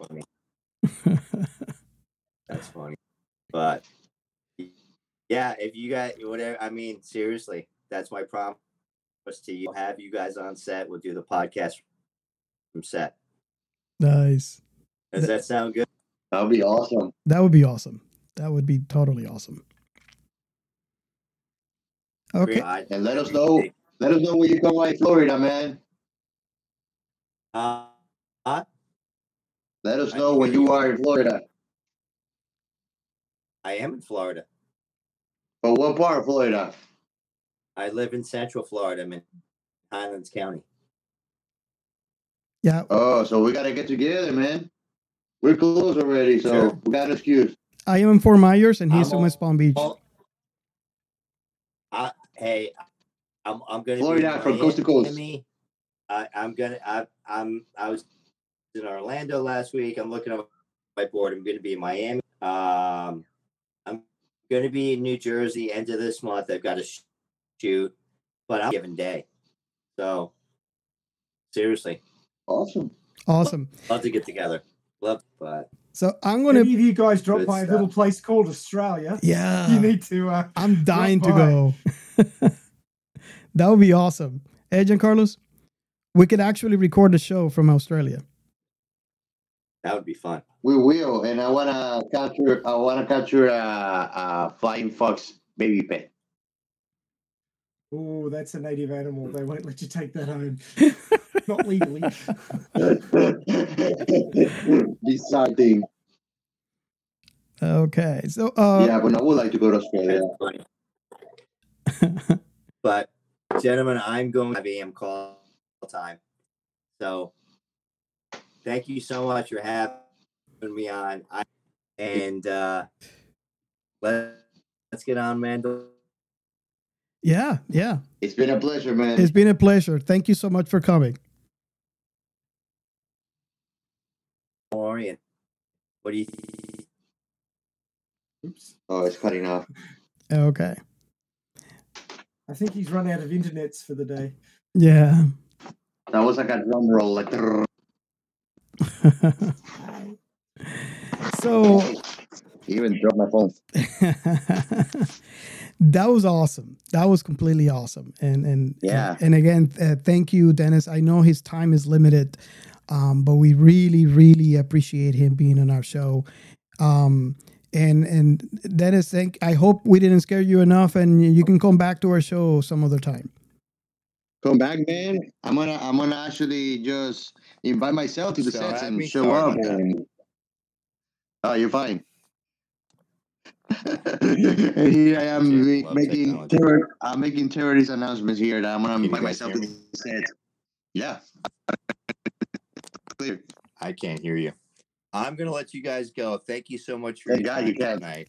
That's funny. But yeah, if you got whatever I mean, seriously, that's my promise to you. Have you guys on set. We'll do the podcast from set. Nice. Does that sound good? That'll be awesome. That would be awesome. That would be totally awesome. Okay. And let us know. Let us know when you come by Florida, man. Uh, huh? Let us know when you are in Florida. I am in Florida. But what part of Florida? I live in Central Florida. I'm in Highlands County. Yeah. Oh, so we gotta get together, man. We're close already, so Sure. we got an excuse. I am in Fort Myers and he's I'm in West Palm Beach. Well, I, hey, I'm I'm gonna Florida be from coast to coast. Miami. I, I'm gonna I I'm I was in Orlando last week. I'm looking at my board. I'm gonna be in Miami. Um, I'm gonna be in New Jersey end of this month. I've got to shoot, but I'm a given day. So seriously, Awesome. Awesome. love to get together. Love, but So I'm gonna. any of you guys drop by a little place called Australia, Yeah. you need to. Uh, I'm dying to by. go. (laughs) that would be awesome. Hey, Giancarlos, we could actually record the show from Australia. that would be fun. We will, and I wanna capture. I wanna capture a, a flying fox baby pet. Oh, that's a native animal. They won't let you take that home. (laughs) Not legally. (laughs) Bizarre thing. Okay, so uh, yeah, but I would like to go to Australia. But gentlemen, I'm going to have AM call time. So thank you so much for having me on. I, and uh let, let's get on Mandal. yeah, yeah, It's been a pleasure, man. it's been a pleasure. Thank you so much for coming. What do you Oops. Oh, it's cutting off. Okay, I think he's run out of internets for the day. yeah. That was like a drum roll, like. (laughs) so Even dropped my phone. (laughs) that was awesome. That was completely awesome. And and Yeah. And again, uh, thank you, Dennis. I know his time is limited, um, but we really, really appreciate him being on our show. Um, and and Dennis, thank. I hope we didn't scare you enough, and you can come back to our show some other time. Come back, man. I'm gonna, I'm gonna actually just invite myself to the So sets and show up. And... Oh, you're fine. and (laughs) (laughs) here I am Cheers. ma- Love making terror, I'm making terrorist announcements here that I'm gonna invite myself to the set. Yeah. Clear. I can't hear you. I'm gonna let you guys go. Thank you so much for Thank your God time you can. tonight.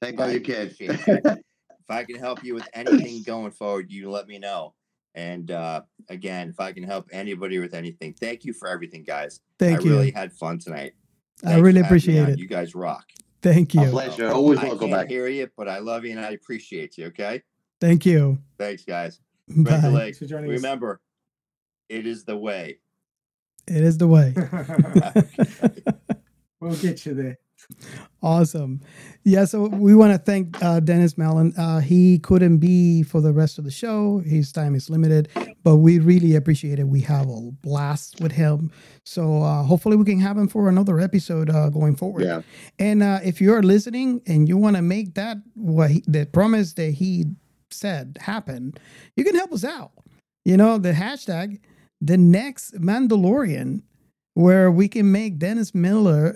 Thank God you can. if I can help you with anything going forward, you let me know. And uh, again, if I can help anybody with anything, thank you for everything, guys. Thank I you. really had fun tonight. I really for having me appreciate it. You guys rock. Thank A you. pleasure. Always I welcome can't hear you, but I love you and I appreciate you. Okay. Thank you. Thanks, guys. Red Bye. Lake. Thanks for joining us. Remember, it is the way. It is the way. (laughs) (laughs) we'll get you there. Awesome. Yeah, so we want to thank uh, Dennis Mallon. Uh, he couldn't be for the rest of the show. His time is limited, but we really appreciate it. We have a blast with him. So uh, hopefully we can have him for another episode uh, going forward. Yeah. And uh, if you're listening and you want to make that what he, the promise that he said happen, you can help us out. You know, the hashtag, the next Mandalorian, where we can make Dennis Miller,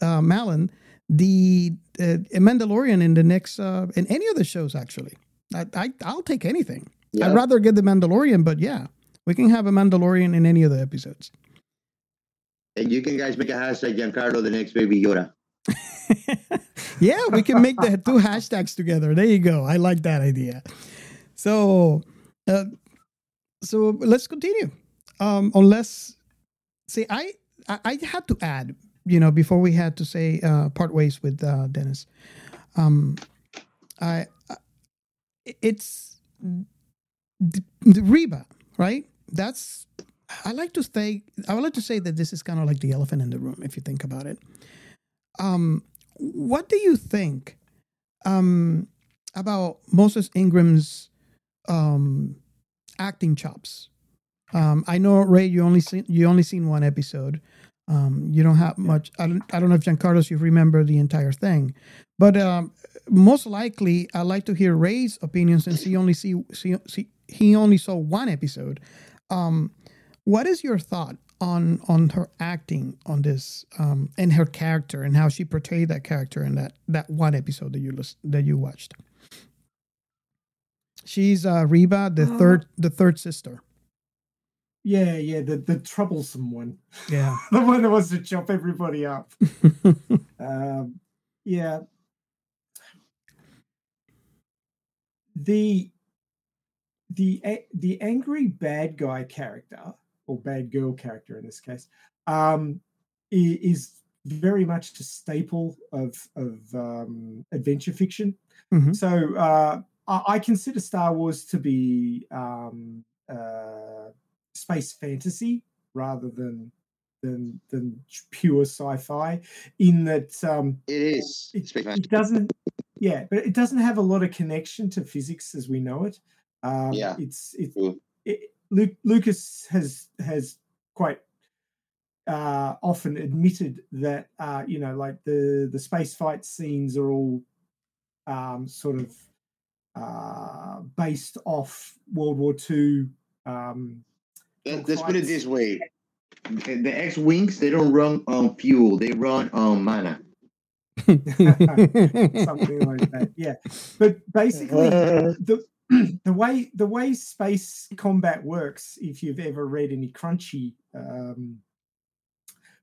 uh, Mallon, the uh, Mandalorian in the next, uh, in any of the shows, actually. I, I, I'll take anything. Yeah. I'd rather get the Mandalorian, but yeah, we can have a Mandalorian in any of the episodes. And you can guys make a hashtag Giancarlo the next baby Yoda. (laughs) yeah, we can make the two hashtags together. There you go. I like that idea. So, uh, so let's continue. Um, unless, see, I I had to add, you know, before we had to say uh, part ways with uh, Dennis. Um, I, I it's the, the Reva, right? That's I like to say I would like to say that this is kind of like the elephant in the room if you think about it. Um, what do you think um, about Moses Ingram's um, acting chops? Um, I know Ray, you only seen you only seen one episode. Um, you don't have much. I don't. I don't know if Giancarlos you remember the entire thing, but um, most likely I like to hear Ray's opinions since he only see, see, see he only saw one episode. Um, what is your thought on on her acting on this um, and her character and how she portrayed that character in that that one episode that you lis- that you watched? She's uh, Reva, the Uh, third the third sister. Yeah, yeah, the, the troublesome one. Yeah. (laughs) the one that wants to chop everybody up. (laughs) um, yeah. The the the angry bad guy character or bad girl character in this case um, is very much a staple of of um, adventure fiction. Mhm. So uh, I, I consider Star Wars to be um, uh, space fantasy rather than than than pure sci-fi. In that um, It is. it, it doesn't yeah but it doesn't have a lot of connection to physics as we know it um Yeah. it's it, it Luke, lucas has has quite uh often admitted that uh you know like the the space fight scenes are all um sort of uh, based off World War II. Um, Let, us put it this way: the, the X-wings they don't run on fuel; they run on mana. (laughs) something like that. Yeah, but basically, (laughs) the (clears throat) the way the way space combat works, if you've ever read any crunchy um,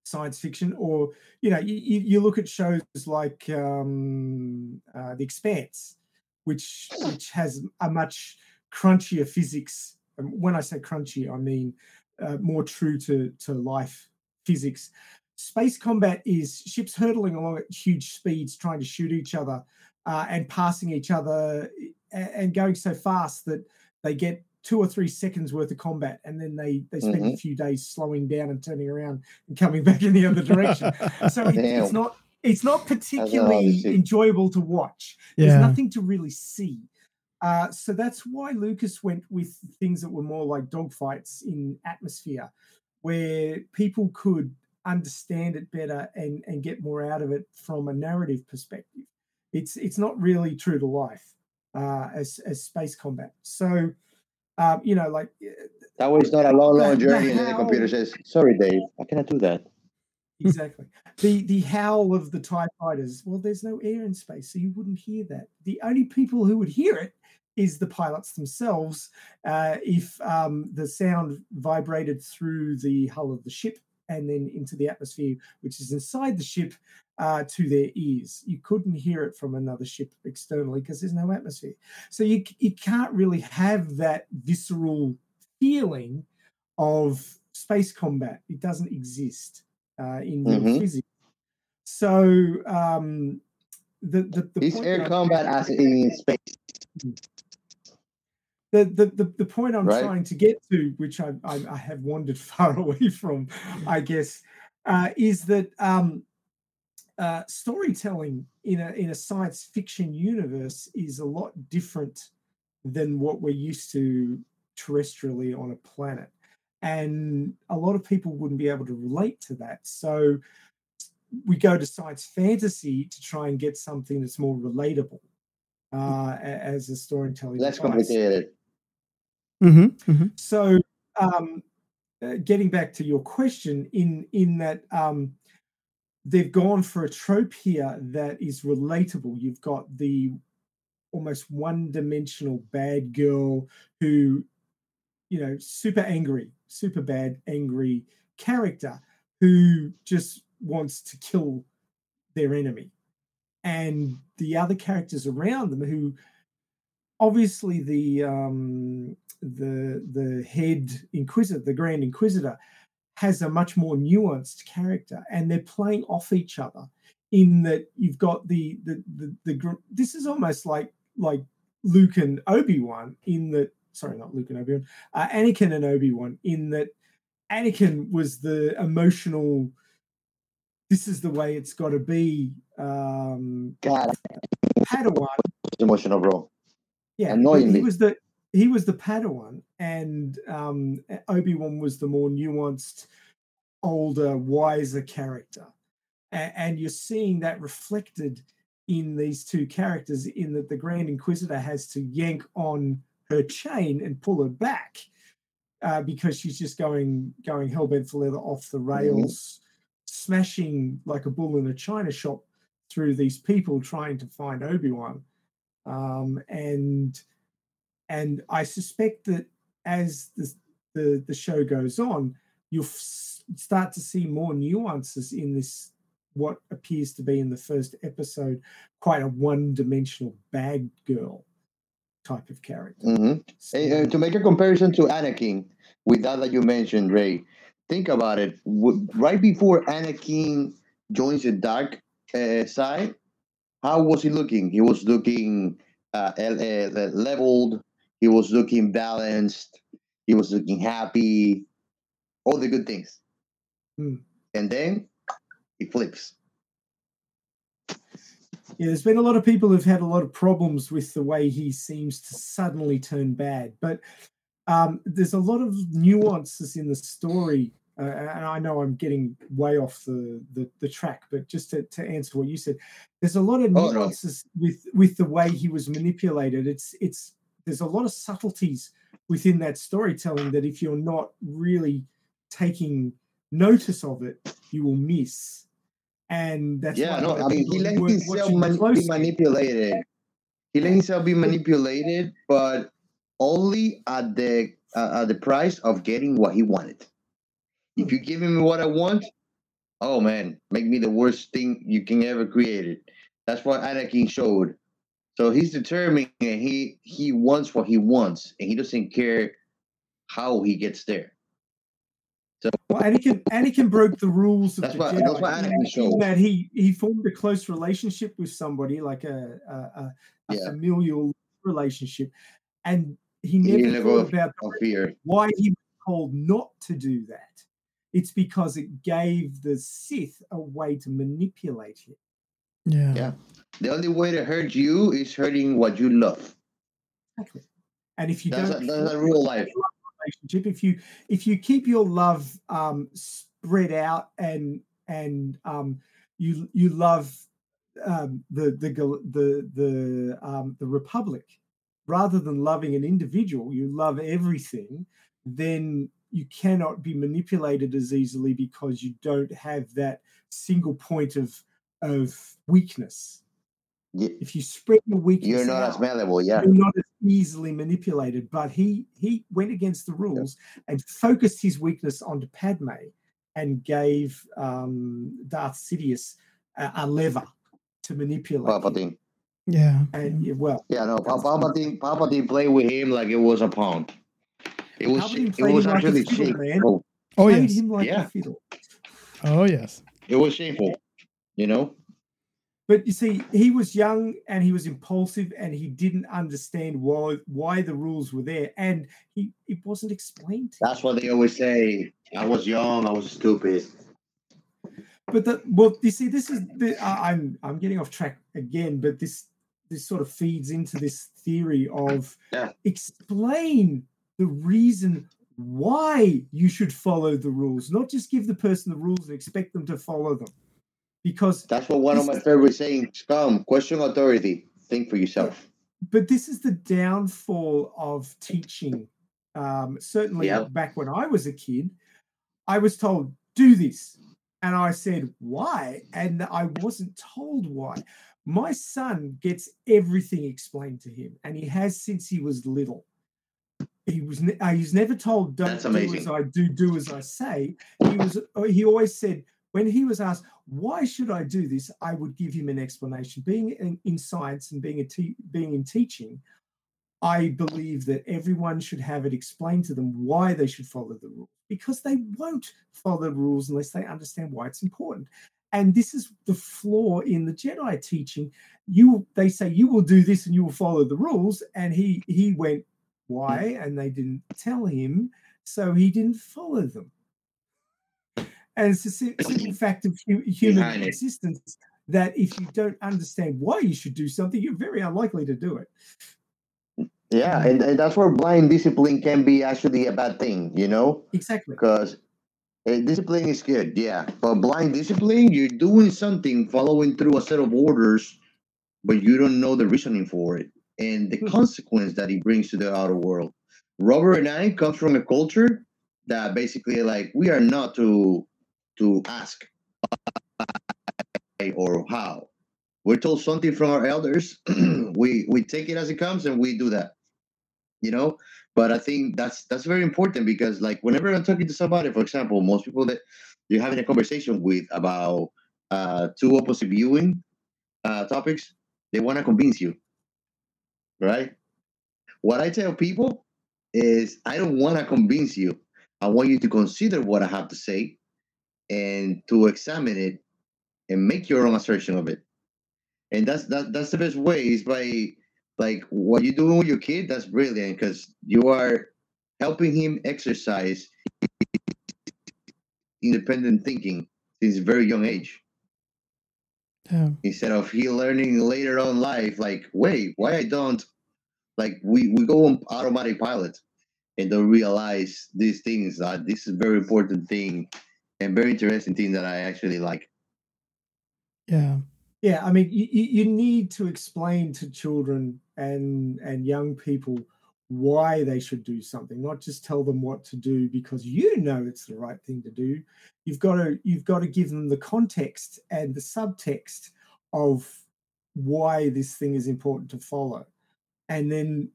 science fiction, or you know, you, you look at shows like um, uh, The Expanse, which which has a much crunchier physics. When I say crunchy, I mean uh, more true to to life physics. Space combat is ships hurtling along at huge speeds, trying to shoot each other uh, and passing each other and, and going so fast that they get two or three seconds worth of combat and then they they spend Mhm. a few days slowing down and turning around and coming back in the other direction. So it, it's not it's not particularly enjoyable to watch. There's nothing to really see uh, so that's why lucas went with things that were more like dogfights in atmosphere where people could understand it better and and get more out of it from a narrative perspective. It's it's not really true to life uh, as as space combat. So um, you know like That was not a long, long (laughs) journey, and then the computer says, "Sorry, Dave, I cannot do that." (laughs) exactly. The the howl of the tie fighters well there's no air in space so you wouldn't hear that. The only people who would hear it is the pilots themselves uh, if um, the sound vibrated through the hull of the ship and then into the atmosphere which is inside the ship uh, to their ears. You couldn't hear it from another ship externally because there's no atmosphere. So you, you can't really have that visceral feeling of space combat. It doesn't exist uh, in Mhm. physics. So um, the the, the air combat as in space. the, the, the, the point I'm Right. trying to get to, which I, I, I have wandered (laughs) far away from, I guess, uh, is that um, uh, storytelling in a in a science fiction universe is a lot different than what we're used to terrestrially on a planet, and a lot of people wouldn't be able to relate to that. So we go to science fantasy to try and get something that's more relatable uh, as a storytelling. Less device. complicated. Mm-hmm, mm-hmm. So, um, uh, getting back to your question, in in that um, they've gone for a trope here that is relatable. You've got the almost one-dimensional bad girl who, you know, super angry, super bad, angry character who just wants to kill their enemy, and the other characters around them who obviously the um the the head inquisitor the grand inquisitor has a much more nuanced character and they're playing off each other in that you've got the the the, the gr- this is almost like like luke and obi-wan in that sorry not luke and obi-wan uh, anakin and obi-wan in that anakin was the emotional this is the way it's got to be um God, padawan emotional, bro. yeah, but Annoyingly. he was the he was the Padawan, and um, Obi Wan was the more nuanced, older, wiser character, and, and you're seeing that reflected in these two characters. In that the Grand Inquisitor has to yank on her chain and pull her back uh, because she's just going going hell bent for leather off the rails, smashing like a bull in a china shop through these people trying to find Obi Wan um, and and I suspect that as the the, the show goes on, you'll f- start to see more nuances in this what appears to be in the first episode quite a one-dimensional bad girl type of character. hmm So- to make a comparison to Anakin, with that that you mentioned, Ray, think about it. Right before Anakin joins the dark uh, side, how was he looking? He was looking uh, uh, leveled. He was looking balanced. He was looking happy. All the good things. Hmm. And then he flips. Yeah, there's been a lot of people who've had a lot of problems with the way he seems to suddenly turn bad, but um, there's a lot of nuances in the story uh, and I know I'm getting way off the, the, the track, but just to, to answer what you said, there's a lot of Oh, no. nuances with with the way he was manipulated. It's it's there's a lot of subtleties within that storytelling that if you're not really taking notice of it, you will miss. And that's yeah, no, I mean, he let himself man- be manipulated. He let himself be manipulated, but only at the uh, at the price of getting what he wanted. If you give me what I want, oh man, make me the worst thing you can ever create it. That's what Anakin showed. So he's determined and he he wants what he wants, and he doesn't care how he gets there. So Well, Anakin, Anakin broke the rules of That's the what- Jedi. that's what in Anakin that- showed. that he he formed a close relationship with somebody, like a a, a, a Yeah. familial relationship, and he he never didn't let go thought about of fear. why he was told not to do that. It's because it gave the Sith a way to manipulate him. Yeah. Yeah. The only way to hurt you is hurting what you love. Exactly. And if you That's don't a, that's a real life. Relationship if you if you keep your love um spread out and and um you you love um the the the the um the republic rather than loving an individual you love everything then you cannot be manipulated as easily because you don't have that single point of of weakness if you spread your weakness You're not as malleable, yeah. you're not as easily manipulated. But he he went against the rules and focused his weakness onto Padme and gave um, Darth Sidious a, a lever to manipulate. him. Palpatine. Yeah. And yeah, well, Yeah, no, Pa- Palpatine, Palpatine played with him like it was a pawn. It was it was him like a actually fiddle, man. shameful. Oh yes. him like Yeah. Oh yes. It was shameful. You know? But you see, he was young and he was impulsive and he didn't understand why why the rules were there, and he it wasn't explained to him. That's what they always say. I was young, I was stupid. but the well you see this is the i'm i'm getting off track again but this this sort of feeds into this theory of Yeah. explain the reason why you should follow the rules not just give the person the rules and expect them to follow them because That's what one of my favorite sayings come. Question authority. Think for yourself. but this is the downfall of teaching um, certainly Yep. back when i was a kid i was told do this and i said why and i wasn't told why my son gets everything explained to him and he has since he was little he was ne- uh, he's never told don't That's do as i do do as i say he was uh, he always said when he was asked why should i do this? I would give him an explanation. Being in, in science and being a te- being in teaching i believe that everyone should have it explained to them why they should follow the rules because they won't follow the rules unless they understand why it's important. And this is the flaw in the jedi teaching. You they say you will do this and you will follow the rules and he he went why? And they didn't tell him so he didn't follow them and it's a (clears throat) simple fact of hu- human Behind existence that if you don't understand why you should do something you're very unlikely to do it Yeah, and, and that's where blind discipline can be actually a bad thing, you know? exactly Because uh, discipline is good, yeah. But blind discipline, you're doing something, following through a set of orders, but you don't know the reasoning for it and the Hmm. consequence that it brings to the outer world. Robert and I come from a culture that basically like we are not to to ask why or how. We're told something from our elders. (clears throat) we we take it as it comes and we do that. You know, but I think that's that's very important because like whenever I'm talking to somebody, for example, most people that you're having a conversation with about uh, two opposite viewing uh, topics, they want to convince you, right? What I tell people is I don't want to convince you. I want you to consider what I have to say and to examine it and make your own assertion of it. And that's that, that's the best way is by like what you're doing with your kid. That's brilliant because you are helping him exercise independent thinking since a very young age. Yeah. Instead of he learning later on in life, like, wait, why I don't like we we go on automatic pilot. and don't realize these things. Uh, this is a very important thing and very interesting thing that I actually like. Yeah. Yeah, I mean, you, you you need to explain to children and and young people why they should do something, not just tell them what to do because you know it's the right thing to do. You've got to you've got to give them the context and the subtext of why this thing is important to follow, and then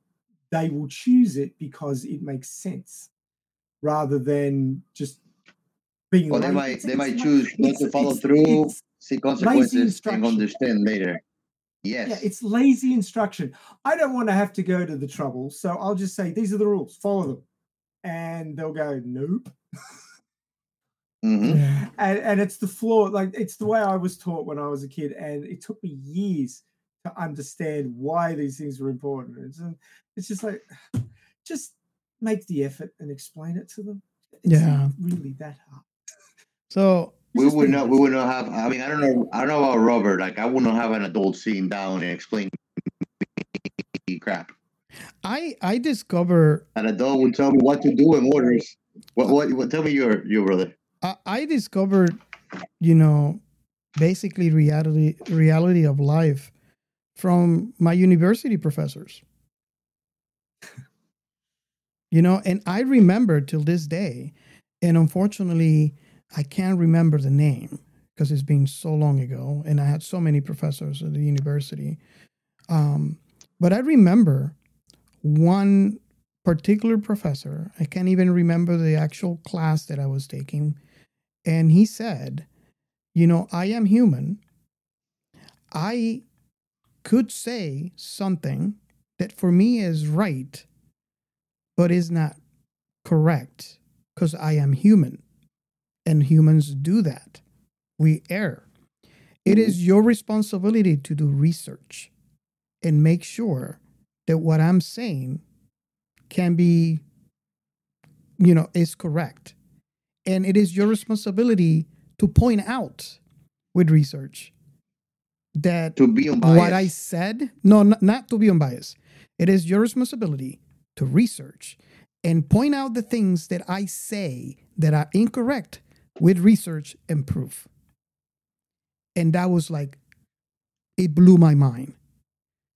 they will choose it because it makes sense, rather than just being. Or they might they might choose not to follow it's- through, it's- see consequences, and understand later. Yes. Yeah, it's lazy instruction. I don't want to have to go to the trouble, so I'll just say these are the rules, follow them, and they'll go nope. Mhm. (laughs) And and it's the flaw, like it's the way I was taught when I was a kid, and it took me years to understand why these things were important. It's uh, it's just like (sighs) just make the effort and explain it to them. It's Yeah. not really that hard. So we would not we would not have i mean i don't know i don't know about robert like i would not have an adult sitting down and explain crap. I I discover an adult would tell me what to do in orders. What what, what tell me your your brother. I, I discovered, you know, basically reality reality of life from my university professors. (laughs) you know, and I remember till this day, and unfortunately, I can't remember the name because it's been so long ago, and I had so many professors at the university. Um, but I remember one particular professor. I can't even remember the actual class that I was taking. And he said, You know, I am human. I could say something that for me is right, but is not correct because I am human. And humans do that. We err. It is your responsibility to do research and make sure that what I'm saying can be, you know, is correct. And it is your responsibility to point out with research that to be what. I said, no, not, not to be unbiased. It is your responsibility to research and point out the things that I say that are incorrect with research and proof. And that was like, it blew my mind.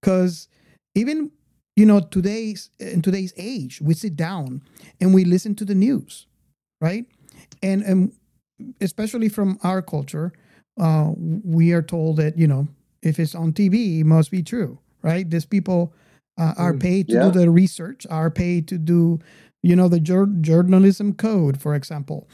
Because even, you know, today's, in today's age, we sit down and we listen to the news, right? And, and especially from our culture, uh, we are told that, you know, if it's on TV, it must be true, right? These people uh, are Mm, paid to yeah. do the research, are paid to do, you know, the jour- journalism code, for example.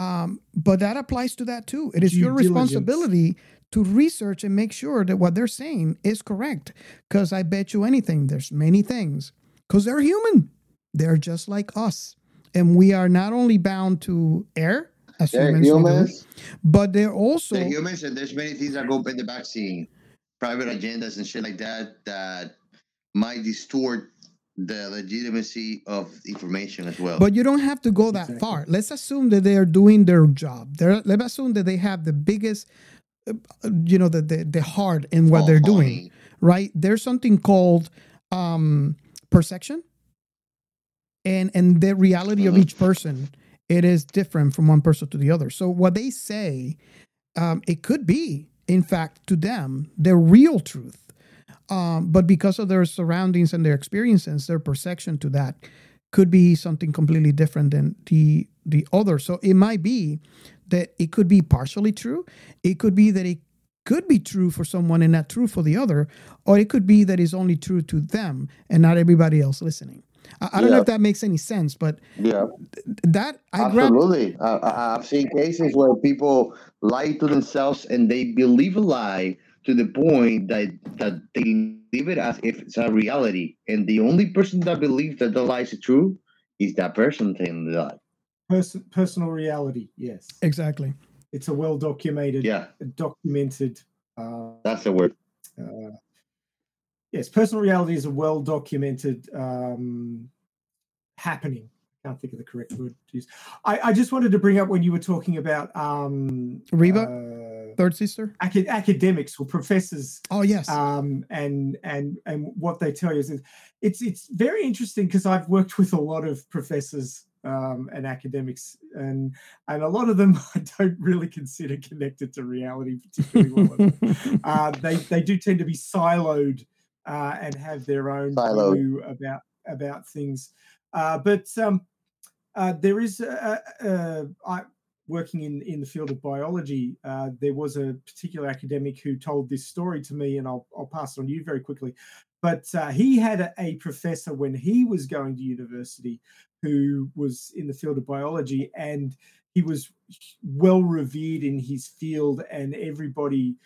Um, but that applies to that too. It is Due your diligence. responsibility to research and make sure that what they're saying is correct. Because I bet you anything, there's many things. Because they're human, they're just like us, and we are not only bound to err as They're humans, we do, humans. but they're also the humans and there's many things that go in the backseat private agendas and shit like that that might distort the legitimacy of information as well But you don't have to go that far. Let's assume that they are doing their job. They're, let's assume that they have the biggest, uh, you know, the the, the heart in what they're doing, right? There's something called um, perception, and and the reality of each person it is different from one person to the other. So what they say, um, it could be, in fact, to them, the real truth. Um, but because of their surroundings and their experiences, their perception to that could be something completely different than the the other. So it might be that it could be partially true. It could be that it could be true for someone and not true for the other, or it could be that it's only true to them and not everybody else listening. I, I don't know if that makes any sense, but yeah that I'd absolutely I, I- i've seen cases where people lie to themselves and they believe a lie to the point that that they leave it as if it's a reality and the only person that believes that the lie is true is that person telling the lie Person, personal reality, yes. exactly. It's a well documented, Yeah. documented. Uh, that's the word uh, yes, personal reality is a well documented um, happening. I can't think of the correct word to use. I, I just wanted to bring up when you were talking about um, Reva? uh, third sister? Acad- academics or professors. Oh yes. Um, and and and what they tell you is it's it's very interesting because I've worked with a lot of professors um, and academics, and and a lot of them (laughs) I don't really consider connected to reality particularly well. (laughs) uh, they they do tend to be siloed uh, and have their own Siloed. view about about things. Uh, but um, uh, there is a, a, a, I, working in in the field of biology. Uh, there was a particular academic who told this story to me, and I'll I'll pass it on to you very quickly. But uh, he had a, a professor when he was going to university who was in the field of biology, and he was well revered in his field, and everybody,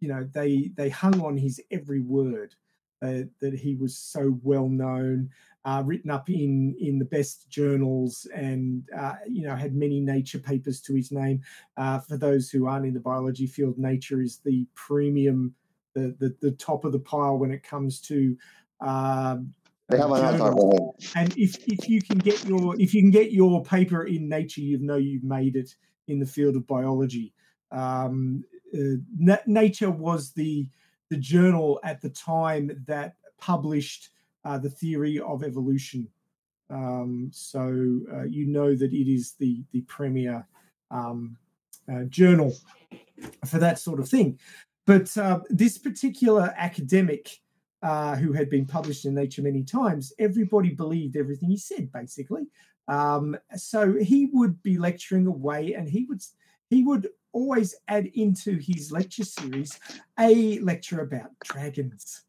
you know, they they hung on his every word. Uh, that he was so well known, uh, written up in in the best journals, and uh, you know had many Nature papers to his name. Uh, for those who aren't in the biology field, Nature is the premium, the the, the top of the pile when it comes to. Um, They have journals. answer for him. and if if you can get your if you can get your paper in Nature, you know you've made it in the field of biology. Um, uh, Na- Nature was the the journal at the time that published uh, the theory of evolution. Um, so uh, you know that it is the the premier um, uh, journal for that sort of thing. But uh, this particular academic uh, who had been published in Nature many times, everybody believed everything he said, basically. Um, so he would be lecturing away, and he would he would always add into his lecture series a lecture about dragons,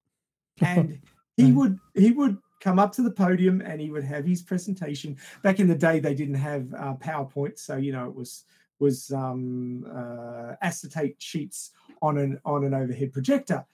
(laughs) and he would he would come up to the podium and he would have his presentation. Back in the day, they didn't have uh, PowerPoint, so you know it was was um, uh, acetate sheets on an on an overhead projector.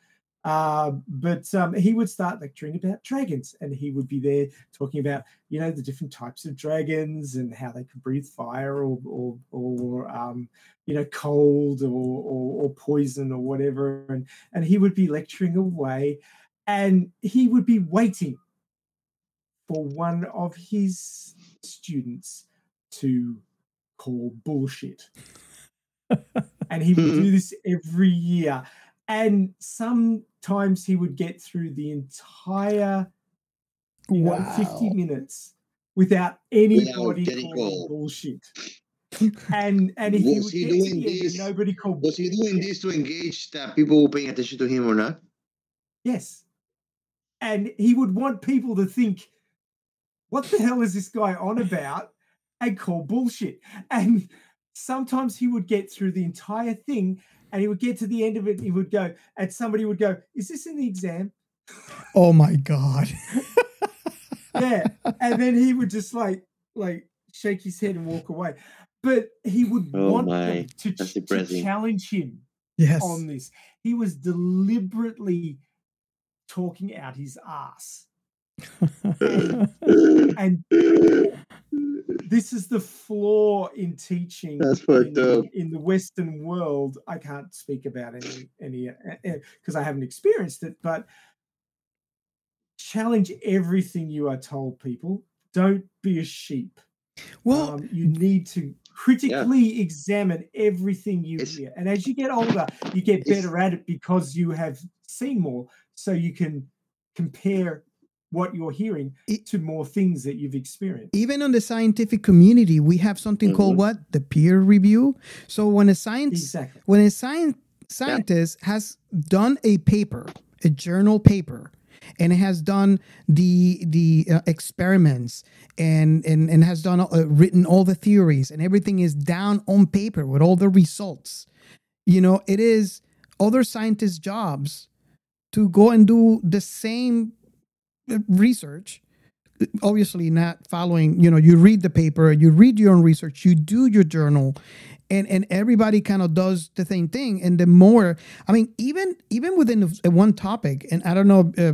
Uh, but um, he would start lecturing about dragons, and he would be there talking about you know the different types of dragons and how they could breathe fire or or, or um, you know cold or, or or poison or whatever, and and he would be lecturing away, and he would be waiting for one of his students to call bullshit. (laughs) and he would do hmm. this every year. And sometimes he would get through the entire you know, 50 minutes without anybody getting calling called. bullshit. (laughs) And and if he Was would he doing the end this? nobody called Was he doing this to engage the people who paying attention to him or not? Yes. And he would want people to think, what the hell is this guy on about? And call bullshit. And sometimes he would get through the entire thing and he would get to the end of it. He would go, and somebody would go, Is this in the exam? Oh my god. (laughs) Yeah. and then he would just like, like shake his head and walk away. But he would Oh want my, them to, that's to challenge him Yes. on this. He was deliberately talking out his ass. (laughs) and this is the flaw in teaching That's fucked in, up. in the Western world. I can't speak about any any because I haven't experienced it, but challenge everything you are told. People don't be a sheep. Well, Um, you need to critically examine everything you hear, and as you get older, you get better at it because you have seen more, so you can compare what you're hearing to more things that you've experienced. even on the scientific community, we have something called what? The peer review. So when a science Exactly. when a science scientist has done a paper, a journal paper, and has done the the uh, experiments and and and has done uh, written all the theories and everything is down on paper with all the results. You know, it is other scientists' jobs to go and do the same uh, research obviously not following you know you read the paper you read your own research you do your journal and and everybody kind of does the same thing. And the more i mean even even within one topic and i don't know uh, uh,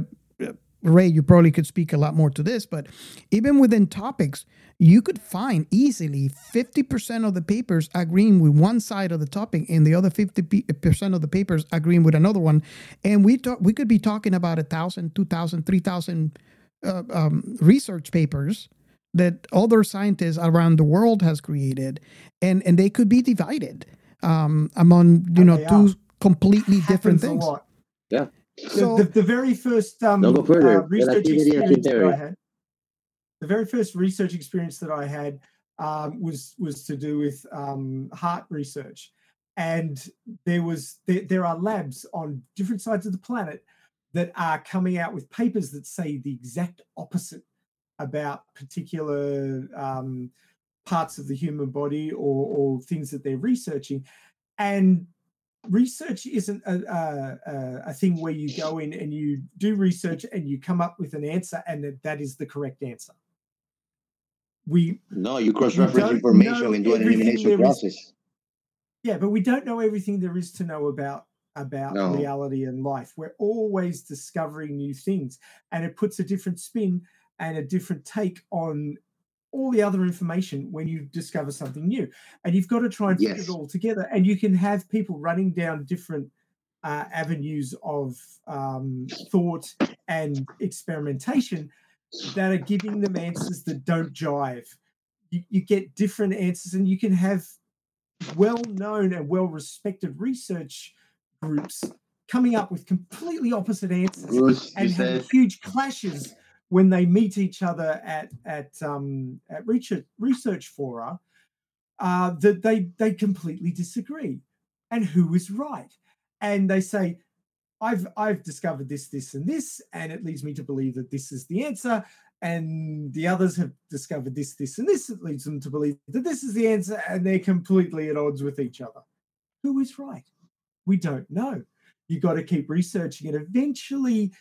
ray you probably could speak a lot more to this but even within topics you could find easily 50% of the papers agreeing with one side of the topic and the other 50% of the papers agreeing with another one and we talk we could be talking about a thousand two thousand three thousand uh, um, research papers that other scientists around the world has created and and they could be divided um, among you And know two are. completely different Happens a things. lot. Yeah. So- the, the, the very first um, No, uh, research experience that I had, the very first research experience that I had um, was was to do with um, heart research, and there was there, there are labs on different sides of the planet that are coming out with papers that say the exact opposite about particular um, parts of the human body or, or things that they're researching, and research isn't a, a, a, thing where you go in and you do research and you come up with an answer and that, that is the correct answer. We No, you cross reference information and do an elimination there is- process. yeah, but we don't know everything there is to know about about No. reality and life. We're always discovering new things, and it puts a different spin and a different take on all the other information when you discover something new. And you've got to try and put it all together. And you can have people running down different uh, avenues of um, thought and experimentation that are giving them answers that don't jive. You, you get different answers, and you can have well known and well respected research groups coming up with completely opposite answers and having huge clashes when they meet each other at at um, at research research fora uh, that they they completely disagree. And who is right? And they say I've I've discovered this this and this and it leads me to believe that this is the answer. And the others have discovered this this and this it leads them to believe that this is the answer and they're completely at odds with each other. Who is right? We don't know. You've got to keep researching and eventually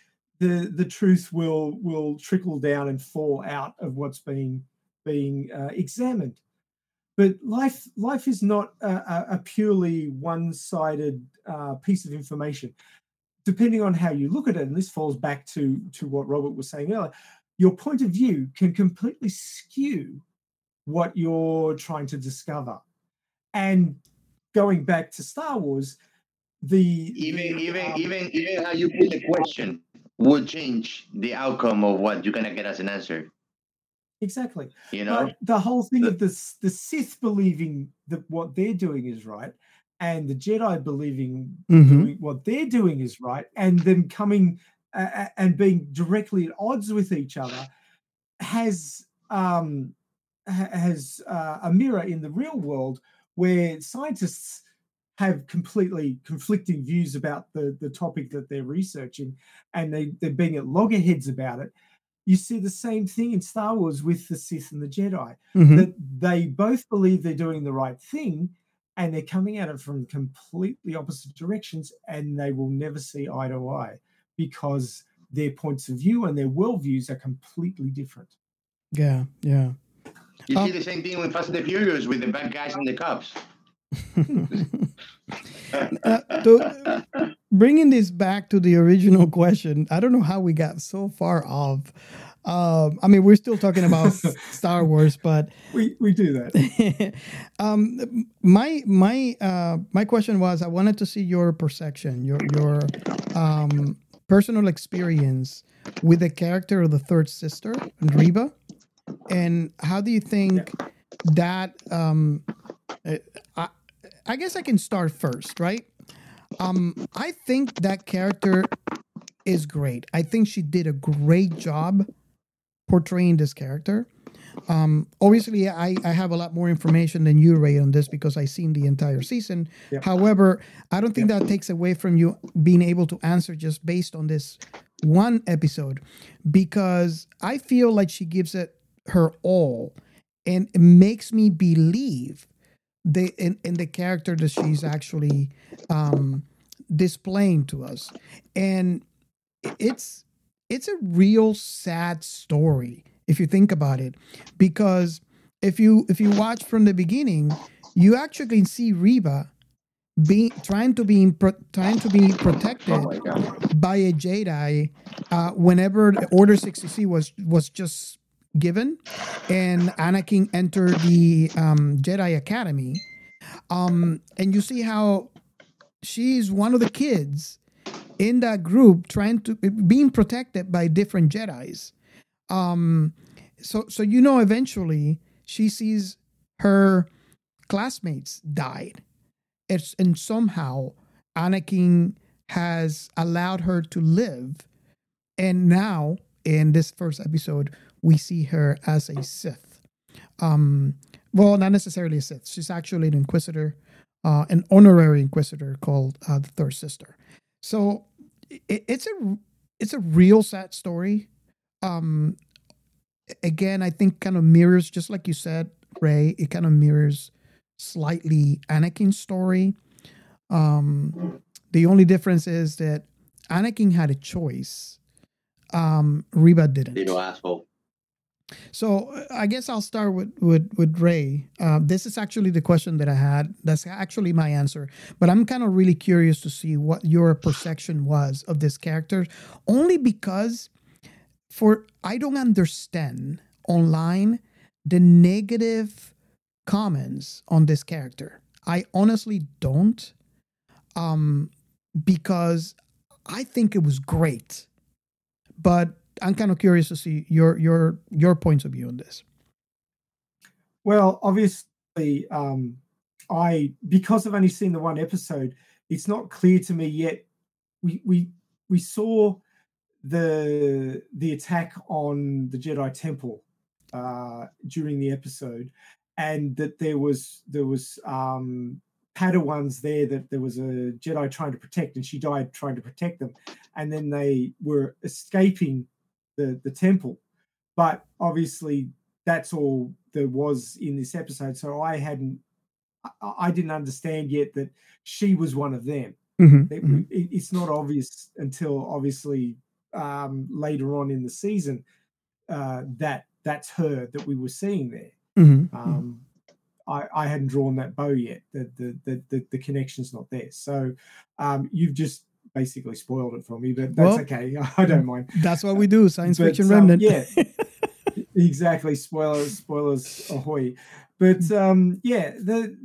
the the truth will will trickle down and fall out of what's being being uh, examined. But life life is not a, a- purely one-sided uh, piece of information. Depending on how you look at it and this falls back to to what robert was saying earlier your point of view can completely skew what you're trying to discover. And going back to star wars the even the, even um, even even how you put the question would change the outcome of what you're gonna get as an answer. exactly You know, But the whole thing of the the Sith believing that what they're doing is right, and the Jedi believing Mhm. doing what they're doing is right, and them coming uh, and being directly at odds with each other has um, has uh, a mirror in the real world where scientists have completely conflicting views about the the topic that they're researching, and they they're being at loggerheads about it. You see the same thing in Star Wars with the Sith and the Jedi Mhm. that they both believe they're doing the right thing and they're coming at it from completely opposite directions and they will never see eye to eye because their points of view and their worldviews are completely different. Yeah, yeah. you Um, see the same thing with Fast and the Furious with the bad guys and the cops. (laughs) (laughs) Uh, to, bringing this back to the original question, I don't know how we got so far off. Um, I mean, we're still talking about (laughs) Star Wars, but We we do that. (laughs) um, my my uh, my question was, I wanted to see your perception, your your um, personal experience with the character of the third sister, Reva, and how do you think that? Um, uh, I, I guess I can start first, right? Um, I think that character is great. I think she did a great job portraying this character. Um, obviously, I, I have a lot more information than you, Ray, on this because I've seen the entire season. Yep. However, I don't think that takes away from you being able to answer just based on this one episode because I feel like she gives it her all and it makes me believe the in, in the character that she's actually um displaying to us. And it's it's a real sad story if you think about it. Because if you if you watch from the beginning you actually can see Reva being trying to be pro, trying to be protected Oh by a Jedi uh, whenever Order 66 was was just given, and Anakin entered the um, Jedi Academy. Um, and you see how she's one of the kids in that group trying to being protected by different Jedi's. Um, so so you know eventually she sees her classmates died it's and somehow Anakin has allowed her to live, and now in this first episode we see her as a Sith. Um, well, not necessarily a Sith. She's actually an Inquisitor, uh, an honorary Inquisitor called uh, the Third Sister. So it, it's a it's a real sad story. Um, again, I think kind of mirrors, just like you said, Ray. It kind of mirrors slightly Anakin's story. Um, the only difference is that Anakin had a choice. Um, Reva didn't. Little asshole. So I guess I'll start with with with Ray. Uh, this is actually the question that I had. That's actually my answer. But I'm kind of really curious to see what your perception was of this character, only because for I don't understand online the negative comments on this character. I honestly don't, um, because I think it was great, but I'm kind of curious to see your your your points of view on this. Well, obviously, um, I because I've only seen the one episode, it's not clear to me yet. We we we saw the the attack on the Jedi Temple uh, during the episode, and that there was there was um, Padawans there that there was a Jedi trying to protect, and she died trying to protect them, and then they were escaping the the temple, but obviously that's all there was in this episode. So I hadn't, I, I didn't understand yet that she was one of them. Mhm, It- mhm. it- it's not obvious until obviously um, later on in the season uh, that that's her that we were seeing there. Mhm, mhm. Um, I, I hadn't drawn that bow yet. The the the the, the connection's not there. So um, you've just basically spoiled it for me, but that's Well, okay. (laughs) I don't mind. That's what we do, science But, fiction um, remnant. yeah, (laughs) exactly. Spoilers, spoilers, ahoy! But um, yeah, the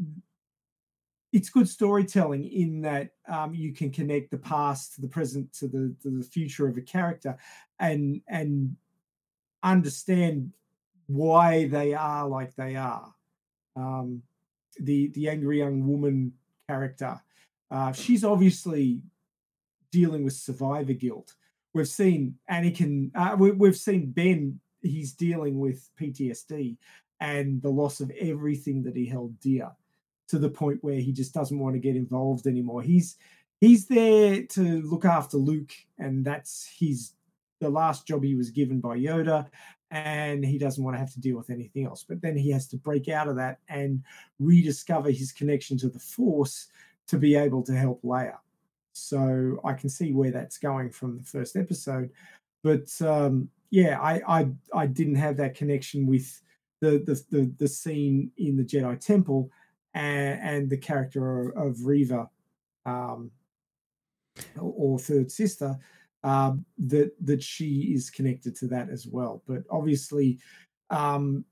it's good storytelling in that um, you can connect the past to the present to the to the future of a character, and and understand why they are like they are. Um, the the angry young woman character, uh, she's obviously dealing with survivor guilt. We've seen Anakin, uh, we, we've seen Ben. He's dealing with PTSD and the loss of everything that he held dear, to the point where he just doesn't want to get involved anymore. He's he's there to look after Luke, and that's his the last job he was given by Yoda, and he doesn't want to have to deal with anything else. But then he has to break out of that and rediscover his connection to the Force to be able to help Leia. So I can see where that's going from the first episode, but um, yeah, I, I I didn't have that connection with the the the, the scene in the Jedi Temple and, and the character of, of Reva, um, or, third sister, um, that that she is connected to that as well. But obviously, um,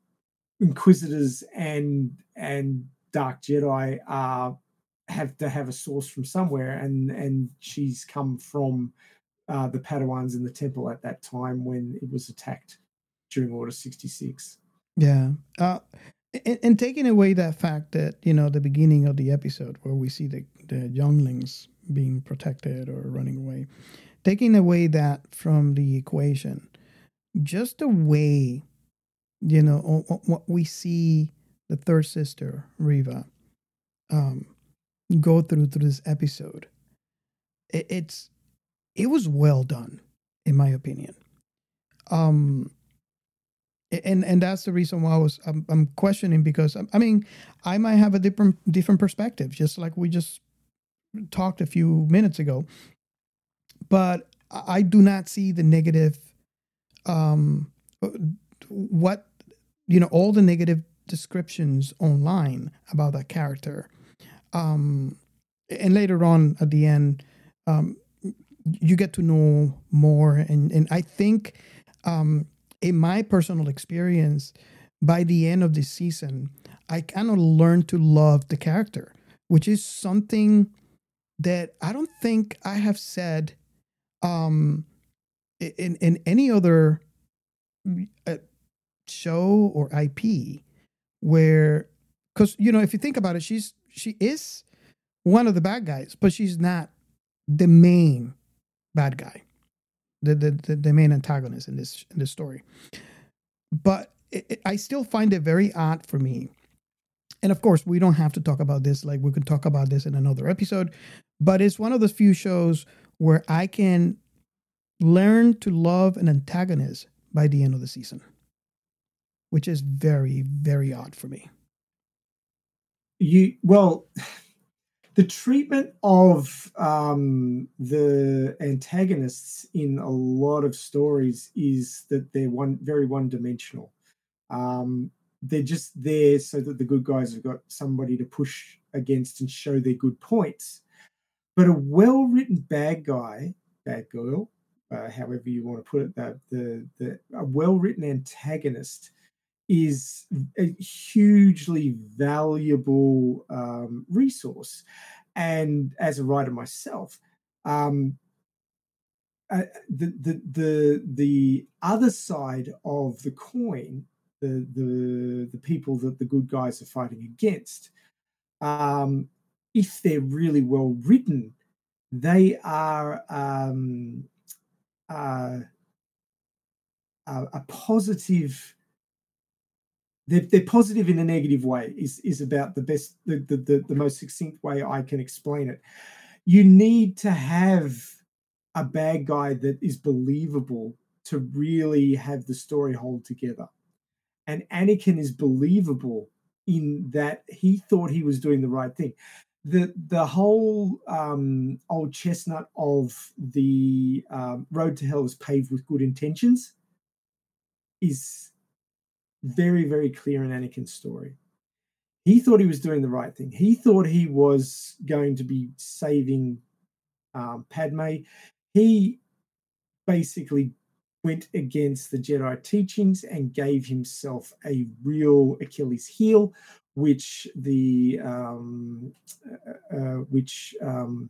Inquisitors and and Dark Jedi are have to have a source from somewhere, and and she's come from uh, the Padawans in the temple at that time when it was attacked during Order sixty six. Yeah. Uh, and, and taking away that fact that, you know, the beginning of the episode where we see the, the younglings being protected or running away, taking away that from the equation, just the way, you know, what we see the third sister, Reva, um, go through through this episode, it, it's, it was well done, in my opinion. Um, and and that's the reason why I was I'm, I'm questioning because I mean I might have a different different perspective, just like we just talked a few minutes ago. But I I do not see the negative, um, what you know, all the negative descriptions online about that character. Um, and later on at the end, um, you get to know more, and and I think, um, in my personal experience, by the end of the season, I kind of learned to love the character, which is something that I don't think I have said um, in in any other uh, show or IP where, because you know, if you think about it, she's she is one of the bad guys, but she's not the main bad guy, the the the, the main antagonist in this in this story. But it, it- I still find it very odd for me. And of course, we don't have to talk about this. Like we could talk about this in another episode. But it's one of those few shows where I can learn to love an antagonist by the end of the season, which is very very odd for me. You well the treatment of um, the antagonists in a lot of stories is that they're one very one dimensional um, they're just there so that the good guys have got somebody to push against and show their good points. But a well-written bad guy bad girl uh, however you want to put it the, the, the a well-written antagonist is a hugely valuable um, resource. And as a writer myself, um, uh, the, the the the other side of the coin, the the the people that the good guys are fighting against, um, if they're really well written, they are um, uh, a, a positive they're, they're positive in a negative way is is about the best the, the, the, the most succinct way i can explain it. You need to have a bad guy that is believable to really have the story hold together. And anakin is believable in that he thought he was doing the right thing. The the whole um, old chestnut of the um, road to hell is paved with good intentions is very, very clear in Anakin's story. He thought he was doing the right thing. He thought he was going to be saving um, Padme. He basically went against the Jedi teachings and gave himself a real Achilles heel, which the um, uh, uh, which um,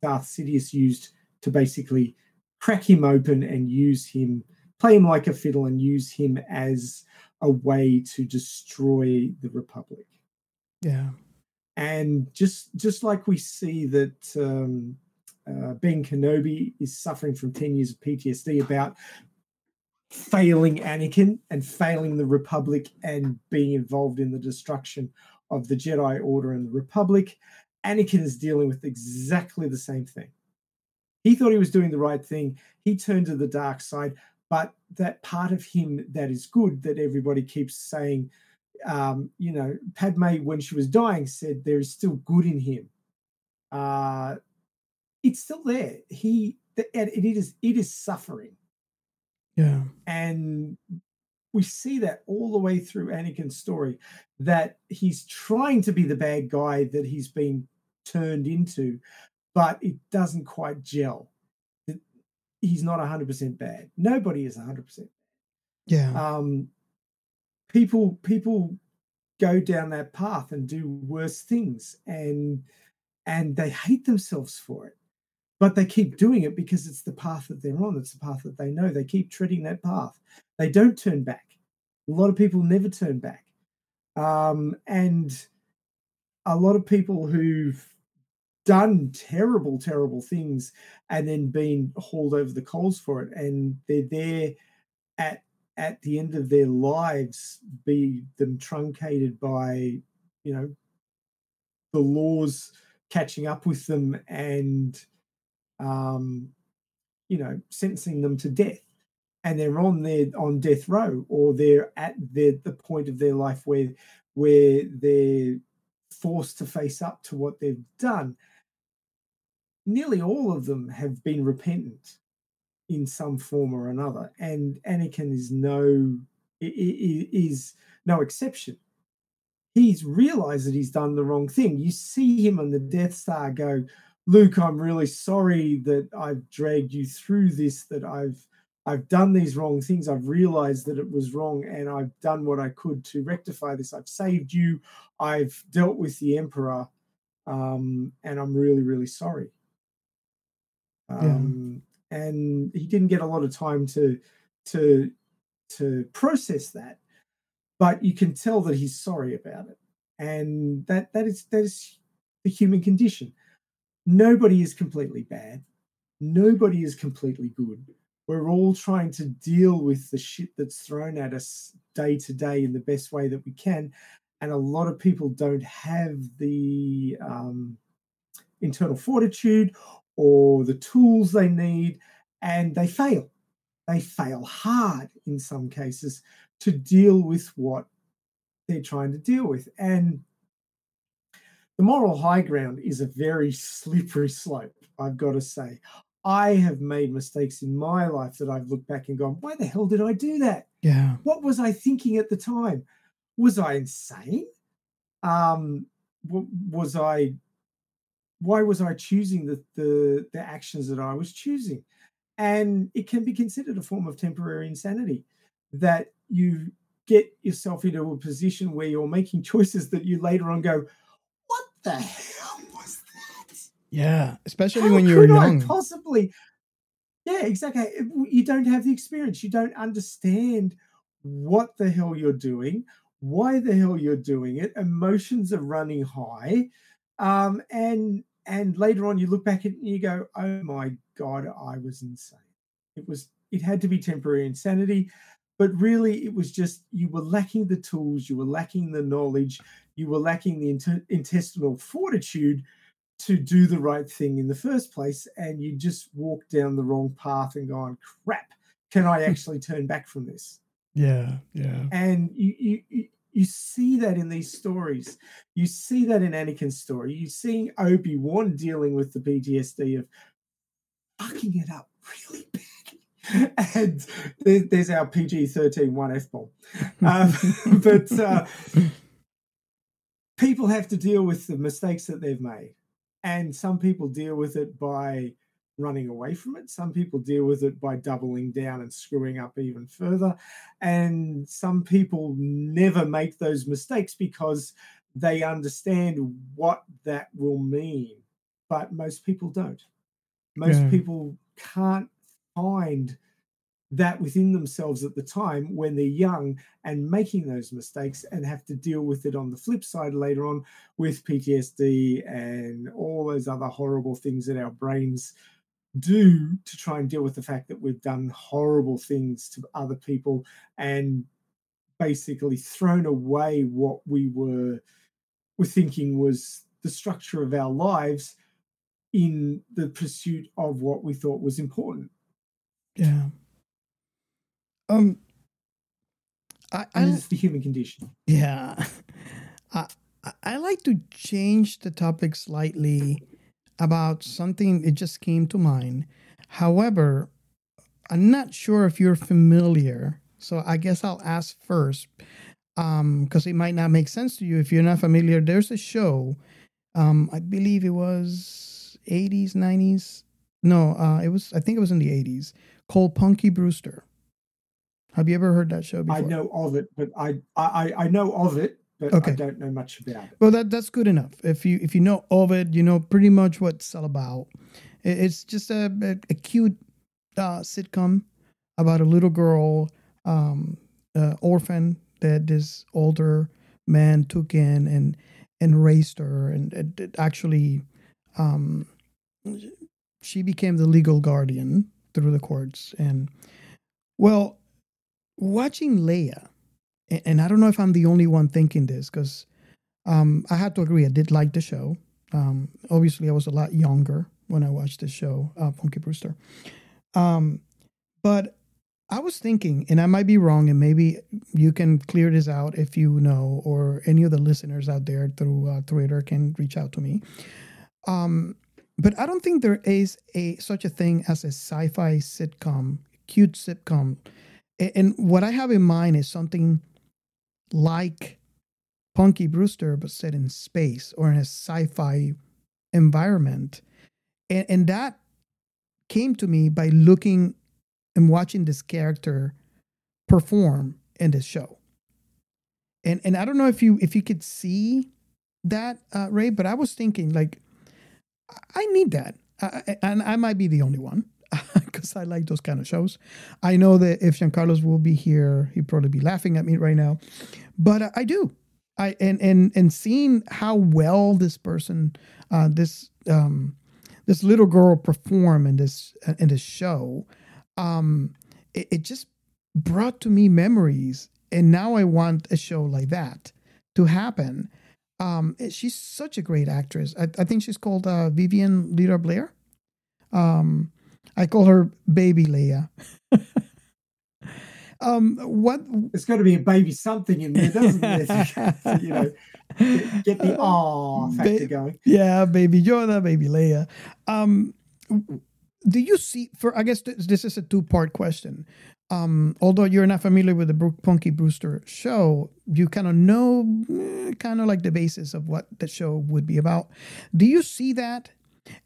Darth Sidious used to basically crack him open and use him, play him like a fiddle, and use him as a way to destroy the Republic. Yeah. And just just like we see that um, uh, Ben Kenobi is suffering from ten years of PTSD about failing Anakin and failing the Republic and being involved in the destruction of the Jedi Order and the Republic, Anakin is dealing with exactly the same thing. He thought he was doing the right thing. He turned to the dark side, but that part of him that is good that everybody keeps saying, um, you know, Padme, when she was dying, said there is still good in him. Uh, it's still there. He, and it is, it is suffering. Yeah. And we see that all the way through Anakin's story that he's trying to be the bad guy that he's been turned into, but it doesn't quite gel. He's not 100% bad. Nobody is 100%. Yeah. Um, people people go down that path and do worse things and and they hate themselves for it but they keep doing it because it's the path that they're on it's the path that they know they keep treading that path they don't turn back a lot of people never turn back um, and a lot of people who've done terrible terrible things and then been hauled over the coals for it. And they're there at at the end of their lives be them truncated by you know the laws catching up with them and um you know sentencing them to death. And they're on their on death row or they're at the the point of their life where where they're forced to face up to what they've done nearly all of them have been repentant in some form or another and anakin is no is no exception. He's realized that he's done the wrong thing. You see him on the death star go luke i'm really sorry that i've dragged you through this that i've i've done these wrong things. I've realized that it was wrong and i've done what i could to rectify this. I've saved you. I've dealt with the emperor um, and i'm really really sorry um, and he didn't get a lot of time to to to process that but you can tell that he's sorry about it and that that is that is the human condition. Nobody is completely bad. Nobody is completely good. We're all trying to deal with the shit that's thrown at us day to day in the best way that we can. And a lot of people don't have the um, internal fortitude or the tools they need, and they fail. They fail hard in some cases to deal with what they're trying to deal with. And the moral high ground is a very slippery slope, I've got to say. I have made mistakes in my life that I've looked back and gone, why the hell did I do that? Yeah. What was I thinking at the time? Was I insane? Um, w- was I? Why was I choosing the, the the actions that I was choosing? And it can be considered a form of temporary insanity that you get yourself into a position where you're making (laughs) choices that you later on go, what the hell was that? Yeah, especially How when you're could I young. possibly. Yeah, exactly. You don't have the experience. You don't understand what the hell you're doing, why the hell you're doing it. Emotions are running high, um, and and later on you look back and you go, "Oh my god, I was insane." It was. It had to be temporary insanity, but really it was just you were lacking the tools, you were lacking the knowledge, you were lacking the inter- intestinal fortitude to do the right thing in the first place and you just walked down the wrong path and gone crap can i (laughs) actually turn back from this Yeah, yeah. and you, you you see that in these stories. You see that in anakin's story. You see obi-wan dealing with the ptsd of fucking it up really bad. (laughs) And there's our pg-13 one f-bomb um, (laughs) but uh, people have to deal with the mistakes that they've made. And some people deal with it by running away from it. Some people deal with it by doubling down and screwing up even further. And some people never make those mistakes because they understand what that will mean but most people don't. Most Yeah. people can't find that within themselves at the time when they're young and making those mistakes and have to deal with it on the flip side later on with PTSD and all those other horrible things that our brains do to try and deal with the fact that we've done horrible things to other people and basically thrown away what we were were thinking was the structure of our lives in the pursuit of what we thought was important. Yeah. Um I, I it's the human condition. Yeah. (laughs) I- I like to change the topic slightly about something it just came to mind. However, I'm not sure if you're familiar, so I guess I'll ask first um because it might not make sense to you if you're not familiar. There's a show um I believe it was 80s 90s. No, uh it was I think it was in the 80s called Punky Brewster. Have you ever heard that show before? I know of it, but I I, I know of it, but Okay. I don't know much about it. Well, that that's good enough. If you if you know of it, you know pretty much what it's all about. It's just a a, a cute uh, sitcom about a little girl, um, uh, orphan that this older man took in and and raised her, and it, it actually, um, she became the legal guardian through the courts. And well, watching Leia, and I don't know if I'm the only one thinking this because um, I had to agree. I did like the show. Um, obviously, I was a lot younger when I watched the show, uh, Punky Brewster. Um, but I was thinking, and I might be wrong, and maybe you can clear this out if you know, or any of the listeners out there through uh, Twitter can reach out to me. Um, but I don't think there is a such a thing as a sci-fi sitcom, cute sitcom. And what I have in mind is something like Punky Brewster, but set in space or in a sci-fi environment. And, and that came to me by looking and watching this character perform in this show. And and I don't know if you if you could see that uh, Ray, but I was thinking like I- need that, I- and I might be the only one (laughs) because I like those kind of shows. I know that if Giancarlos will be here, he'd probably be laughing at me right now, but I, I do. I and and and seeing how well this person, uh, this um, this little girl perform in this in this show, um, it, it just brought to me memories, and now I want a show like that to happen. Um, she's such a great actress. I, I think she's called uh, Vivien Lyra Blair. Um, I call her Baby Leia. (laughs) um, what? It's got to be a baby something in there, doesn't it? (laughs) you know, get, the (laughs) ah factor Ba- going. Yeah, Baby Yoda, Baby Leia. Um, do you see? For I guess this, this is a two part question. Um, although you're not familiar with the Bru- Punky Brewster show, you kind of know kind of like the basis of what the show would be about. Do you see that?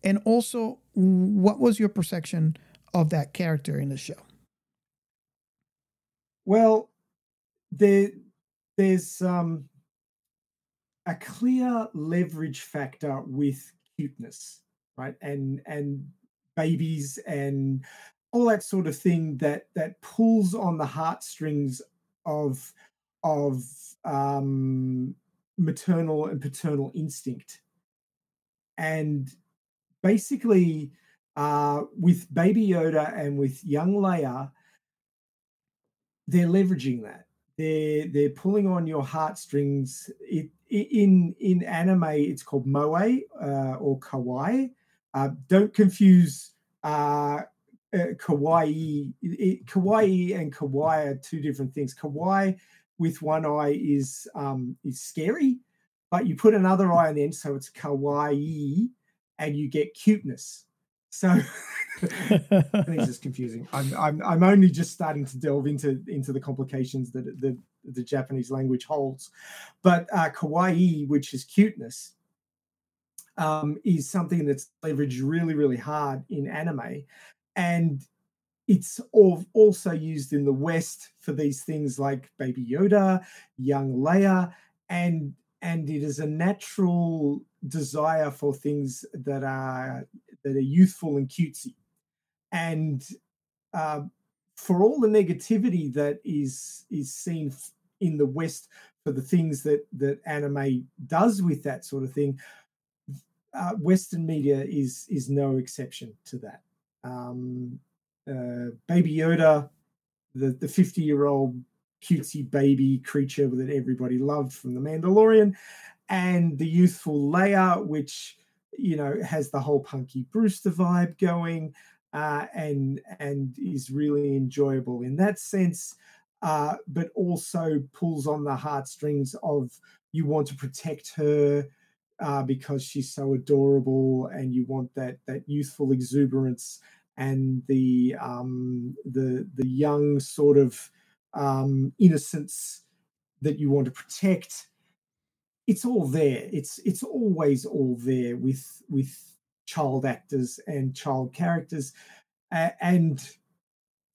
And also, what was your perception of that character in the show? Well, there, there's um, a clear leverage factor with cuteness, right? And and babies and all that sort of thing that that pulls on the heartstrings of of um, maternal and paternal instinct. And basically, uh, with Baby Yoda and with young Leia, they're leveraging that. They're they're pulling on your heartstrings. It, in in anime, it's called moe uh, or kawaii. Uh, don't confuse uh, uh, kawaii. It, kawaii and kawaii are two different things. Kawaii with one eye is um, is scary, but you put another eye on the end, so it's kawaii, and you get cuteness. So (laughs) I think it's just confusing. I'm, I'm I'm only just starting to delve into into the complications that the the Japanese language holds, but uh, kawaii, which is cuteness, um, is something that's leveraged really really hard in anime, and it's also used in the West for these things like Baby Yoda, young Leia, and and it is a natural desire for things that are that are youthful and cutesy. And uh, for all the negativity that is is seen in the west for the things that that anime does with that sort of thing uh, western media is is no exception to that. Um, uh, baby yoda the the 50 year old cutesy baby creature that everybody loved from the mandalorian. And the youthful Leia, which you know has the whole punky Brewster vibe going, uh, and and is really enjoyable in that sense, uh, but also pulls on the heartstrings of you want to protect her uh, because she's so adorable, and you want that that youthful exuberance and the um, the the young sort of um, innocence that you want to protect it's all there. It's it's always all there with with child actors and child characters, uh, and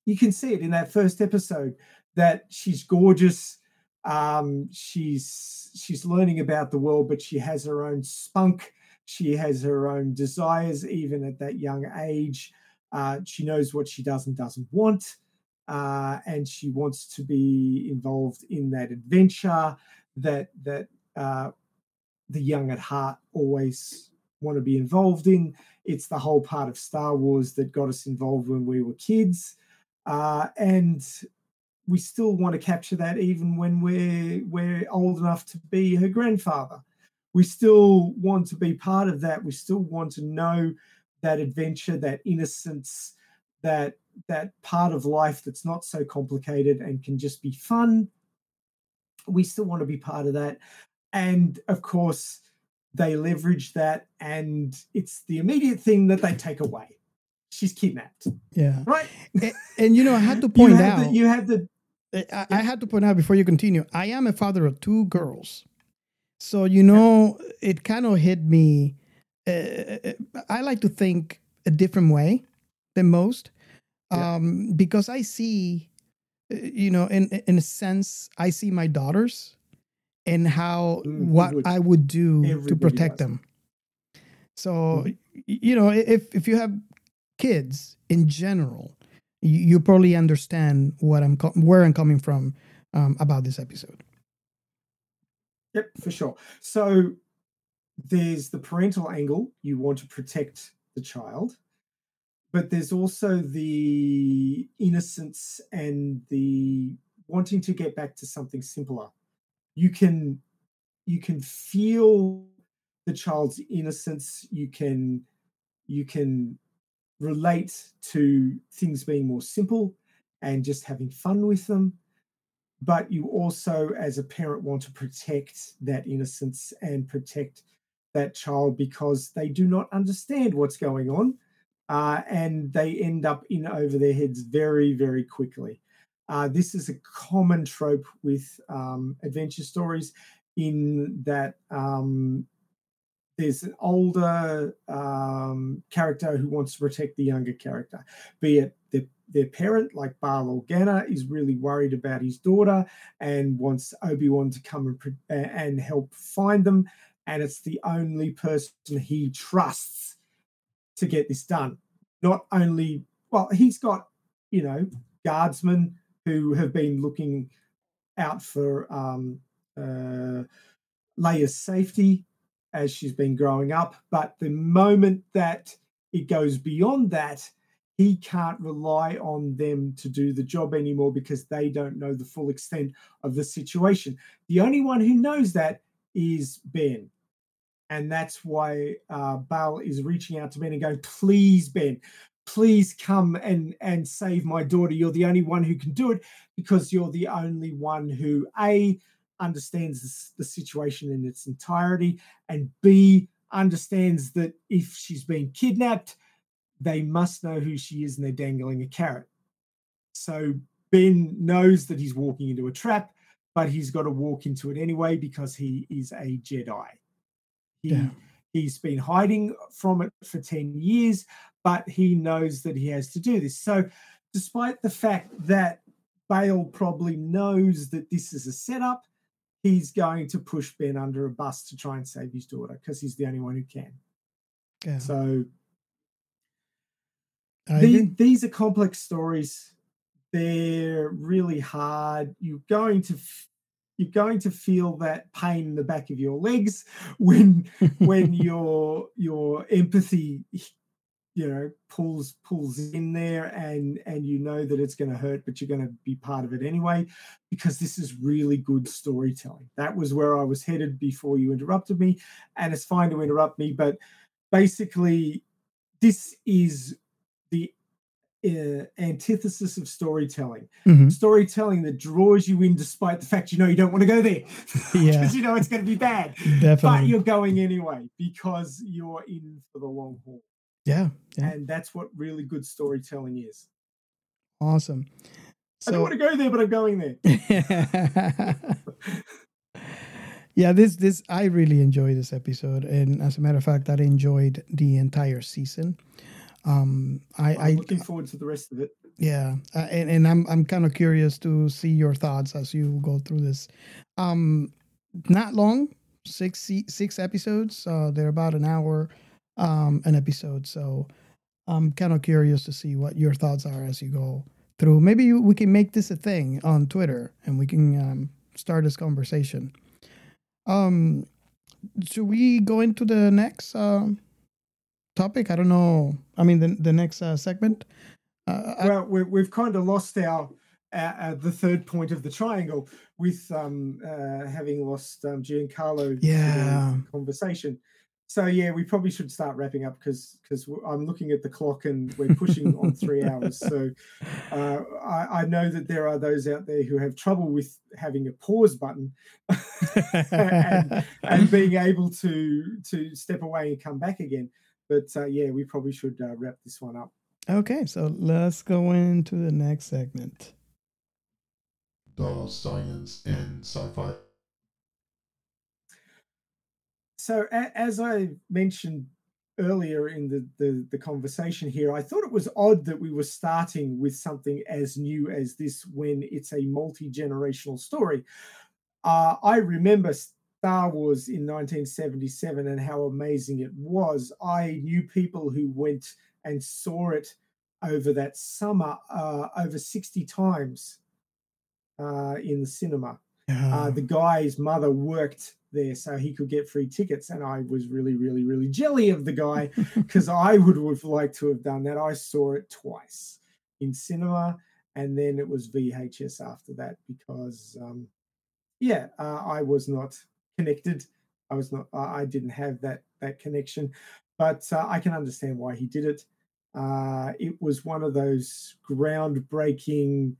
you can see it in that first episode that she's gorgeous. Um, she's she's learning about the world, but she has her own spunk. She has her own desires, even at that young age. Uh, she knows what she does and doesn't want, uh, and she wants to be involved in that adventure that that uh, the young at heart always want to be involved in. It's the whole part of Star Wars that got us involved when we were kids, uh, and we still want to capture that even when we're we're old enough to be her grandfather. We still want to be part of that. We still want to know that adventure, that innocence, that that part of life that's not so complicated and can just be fun. We still want to be part of that and of course they leverage that and it's the immediate thing that they take away she's kidnapped Yeah. right And, and, you know, I had to (laughs) point out. the, you have the I, I had to point out before you continue. I am a father of two girls, so you know it kind of hit me. Uh, I like to think a different way than most, um, because I see, uh, you know, in in a sense, I see my daughters and how Mm, what would. I would do to protect them. So y- you know, if if you have kids in general, you, you probably understand what I'm co- where I'm coming from um, about this episode. Yep, for sure. So there's the parental angle. You want to protect the child, but there's also the innocence and the wanting to get back to something simpler. You can you can feel the child's innocence. You can you can relate to things being more simple and just having fun with them but you also as a parent want to protect that innocence and protect that child because they do not understand what's going on uh, and they end up in over their heads very very quickly uh, this is a common trope with um, adventure stories in that um, there's an older um, character who wants to protect the younger character, be it the, their parent, like Bail Organa, is really worried about his daughter and wants Obi Wan to come and, and help find them. And it's the only person he trusts to get this done. Not only, well, he's got, you know, guardsmen who have been looking out for um, uh, Leia's safety as she's been growing up. But the moment that it goes beyond that, he can't rely on them to do the job anymore because they don't know the full extent of the situation. The only one who knows that is Ben. And that's why uh, is reaching out to Ben and going, please, Ben, please come and, and save my daughter. You're the only one who can do it because you're the only one who, A, understands the situation in its entirety, and B, understands that if she's been kidnapped, they must know who she is and they're dangling a carrot. So Ben knows that he's walking into a trap, but he's got to walk into it anyway because he is a Jedi. He, yeah. He's been hiding from it for 10 years, but he knows that he has to do this. So, despite the fact that Bail probably knows that this is a setup, he's going to push Ben under a bus to try and save his daughter because he's the only one who can. Yeah. So these, these are complex stories. They're really hard. You're going to you're going to feel that pain in the back of your legs when (laughs) when your your empathy you know pulls pulls in there and and you know that it's going to hurt but you're going to be part of it anyway because this is really good storytelling. That was where i was headed before you interrupted me and it's fine to interrupt me but basically this is uh, antithesis of storytelling mm-hmm. storytelling that draws you in despite the fact you know you don't want to go there (laughs) because yeah. you know it's going to be bad Definitely. but you're going anyway because you're in for the long haul yeah, yeah. And that's what really good storytelling is. Awesome. So, I don't want to go there, but I'm going there. (laughs) yeah, this this I really enjoyed this episode, and as a matter of fact, I enjoyed the entire season. Um, I, I'm looking I, forward to the rest of it. Yeah, uh, and, and I'm I'm kind of curious to see your thoughts as you go through this. Um, not long, six six episodes. Uh, they're about an hour um, an episode. So I'm kind of curious to see what your thoughts are as you go through. Maybe you, we can make this a thing on Twitter and we can um, start this conversation. Um, should we go into the next uh, topic? I don't know. I mean, the the next uh, segment. Uh, well, we, we've kind of lost our uh, the third point of the triangle with um, uh, having lost um, Giancarlo yeah. conversation. So yeah, we probably should start wrapping up because because I'm looking at the clock and we're pushing on (laughs) three hours. So uh, I, I, know that there are those out there who have trouble with having a pause button (laughs) and, and, being able to to step away and come back again. But uh, yeah, we probably should uh, wrap this one up. Okay, so let's go into the next segment. The science in sci-fi so a, as I mentioned earlier in the, the, the conversation here, I thought it was odd that we were starting with something as new as this when it's a multi generational story. Uh, I remember Star Wars in 1977 and how amazing it was. I knew people who went and saw it over that summer uh, over 60 times uh, in the cinema. Uh, the guy's mother worked there so he could get free tickets. And I was really, really, really jelly of the guy (laughs) because I would have liked to have done that. I saw it twice in cinema and then it was VHS after that because, um, yeah, uh, I was not connected. I was not, I didn't have that, that connection, but uh, I can understand why he did it. Uh, it was one of those groundbreaking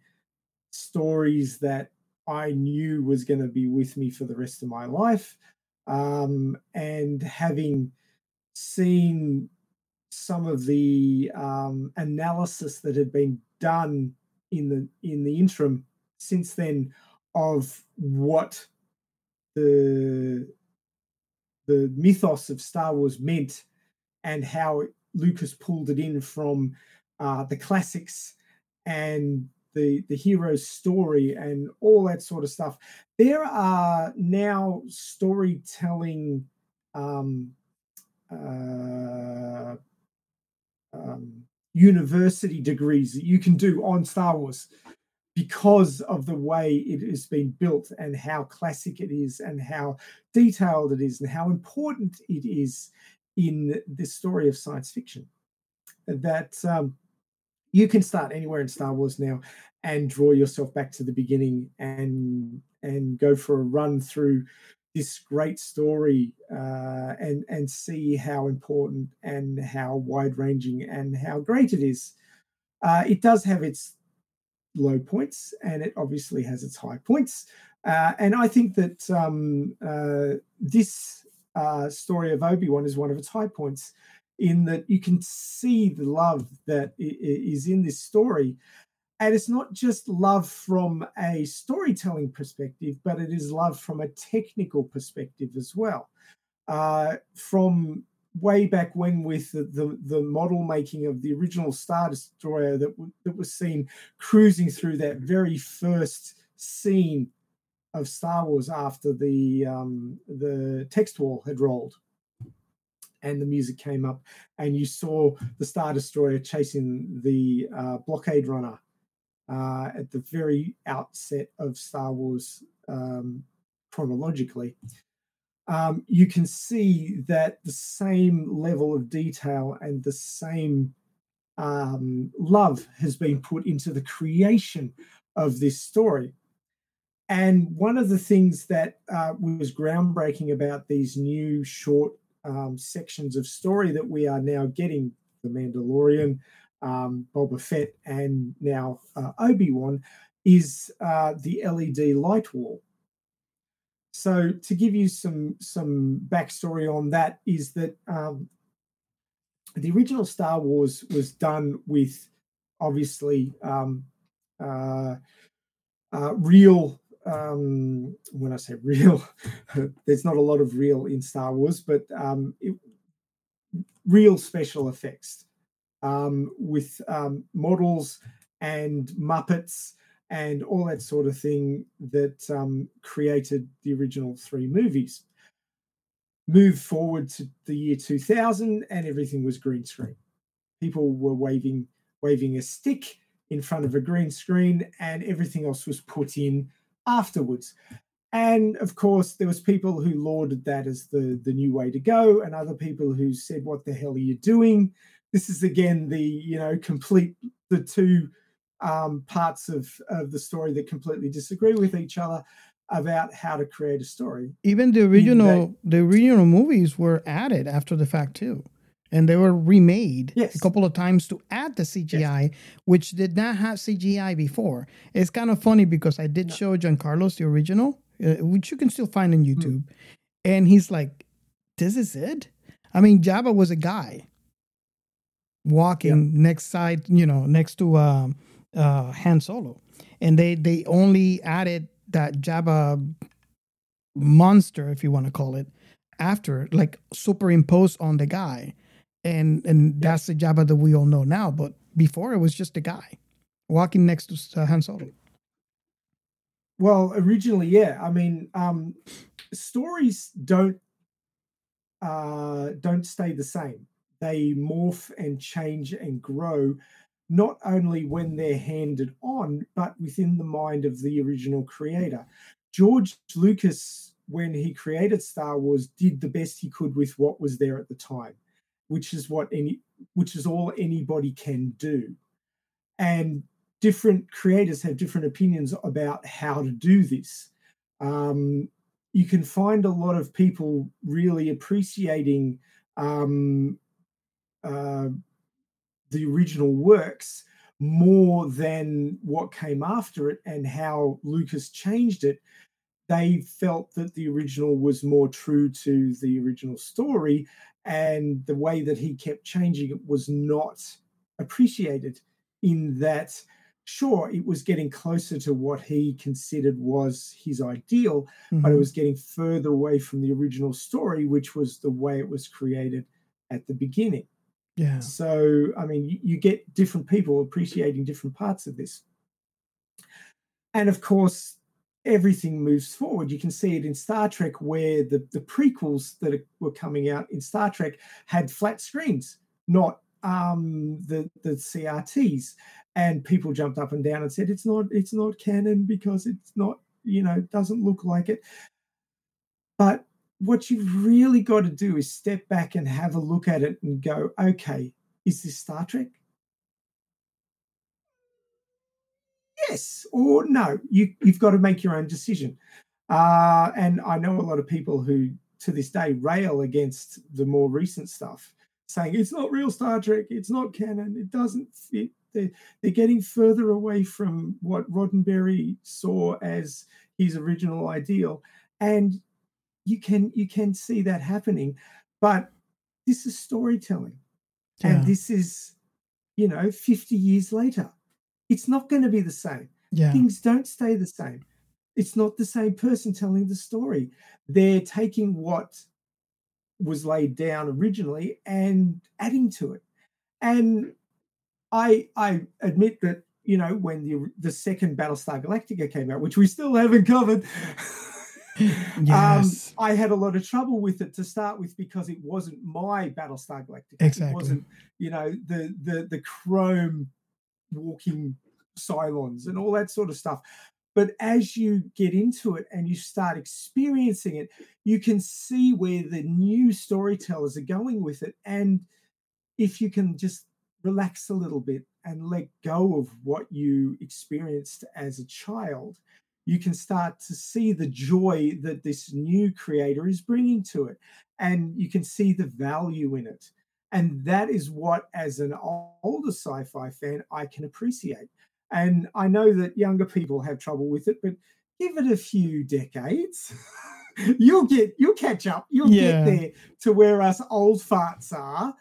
stories that I knew was going to be with me for the rest of my life. Um, and having seen some of the um, analysis that had been done in the in the interim since then of what the the mythos of Star Wars meant and how Lucas pulled it in from uh, the classics and the the hero's story and all that sort of stuff. There are now storytelling um, uh, um, university degrees that you can do on Star Wars because of the way it has been built and how classic it is and how detailed it is and how important it is in the story of science fiction. That um, you can start anywhere in Star Wars now and draw yourself back to the beginning and and go for a run through this great story uh, and and see how important and how wide ranging and how great it is. Uh, it does have its low points and it obviously has its high points. Uh, and I think that um, uh, this uh, story of Obi Wan is one of its high points in that you can see the love that is in this story. And it's not just love from a storytelling perspective, but it is love from a technical perspective as well. Uh, from way back when, with the, the, the, model making of the original Star Destroyer that, w- that was seen cruising through that very first scene of Star Wars after the um, the text wall had rolled and the music came up, and you saw the Star Destroyer chasing the uh, blockade runner uh, at the very outset of Star Wars um, chronologically. Um, you can see that the same level of detail and the same um, love has been put into the creation of this story. And one of the things that uh, was groundbreaking about these new short um, sections of story that we are now getting The Mandalorian, um, Boba Fett, and now uh, Obi Wan is uh, the LED light wall. So, to give you some some backstory on that, is that um, the original Star Wars was done with obviously um, uh, uh, real um, when I say real, (laughs) there's not a lot of real in Star Wars, but um, it, real special effects um, with um, models and Muppets and all that sort of thing that um, created the original three movies. Move forward to the year 2000, and everything was green screen. People were waving waving a stick in front of a green screen, and everything else was put in afterwards. And of course, there was people who lauded that as the, the new way to go, and other people who said, "What the hell are you doing?" This is again the you know complete the two um, parts of of the story that completely disagree with each other about how to create a story. Even the original the original movies were added after the fact too and they were remade yes. a couple of times to add the CGI, yes. which did not have CGI before. It's kind of funny because I did no. show Carlos the original, uh, which you can still find on hmm. YouTube, mm. and he's like, "This is it." I mean, Jabba was a guy walking yep. next side, you know, next to uh, uh, Han Solo, and they they only added that Jabba monster, if you want to call it, after like superimposed on the guy and and that's the Jabba that we all know now. But before, it was just a guy walking next to uh, Han Solo. Well, originally, yeah. I mean, um, stories don't uh, don't stay the same. They morph and change and grow, not only when they're handed on, but within the mind of the original creator. George Lucas, when he created Star Wars, did the best he could with what was there at the time, which is what any which is all anybody can do. And different creators have different opinions about how to do this. Um, you can find a lot of people really appreciating um, uh, the original works more than what came after it and how Lucas changed it. They felt that the original was more true to the original story, and the way that he kept changing it was not appreciated. In that, sure, it was getting closer to what he considered was his ideal, mm-hmm. but it Mhm. was getting further away from the original story, which was the way it was created at the beginning. Yeah. So, I mean, you, you get different people appreciating different parts of this. And of course, everything moves forward. You can see it in Star Trek, where the, the prequels that were coming out in Star Trek had flat screens, not um, the the CRTs. And people jumped up and down and said, "It's not, it's not canon because it's not, you know, doesn't look like it." But what you've really got to do is step back and have a look at it and go, okay, is this Star Trek? Yes or no. You, you've got to make your own decision. Uh, and I know a lot of people who, to this day, rail against the more recent stuff, saying it's not real Star Trek, it's not canon, it doesn't fit. They're, they're getting further away from what Roddenberry saw as his original ideal. And you can you can see that happening but this is storytelling Yeah. and this is you know 50 years later it's not going to be the same Yeah. things don't stay the same it's not the same person telling the story they're taking what was laid down originally and adding to it and i i admit that you know when the the second battlestar galactica came out which we still haven't covered (laughs) (laughs) Yes. um, I had a lot of trouble with it to start with because it wasn't my Battlestar Galactica. Exactly. It wasn't, you know, the the the chrome walking Cylons and all that sort of stuff. But as you get into it and you start experiencing it, you can see where the new storytellers are going with it. And if you can just relax a little bit and let go of what you experienced as a child, you can start to see the joy that this new creator is bringing to it. And you can see the value in it. And that is what, as an older sci fi fan, I can appreciate. And I know that younger people have trouble with it, but give it a few decades. (laughs) you'll get, you'll catch up. You'll Yeah. get there to where us old farts are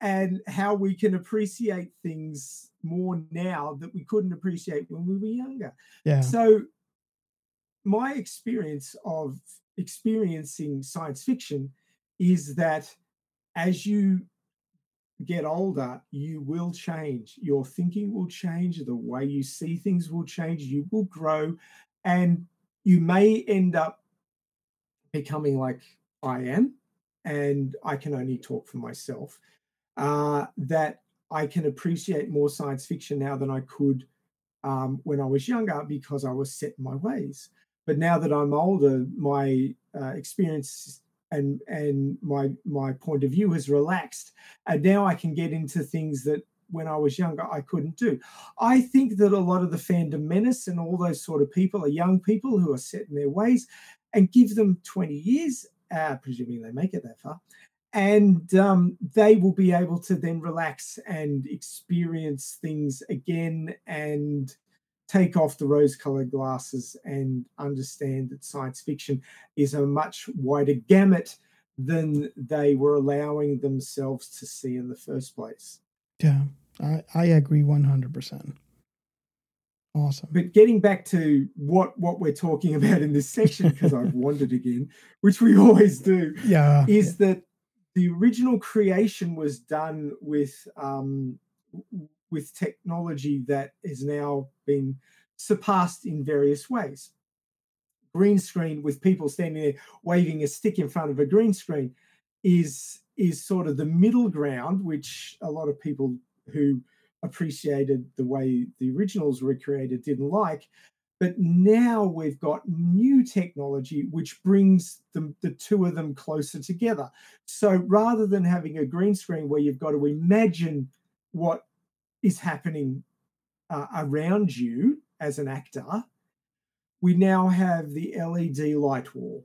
and how we can appreciate things more now that we couldn't appreciate when we were younger. Yeah. So my experience of experiencing science fiction is that as you get older, you will change. Your thinking will change. The way you see things will change. You will grow. And you may end up becoming like I am. And I can only talk for myself. Uh, that I can appreciate more science fiction now than I could um, when I was younger because I was set in my ways. But now that I'm older, my uh, experience and and my my point of view has relaxed, and now I can get into things that when I was younger I couldn't do. I think that a lot of the fandom menace and all those sort of people are young people who are set in their ways, and give them 20 years, uh, presuming they make it that far, and um, they will be able to then relax and experience things again and take off the rose colored glasses and understand that science fiction is a much wider gamut than they were allowing themselves to see in the first place. Yeah. I, I agree 100%. Awesome. But getting back to what what we're talking (laughs) about in this section, because I've (laughs) wandered again, which we always do, Yeah. is that the original creation was done with um, with technology that has now been surpassed in various ways. Green screen with people standing there waving a stick in front of a green screen is is sort of the middle ground, which a lot of people who appreciated the way the originals were created didn't like. But now we've got new technology which brings the, the two of them closer together. So rather than having a green screen where you've got to imagine what is happening uh, around you as an actor, we now have the LED light wall,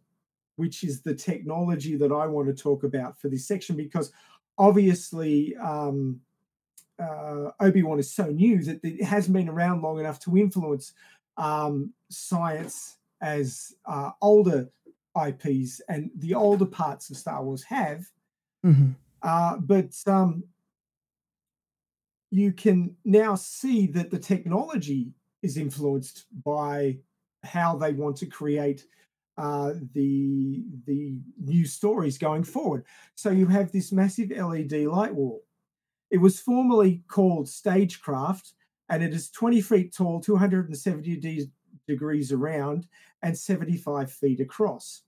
which is the technology that I want to talk about for this section because obviously um, uh, Obi Wan is so new that it hasn't been around long enough to influence um, science as uh, older IPs and the older parts of Star Wars have. Mhm. Uh, but um, you can now see that the technology is influenced by how they want to create uh, the the new stories going forward. So you have this massive LED light wall. It was formerly called Stagecraft, and it is 20 feet tall, 270 de- degrees around, and 75 feet across.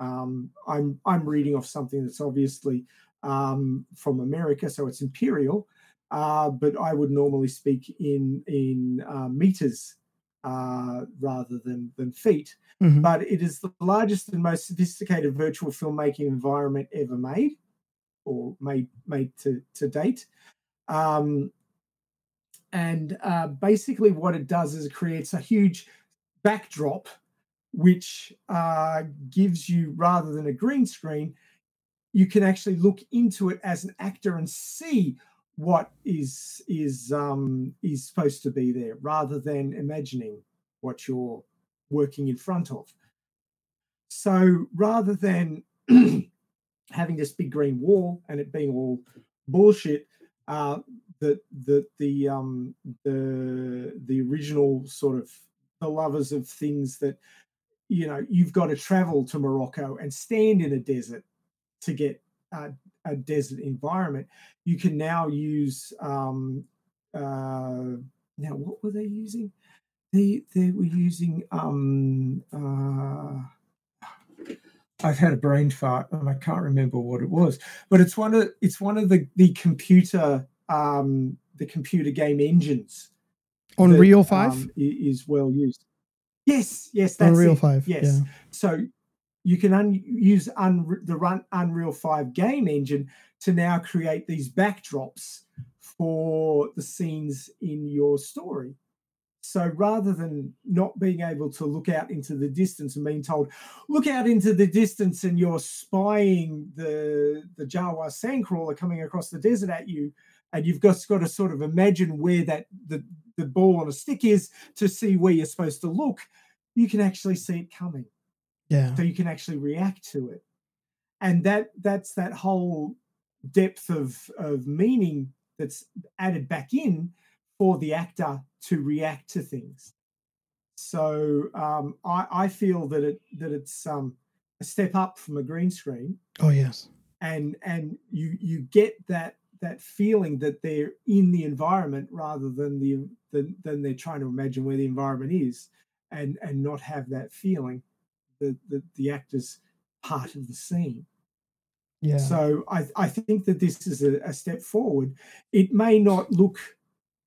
Um, I'm I'm reading off something that's obviously um, from America, so it's imperial. Uh, but I would normally speak in in uh, meters uh, rather than than feet. Mhm. But it is the largest and most sophisticated virtual filmmaking environment ever made, or made made to to date. Um, and uh, basically, what it does is it creates a huge backdrop, which uh, gives you rather than a green screen, you can actually look into it as an actor and see what is is um, is supposed to be there, rather than imagining what you're working in front of. So rather than (clears throat) having this big green wall and it being all bullshit, uh, the the the um the the original sort of the lovers of things that you know you've got to travel to Morocco and stand in a desert to get uh, a desert environment. You can now use um, uh, now what were they using? They they were using um, uh, I've had a brain fart and I can't remember what it was, but it's one of it's one of the the computer um, the computer game engines. On that, Real 5? um, is well used. Yes, yes, that's Unreal it. 5, Yes, yeah. so you can un- use un- the run Unreal Five game engine to now create these backdrops for the scenes in your story. So rather than not being able to look out into the distance and being told, look out into the distance and you're spying the the Jawa sandcrawler coming across the desert at you, and you've just got to sort of imagine where that the, the ball on a stick is to see where you're supposed to look, you can actually see it coming. Yeah. So you can actually react to it. And that that's that whole depth of of meaning that's added back in for the actor to react to things. So um, I, I feel that it that it's um, a step up from a green screen, Oh yes. and and you you get that that feeling that they're in the environment rather than the than, than they're trying to imagine where the environment is, and and not have that feeling that that the actor's part of the scene. Yeah. So I, I think that this is a, a step forward. It may not look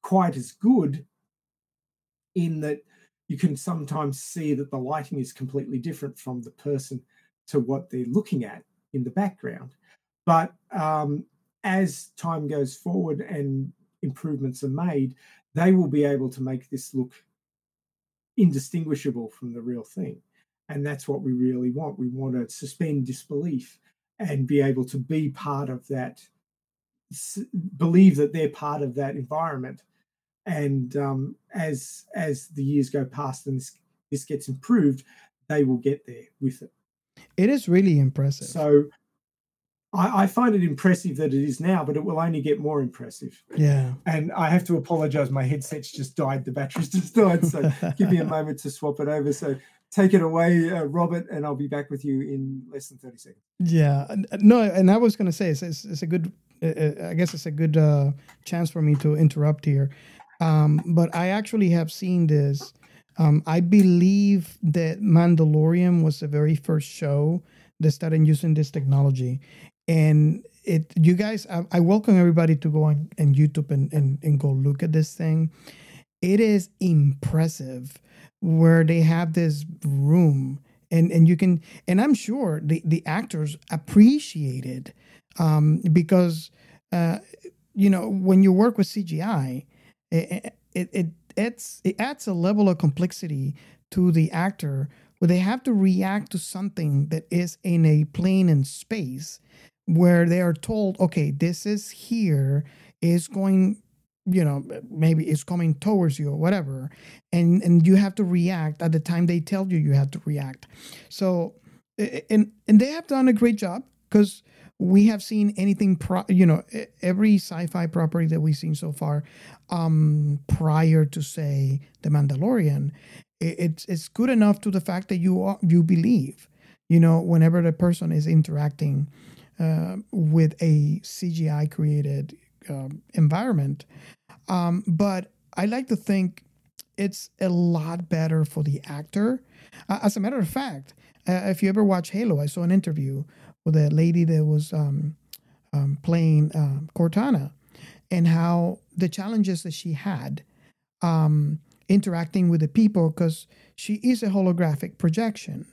quite as good in that you can sometimes see that the lighting is completely different from the person to what they're looking at in the background. But um, as time goes forward and improvements are made, they will be able to make this look indistinguishable from the real thing. And that's what we really want. We want to suspend disbelief and be able to be part of that, believe that they're part of that environment. And um, as as the years go past and this, this gets improved, they will get there with it. It is really impressive. So I, I find it impressive that it is now, but it will only get more impressive. Yeah. And I have to apologize. My headset's just died. The battery's (laughs) just died. So give me a (laughs) moment to swap it over. So take it away, uh, Robert, and I'll be back with you in less than 30 seconds. Yeah, and no, and I was gonna say it's, it's, it's a good. Uh, uh, I guess it's a good uh, chance for me to interrupt here, um, but I actually have seen this. Um, I believe that Mandalorian was the very first show that started using this technology, and it. You guys, I, I welcome everybody to go on, on YouTube and, and and go look at this thing. It is impressive where they have this room and and you can and i'm sure the the actors appreciate it um because uh you know when you work with cgi it it, it it's it adds a level of complexity to the actor where they have to react to something that is in a plane in space where they are told okay this is here is going you know maybe it's coming towards you or whatever and and you have to react at the time they tell you you have to react. So and and they have done a great job because we have seen anything pro, you know every sci-fi property that we've seen so far um prior to say the mandalorian it's it's good enough to the fact that you are, you believe you know whenever the person is interacting uh, with a cgi created um, environment um, but I like to think it's a lot better for the actor. Uh, as a matter of fact, uh, if you ever watch Halo, I saw an interview with a lady that was um, um, playing uh, Cortana and how the challenges that she had interacting with the people because she is a holographic projection.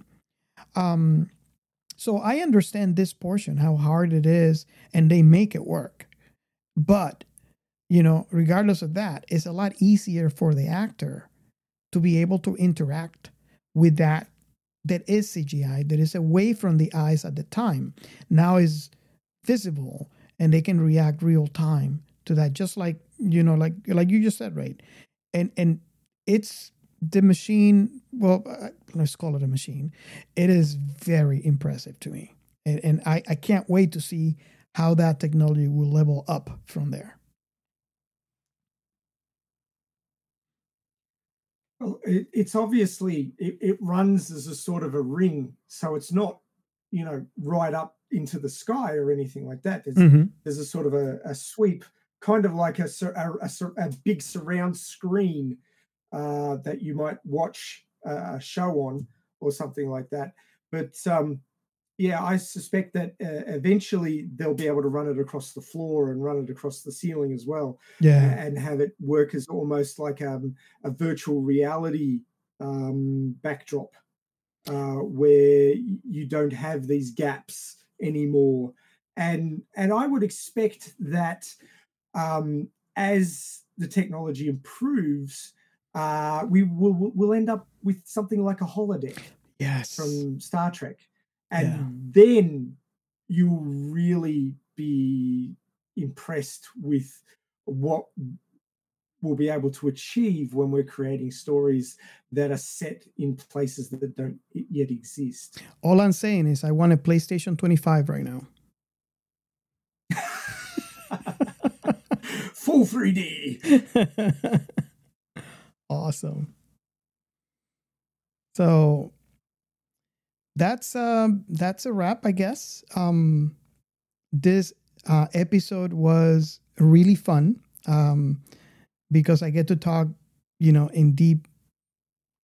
Um, so I understand this portion, how hard it is, and they make it work. But you know, regardless of that, it's a lot easier for the actor to be able to interact with that that is CGI, that is away from the eyes at the time, now is visible and they can react real time to that. Just like, you know, like like you just said, right? And and it's the machine, well, uh, let's call it a machine. It is very impressive to me. And, and I, I can't wait to see how that technology will level up from there. Well, it, it's obviously it, it runs as a sort of a ring, so it's not you know right up into the sky or anything like that. There's, Mhm. there's a sort of a, a sweep, kind of like a, a, a, a big surround screen uh, that you might watch a a show on or something like that. But um, yeah, I suspect that uh, eventually they'll be able to run it across the floor and run it across the ceiling as well. Yeah. and have it work as almost like um, a virtual reality um, backdrop uh, where you don't have these gaps anymore. And and I would expect that um, as the technology improves, uh, we will will end up with something like a holodeck Yes. from Star Trek, and Yeah. then you'll really be impressed with what we'll be able to achieve when we're creating stories that are set in places that don't yet exist. All I'm saying is I want a PlayStation 25 right now. (laughs) Full 3D. (laughs) awesome. So that's um that's a wrap, I guess. Um this uh episode was really fun. Um because I get to talk, you know, in deep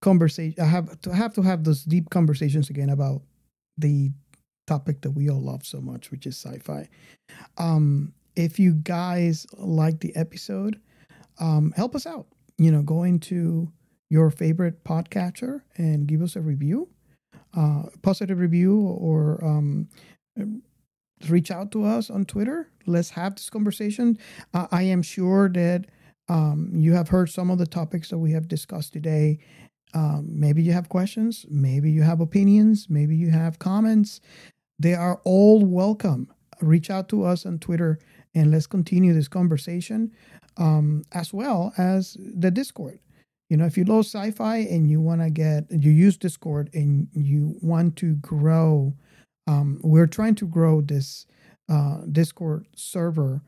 conversation. I have to have to have those deep conversations again about the topic that we all love so much, which is sci-fi. Um, if you guys like the episode, um, help us out. You know, go into your favorite podcatcher and give us a review, uh, positive review, or um, reach out to us on Twitter. Let's have this conversation. Uh, I am sure that um, you have heard some of the topics that we have discussed today. Um, maybe you have questions, maybe you have opinions, maybe you have comments. They are all welcome. Reach out to us on Twitter and let's continue this conversation um, as well as the Discord. You know, if you love sci fi and you want to get, you use Discord and you want to grow, um, we're trying to grow this uh, Discord server,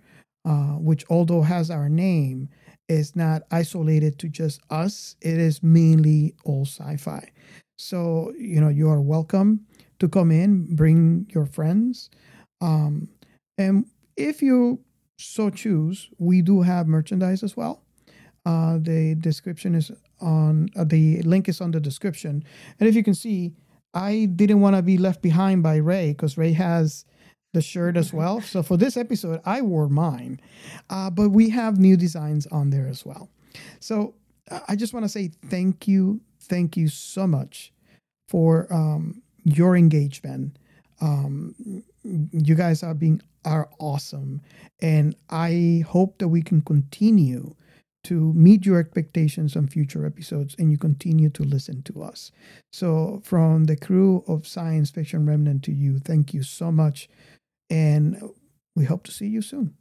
uh, which although has our name, is not isolated to just us. It is mainly all sci fi. So, you know, you are welcome to come in, bring your friends. Um, and if you so choose, we do have merchandise as well. Uh, the description is on uh, the link is on the description. And if you can see, I didn't want to be left behind by Ray because Ray has the shirt as well. So for this episode, I wore mine, uh, but we have new designs on there as well. So I- I just want to say thank you, thank you so much for um, your engagement. Um, you guys are being are awesome, and I hope that we can continue to meet your expectations on future episodes, and you continue to listen to us. So, from the crew of Science Fiction Remnant to you, thank you so much, and we hope to see you soon.